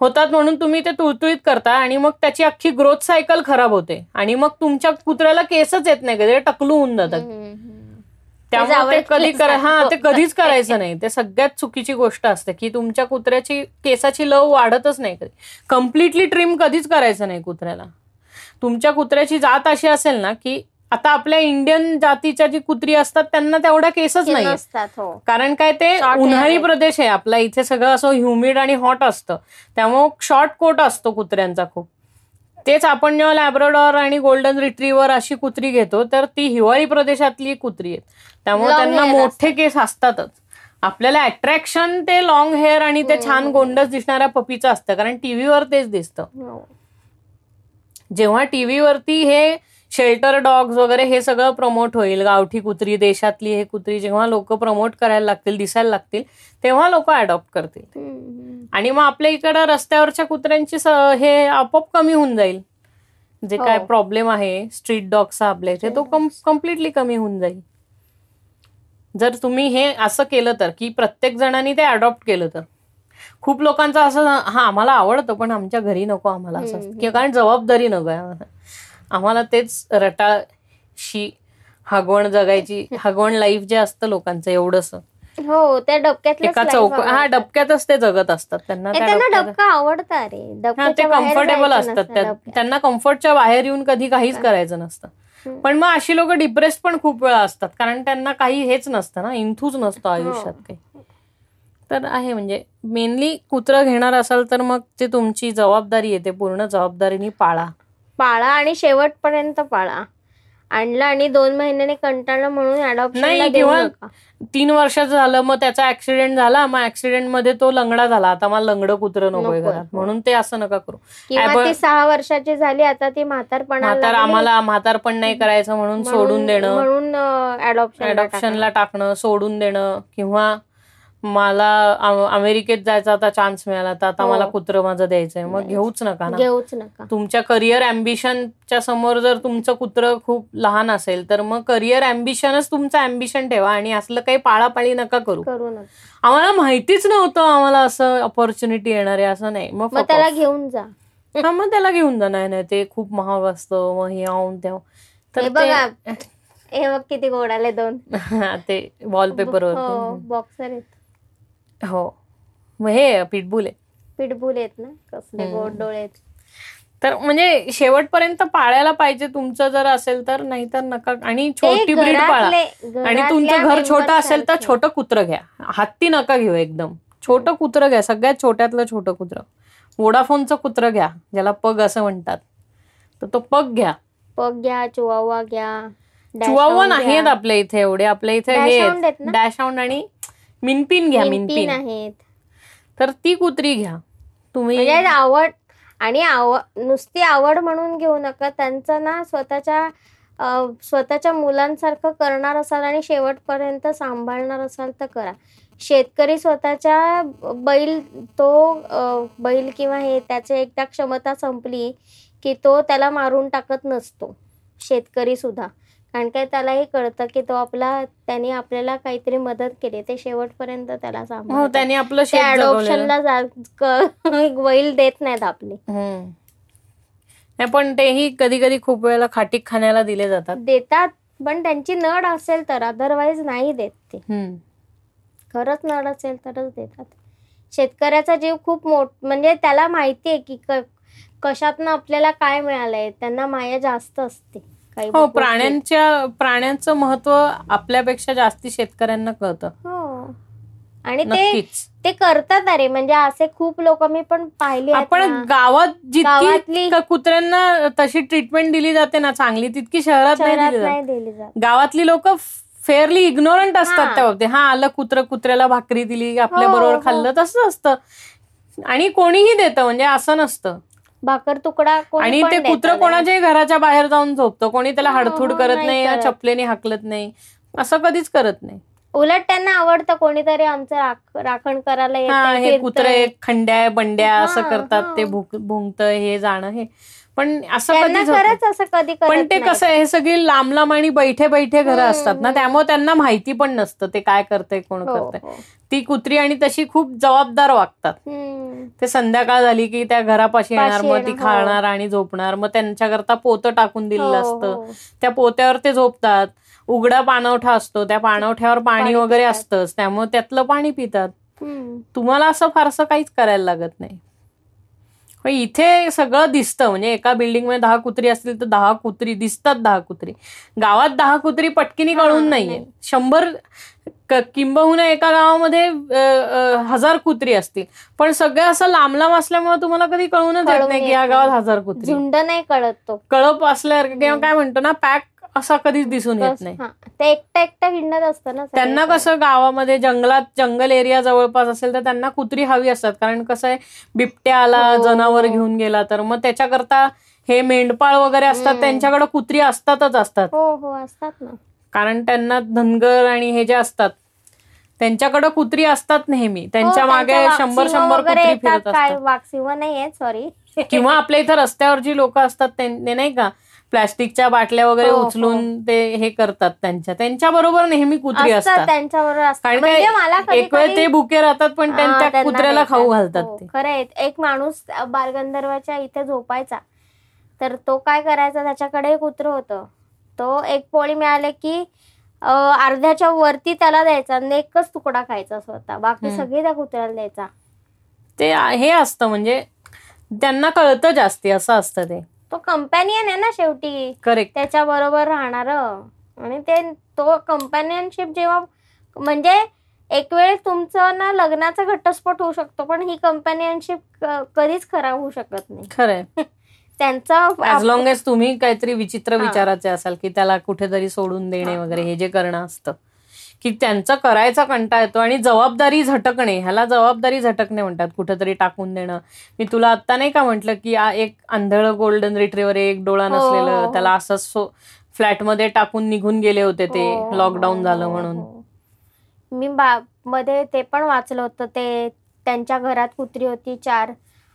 होतात म्हणून तुम्ही ते तुळतुळीत करता आणि मग त्याची अख्खी ग्रोथ सायकल खराब होते आणि मग तुमच्या कुत्र्याला केसच येत नाही कधी टकलू होऊन जातात. त्यामुळे ते कधी करा हा ते. कधीच करायचं नाही ते सगळ्यात चुकीची गोष्ट असते की तुमच्या कुत्र्याची केसाची लव वाढतच नाही कधी कम्प्लिटली ट्रिम कधीच करायचं नाही कुत्र्याला तुमच्या कुत्र्याची जात अशी असेल ना की आता आपल्या इंडियन जातीच्या जी कुत्री असतात त्यांना तेवढ्या केसच नाही हो. कारण काय ते उन्हाळी. प्रदेश आहे. आपला इथे सगळं असं ह्युमिड आणि हॉट असतं. त्यामुळे शॉर्ट कोट असतो कुत्र्यांचा खूप. तेच आपण जेव्हा लॅब्राडॉर आणि गोल्डन रिट्रीवर अशी कुत्री घेतो तर ती हिवाळी प्रदेशातली कुत्री आहेत. त्यामुळे त्यांना मोठे केस असतातच. आपल्याला अट्रॅक्शन ते लॉंग हेअर आणि ते छान गोंडस दिसणाऱ्या पपीचं असतं. कारण टीव्हीवर तेच दिसतं. हो. जेव्हा टीव्हीवरती हे शेल्टर डॉग्स वगैरे हे सगळं प्रमोट होईल. गावठी कुत्री देशातली हे कुत्री जेव्हा लोक प्रमोट करायला लागतील दिसायला लागतील तेव्हा लोक अडॉप्ट करतील. आणि मग आपल्या इकडं रस्त्यावरच्या कुत्र्यांची हे आपोआप कमी होऊन जाईल. जे काय हो. प्रॉब्लेम आहे स्ट्रीट डॉगचा आपल्या इथे तो कम्प्लिटली कमी होऊन जाईल. जर तुम्ही हे असं केलं तर की प्रत्येक जणांनी ते अडॉप्ट केलं तर. खूप लोकांचं असं हा आम्हाला आवडतं पण आमच्या घरी नको आम्हाला असं कारण जबाबदारी नको आहे आम्हाला. तेच रटाळशी हगवण जगायची हगवण लाईफ जे असतं लोकांचं एवढंच हो त्या चौक हा डबक्यातच ते जगत असतात. त्यांना त्या त्यांना डबक्यात- डबका आवडतं रे. हा ते कम्फर्टेबल असतात. डबक्यात. त्यांना कम्फर्टच्या बाहेर येऊन कधी काहीच करायचं नसतं. पण मग अशी लोक डिप्रेस पण खूप वेळा असतात. कारण त्यांना काही हेच नसतं ना. इंथूच नसतं आयुष्यात काही. तर आहे म्हणजे मेनली कुत्रं घेणार असाल तर मग ते तुमची जबाबदारी आहे ते पूर्ण जबाबदारीने पाळा. पाळा आणि शेवटपर्यंत पाळा. आणलं आणि दोन महिन्याने कंटाळलं म्हणून नाही, किंवा- नका. तीन वर्षाचं झालं मग त्याचा ऍक्सिडेंट झाला मग ऍक्सिडेंटमध्ये तो लंगडा झाला. आता मला लंगडं कुत्रं नकोय नकोय, घरात. हो. म्हणून ते असं नका करू. किंवा ती सहा वर्षाची झाली आता ती म्हातारपणा म्हातार आम्हाला म्हातारपण नाही करायचं म्हणून सोडून देणं. म्हणून अडॉप्शन अडॉप्शनला टाकणं सोडून देणं किंवा मला अमेरिकेत जायचा आता चान्स मिळाला तर आता हो. मला कुत्रं माझं द्यायचंय. मग घेऊच नका ना. घेऊच नका. तुमच्या करिअर अम्बिशनच्या समोर जर तुमचं कुत्रं खूप लहान असेल तर मग करिअर अम्बिशनच तुमचं अम्बिशन ठेवा आणि असलं काही पाळापाळी नका करू. आम्हाला माहितीच नव्हतं आम्हाला असं ऑपॉर्च्युनिटी येणार आहे असं नाही. मग त्याला. घेऊन जा. हा मग त्याला घेऊन जा. नाही नाही ते खूप महाग असतं. मग हे आऊन त्या तर ते- बघा हे बघ किती गोड आले दोन. ते वॉलपेपर हो वरती. बॉक्सर आहेत. हो. मग हे पिटबुल आहे. पिटबुल आहेत ना? कसले. गोड डोळे आहेत. तर म्हणजे शेवटपर्यंत पाळायला पाहिजे तुमचं जर असेल तर नाहीतर नका. आणि छोटी ब्रीड पाळा. आणि तुमचं घर छोटं असेल तर छोटं कुत्रं घ्या. हत्ती नका घेऊ एकदम. छोटं कुत्रं घ्या. सगळ्यात छोट्यातलं छोटं कुत्रं. वोडाफोनचं कुत्रं घ्या ज्याला पग असं म्हणतात. तर तो पग घ्या. पग घ्या चुवावा घ्या चुवावा नाहीत घ्या. आपल्या इथे एवढे. आपल्या इथे हे? डॅशाउंड आणि मिनपिन घ्या मिनपिन आहेत. तर ती कुत्री घ्या. तुम्ही म्हणजे आवड आणि आवड नुसती आवड म्हणून घेऊ नका. त्यांचं ना स्वतःच्या स्वतःच्या मुलांसारखं करणार असाल आणि शेवटपर्यंत सांभाळणार असाल तर करा. शेतकरी स्वतःच्या बैल तो बैल किंवा हे त्याची एकदा क्षमता संपली की तो त्याला मारून टाकत नसतो. शेतकरी सुद्धा. कारण काय त्यालाही कळतं की तो आपला त्याने आपल्याला काहीतरी मदत केली. ते शेवटपर्यंत त्याला हो सांभाळतात त्यांनी आपलं बैल देत नाहीत आपले. पण तेही कधी कधी खूप वेळेला खाटीक खाण्याला दिले जातात. देतात पण त्यांची नड असेल तर अदरवाईज नाही देत ते. खरंच नड असेल तरच देतात. शेतकऱ्याचा जीव खूप मोठ म्हणजे त्याला माहिती आहे क- कशातनं आपल्याला काय मिळालंय. त्यांना माया जास्त असते. काही हो. प्राण्यांच्या प्राण्यांचं महत्त्व आपल्यापेक्षा जास्ती शेतकऱ्यांना कळतं हो आणि ते ते करतात अरे म्हणजे असे खूप लोक मी पण पाहिले आपण. गावात जितकी कुत्र्यांना तशी ट्रीटमेंट दिली जाते ना चांगली तितकी शहरात नाही दिली जात गावातली लोक फेअरली इग्नोरंट असतात. त्या बाबतीत हा आलं कुत्र कुत्र्याला भाकरी दिली आपल्या हो, बरोबर हो. खाल्लं तसंच असतं आणि कोणीही देतं म्हणजे असं नसतं भाकर तुकडा आणि ते कुत्र. कोणाच्याही घराच्या बाहेर जाऊन झोपतं कोणी त्याला हो, हडथूड हो, करत नाही. चपलेने हाकलत नाही असं कधीच करत नाही उलट त्यांना आवडतं कोणीतरी आमचं राख- राखण करायला हा हे कुत्रे. खंड्या बंड्या हा, असं करतात हा. ते भुंकत हे जाणं हे पण असं खरंच कधी पण ते. कसं आहे, हे सगळी लांब लांब आणि बैठे बैठे घरं हम्म, असतात ना हम्म. त्यामुळे त्यांना माहिती पण नसतं ते काय करतंय कोण हो, करतंय हो. ती कुत्री आणि तशी खूप जबाबदार वागतात. ते संध्याकाळ झाली की त्या घरापाशी येणार मग ती हो. खाणार आणि झोपणार मग त्यांच्याकरता पोतं टाकून दिलेलं हो, असतं हो. त्या पोत्यावर ते झोपतात उघडा पाणवठा असतो त्या पाणवठ्यावर पाणी वगैरे. असतंच त्यामुळे त्यातलं पाणी पितात. तुम्हाला असं फारसं काहीच करायला लागत नाही इथे सगळं दिसतं. म्हणजे एका बिल्डिंगमध्ये दहा कुत्री असतील तर दहा कुत्री दिसतात दहा कुत्री. गावात दहा कुत्री पटकिनी कळून नाहीये. नाही. शंभर किंबहुना एका गावामध्ये हजार कुत्री असतील. पण सगळं असं लांब लांब असल्यामुळे तुम्हाला कधी कळूनच येत नाही की या गावात. हजार कुत्री. झुंड नाही कळत तो. कळप असल्यासारखं किंवा काय म्हणतो ना पॅक असा कधीच दिसून येत नाही. ते एकटं एकटं हिंडत असतं ना त्यांना. कसं गावामध्ये जंगलात जंगल एरिया जवळपास असेल तर त्यांना कुत्री हवी असतात. कारण कसं आहे बिबट्या आला हो. जनावर घेऊन गेला तर मग त्याच्याकरता हे मेंढपाळ वगैरे असतात. त्यांच्याकडे कुत्री असतातच असतात. हो हो असतात ना. कारण त्यांना धनगर आणि हे जे असतात त्यांच्याकडे कुत्री असतात नेहमी. त्यांच्या हो, मागे शंभर शंभर कुत्री फिरत असतात. वाघसिंह नाहीये सॉरी किंवा आपल्या इथं रस्त्यावर जी लोक असतात त्यां- ते नाही का? प्लास्टिकच्या बाटल्या वगैरे हो, हो. उचलून ते हे करतात त्यांच्या. त्यांच्या बरोबर नेहमी कुत्री असतात त्यांच्याबरोबर म्हणजे एक वेळ ते भुके राहतात पण त्यां- त्या त्यांना कुत्र्याला. खाऊ घालतात हो, ते. खरं एक माणूस बालगंधर्वाच्या इथे झोपायचा. तर तो काय करायचा? त्याच्याकडे कुत्र होतं. तो एक पोळी मिळाले की अर्ध्याच्या वरती त्याला द्यायचा आणि एकच तुकडा खायचा स्वतः. बाकी. सगळी त्या कुत्र्याला द्यायचा. ते हे असतं म्हणजे त्यांना कळतं जास्ती असं असतं ते. तो कंपॅनियन आहे ना शेवटी. करेक्ट त्याच्या बरोबर राहणार. आणि ते तो कंपॅनियनशिप जेव्हा म्हणजे एक वेळ तुमचं ना लग्नाचा घटस्फोट होऊ शकतो पण ही कंपॅनियनशिप कधीच खराब होऊ शकत नाही. खरंय. त्यांचा ऍज लॉंग एज तुम्ही काहीतरी विचित्र. विचाराचे असाल की त्याला कुठेतरी सोडून देणे वगैरे हे जे करणं असतं. की त्यांचं करायचा कंटाळा येतो आणि जबाबदारी झटकणे ह्याला जबाबदारी झटकणे म्हणतात कुठेतरी टाकून देणं मी तुला आत्ता नाही का म्हटलं की एक आंधळ गोल्डन रिट्रीवर एक डोळा हो, नसलेलं हो. त्याला असंच फ्लॅटमध्ये टाकून निघून गेले होते ते लॉकडाऊन हो, झालं म्हणून. मी मध्ये ते पण वाचलं होतं ते त्यांच्या घरात कुत्री होती चार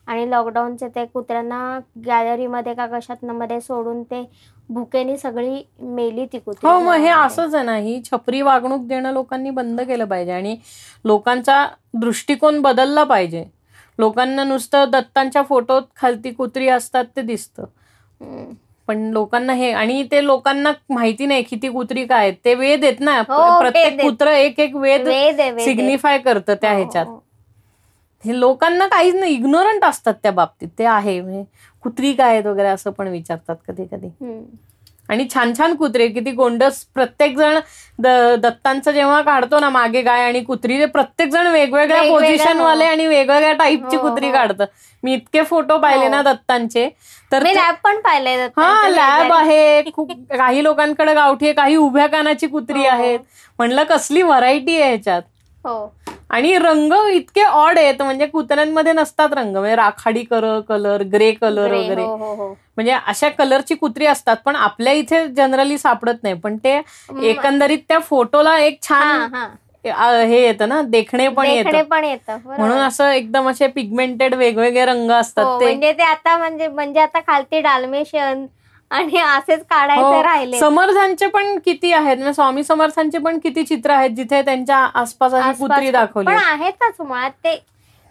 आणि लॉकडाऊनचे ते कुत्र्यांना गॅलरीमध्ये का कशात मध्ये सोडून ते भुकेनी सगळी मेली ती कुत्री हो मग हे. असंच आहे ना ही छपरी वागणूक देणं लोकांनी बंद केलं पाहिजे आणि लोकांचा दृष्टिकोन बदलला पाहिजे लोकांना नुसतं दत्तांच्या फोटोत खालती कुत्री असतात ते दिसतं. पण लोकांना हे आणि ते लोकांना माहिती नाही किती कुत्री काय आहेत. ते वेद आहेत ना हो, प्रत्येक. कुत्र एक एक वेद. सिग्निफाय करतं त्या हो, ह्याच्यात हो. लोकांना काहीच नाही इग्नोरंट असतात त्या बाबतीत ते आहे म्हणजे कुत्री काय आहेत वगैरे असं पण विचारतात कधी कधी. आणि छान छान कुत्रे किती गोंडस प्रत्येक जण दत्तांचं जेव्हा काढतो ना मागे गाय आणि कुत्री प्रत्येक जण वेगवेगळ्या पोझिशन वाले. आणि वेगवेगळ्या टाईपची हो, कुत्री हो. काढतं मी इतके फोटो पाहिले हो. ना दत्तांचे तर लॅब पण पाहिलंय हा लॅब. आहे खूप काही लोकांकडे गावठी आहे काही उभ्या कानाची कुत्री. आहेत म्हणलं कसली व्हरायटी आहे ह्याच्यात हो. आणि रंग इतके ऑड आहेत म्हणजे कुत्र्यांमध्ये नसतात रंग म्हणजे राखाडी कलर ग्रे कलर ग्रे, वगैरे. हो, हो. म्हणजे अशा कलरची कुत्री असतात पण आपल्या इथे जनरली सापडत नाही. पण ते एकंदरीत त्या फोटोला एक छान हा येतं ना देखणे पण येतं. पण येतं बरोबर. म्हणून असं एकदम असे पिगमेंटेड वेगवेगळे रंग असतात ते म्हणजे ते आता म्हणजे म्हणजे आता खालती डाल्मेशन आणि असेच काढायचे राहिले हो. समर्थांचे पण किती आहेत म्हणजे स्वामी समर्थांचे पण किती चित्र आहेत जिथे त्यांच्या आसपास कुत्री दाखवली पण आहेत. आहेतच मुळात ते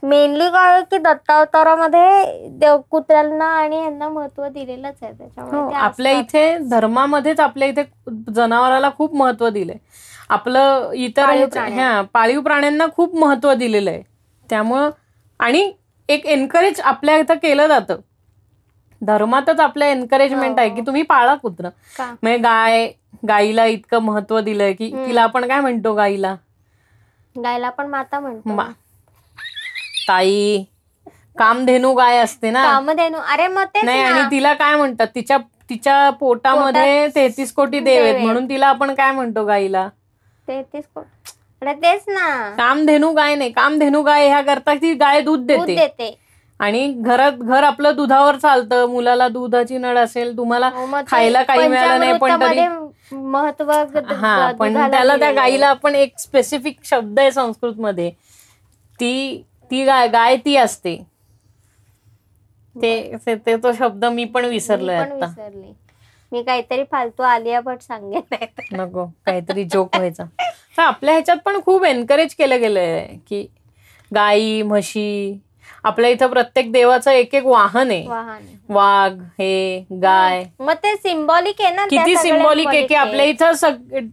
मेनली काय की दत्तावतारामध्ये देव कुत्र्यांना आणि यांना महत्त्व दिलेलंच आहे त्याच्यामुळे हो, आपल्या. इथे धर्मामध्येच आपल्या इथे जनावराला खूप महत्त्व दिलंय आपलं इतर पाळीव ह्याच्या- प्राण्यांना. हा पाळीव प्राण्यांना खूप महत्त्व दिलेलं आहे त्यामुळं आणि एक एनकरेज आपल्या इथं केलं जातं धर्मातच आपलं एनकरेजमेंट आहे की तुम्ही पाळा कुत्र. म्हणजे गाय गाईला इतकं महत्त्व दिलंय की तिला आपण काय म्हणतो गाईला? गायला पण माता म्हणतो. ताई कामधेनू गाय असते ना. कामधेनू. अरे मग नाही. आणि तिला काय म्हणतात? तिच्या तिच्या पोटामध्ये तेहतीस कोटी देव आहेत. म्हणून तिला आपण काय म्हणतो गाईला? तेहतीस कोटी. अरे तेच ना. कामधेनू गाय नाही. कामधेनू गाय ह्या करता ती गाय दूध देते. आणि घरात घर आपलं दुधावर चालतं. मुलाला दुधाची नळ असेल तुम्हाला हो, खायला काही मिळालं नाही पण तरी महत्त्व हा पण त्याला त्या. गाईला आपण एक स्पेसिफिक शब्द आहे संस्कृत मध्ये ती ती गाय गाय ती असते. ते ते- ते शब्द मी पण विसरलोय आता. मी काहीतरी फालतू आलिया भट सांगेन नको काहीतरी जोक व्हायचा. तर आपल्या ह्याच्यात पण खूप एनकरेज केलं गेलंय की गाई म्हशी आपल्या इथं प्रत्येक देवाचं एक एक वाहन आहे वाहन वाघ हे गाय. मग ते सिम्बॉलिक आहे ना किती सिम्बॉलिक आहे की आपल्या इथं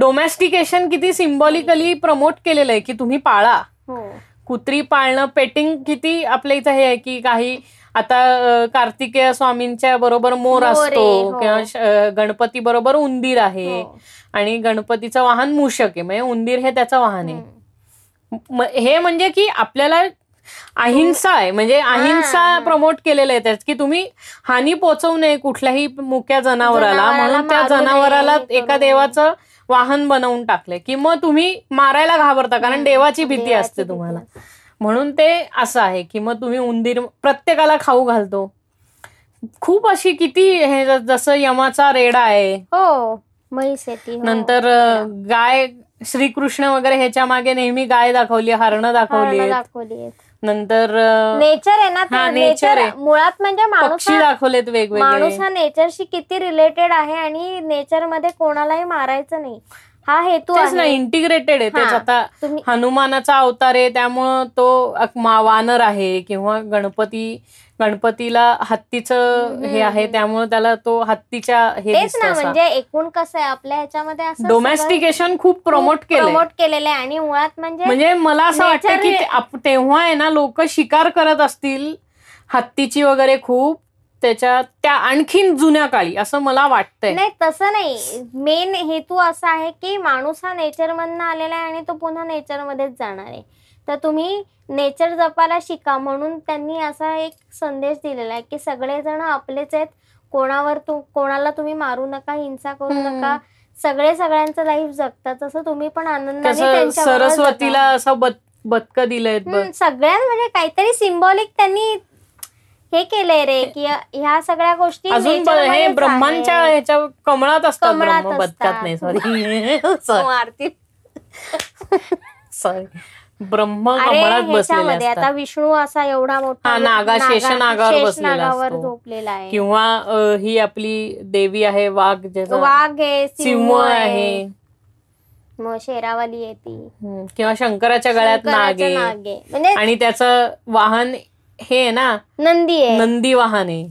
डोमेस्टिकेशन किती सिम्बॉलिकली प्रमोट केलेलं आहे की तुम्ही पाळा. हो. कुत्री पाळणं पेटिंग किती आपल्या इथं हे आहे की काही आता कार्तिकेय स्वामींच्या बरोबर मोर असतो हो. किंवा गणपती बरोबर उंदीर आहे. हो. आणि गणपतीचं वाहन मूषक आहे म्हणजे उंदीर हे त्याचं वाहन आहे. हे म्हणजे की आपल्याला अहिंसा आहे. म्हणजे अहिंसा प्रमोट केलेलं आहे त्यात की तुम्ही हानी पोचवू नये कुठल्याही मुक्या जनावराला. म्हणून त्या जनावराला एका देवाचं वाहन बनवून टाकले की मग तुम्ही मारायला घाबरता कारण देवाची भीती असते तुम्हाला. म्हणून ते असं आहे की मग तुम्ही उंदीर प्रत्येकाला खाऊ घालतो. खूप अशी किती हे जसं यमाचा रेडा आहे. हो हो. नंतर गाय श्रीकृष्ण वगैरे ह्याच्या मागे नेहमी गाय दाखवली हरणं दाखवली दाखवली. नंतर नेचर आहे ना हा, नेचर आहे. मुळात म्हणजे माणूस दाखवलेत वेगवेगळे माणूस हा नेचरशी किती रिलेटेड आहे आणि नेचरमध्ये कोणालाही मारायचं नाही हा हेतू ना इंटिग्रेटेड आहे हा. आता हनुमानाचा अवतार आहे त्यामुळं तो वानर आहे किंवा गणपती गणपतीला हत्तीचं हे आहे त्यामुळं त्याला तो हत्तीच्या हे तेच ना म्हणजे एकूण कसं आहे आपल्या ह्याच्यामध्ये असं डोमेस्टिकेशन खूप प्रमोट केलंय. प्रमोट केलेलं आहे आणि मुळात म्हणजे म्हणजे मला असं वाटतं की तेव्हा आहे ना लोक शिकार करत असतील हत्तीची वगैरे खूप त्याच्या त्या आणखीन जुन्या काळी असं मला वाटतंय. नाही तसं नाही. मेन हेतू असा आहे की माणूस हा नेचर मधनं आलेला आहे आणि तो पुन्हा नेचर मध्येच जाणार आहे. तर तुम्ही नेचर जपायला शिका म्हणून त्यांनी असा एक संदेश दिलेला आहे की सगळेजण आपलेच आहेत. कोणावर तू कोणाला तुम्ही मारू नका हिंसा करू. नका. सगळे सगळ्यांचं लाईफ जगतात. तसं तुम्ही पण आनंदाने त्यांच्याबरोबर सरस्वतीला. असं बत बदक दिलंय सगळ्यात म्हणजे काहीतरी सिम्बॉलिक त्यांनी हे केलंय रे की ह्या सगळ्या गोष्टी हे ब्रह्मांच्या. ह्याच्या कमळात असतात कमळात. नाही सॉरी हो, सॉरी ब्रह्म ह्याच्यामध्ये आता विष्णू असा एवढा मोठा नागा, शेषनागावर शेष नागावर. झोपलेला आहे. किंवा ही आपली देवी आहे वाघ वाघ आहे सिंह आहे. मग शेरावाली आहे ती. हम्म, किंवा शंकराच्या गळ्यात नाग आहे. म्हणजे आणि त्याचं वाहन हे आहे ना? नंदी आहे. नंदी वाहन आहे.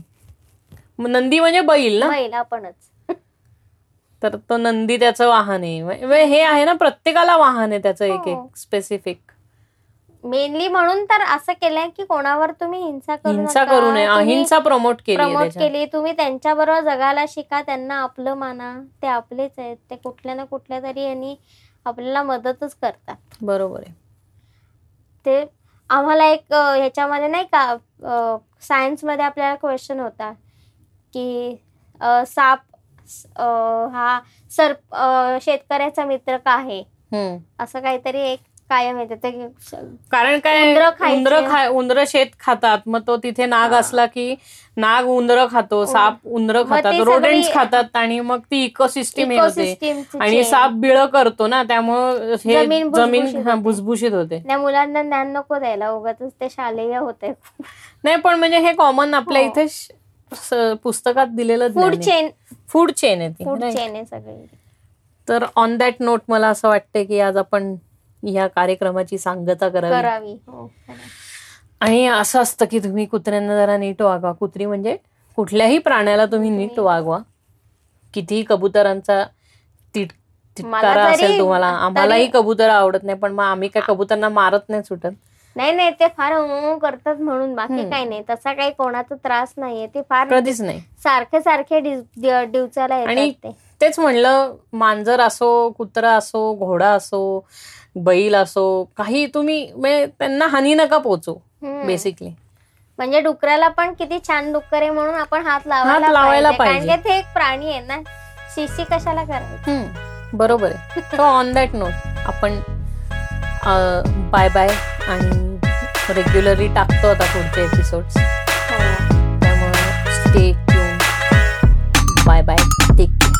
नंदी म्हणजे बैल ना? महिला पणच तर तो नंदी त्याचं वाहन आहे. म्हणजे हे आहे ना प्रत्येकाला वाहन आहे त्याचं एक. एक स्पेसिफिक मेनली म्हणून तर असं केलंय की कोणावर तुम्ही हिंसा करू हिंसा. करू नये अहिंसा प्रमोट केली प्रमोट. केली तुम्ही त्यांच्याबरोबर जगायला शिका त्यांना आपलं माना ते आपलेच आहेत ते कुठल्या ना कुठल्या तरी यांनी आपल्याला मदतच करतात बरोबर आहे ते आम्हाला एक ह्याच्यामध्ये नाही का सायन्समध्ये आपल्याला क्वेश्चन होता की साप हा सर्प अ, शेतकऱ्याचा मित्र का आहे. असं काहीतरी एक कायम येते ते कारण काय उंदरं खायचे. उंदर शेत खातात मग तो तिथे नाग असला की नाग उंदर खातो साप उंदर हो. खातात रोडेंट्स खातात आणि मग ती इकोसिस्टीम हे होते इकोसिस्टीम आणि साप बिळ करतो ना त्यामुळं हे जमीन भुसभुशीत हा, होते. मुलांना ज्ञान नको द्यायला उगाच ते शालेय होते नाही पण म्हणजे हे कॉमन आपल्या हो. इथे पुस्तकात दिलेलं फूड चेन फूड चेन आहे ती फूड? चेन आहे सगळी तर ऑन दॅट नोट मला असं वाटतं की आज आपण ह्या कार्यक्रमाची सांगता करावी. करावी. हो. आणि असं असतं की तुम्ही कुत्र्यांना जरा नीट वागवा. कुत्री म्हणजे कुठल्याही प्राण्याला तुम्ही नीट वागवा. कितीही कबुतरांचा तिट तिटकारा असेल तुम्हाला. आम्हालाही कबुतर आवडत नाही पण मग आम्ही काय कबुतरांना मारत नाही सुटत. नाही नाही ते फार करतात म्हणून. बाकी. काही नाही. तसा काही कोणाचा त्रास नाहीये. ते फार कधीच नाही. सारखे सारखे डिवचायला आणि तेच म्हणलं मांजर असो कुत्रा असो घोडा असो बैल असो काही तुम्ही म्हणजे त्यांना हानी नका पोचू बेसिकली म्हणजे डुकराला पण किती छान डुक्कर आहे म्हणून आपण हात लावायला पाहिजे. ते एक प्राणी आहे ना. शिशी कशाला करायचं? बरोबर आहे. ऑन दॅट नोट आपण बाय बाय आणि रेग्युलरली टाकतो आता पुढचे एपिसोड त्यामुळे स्टे बाय बाय टेक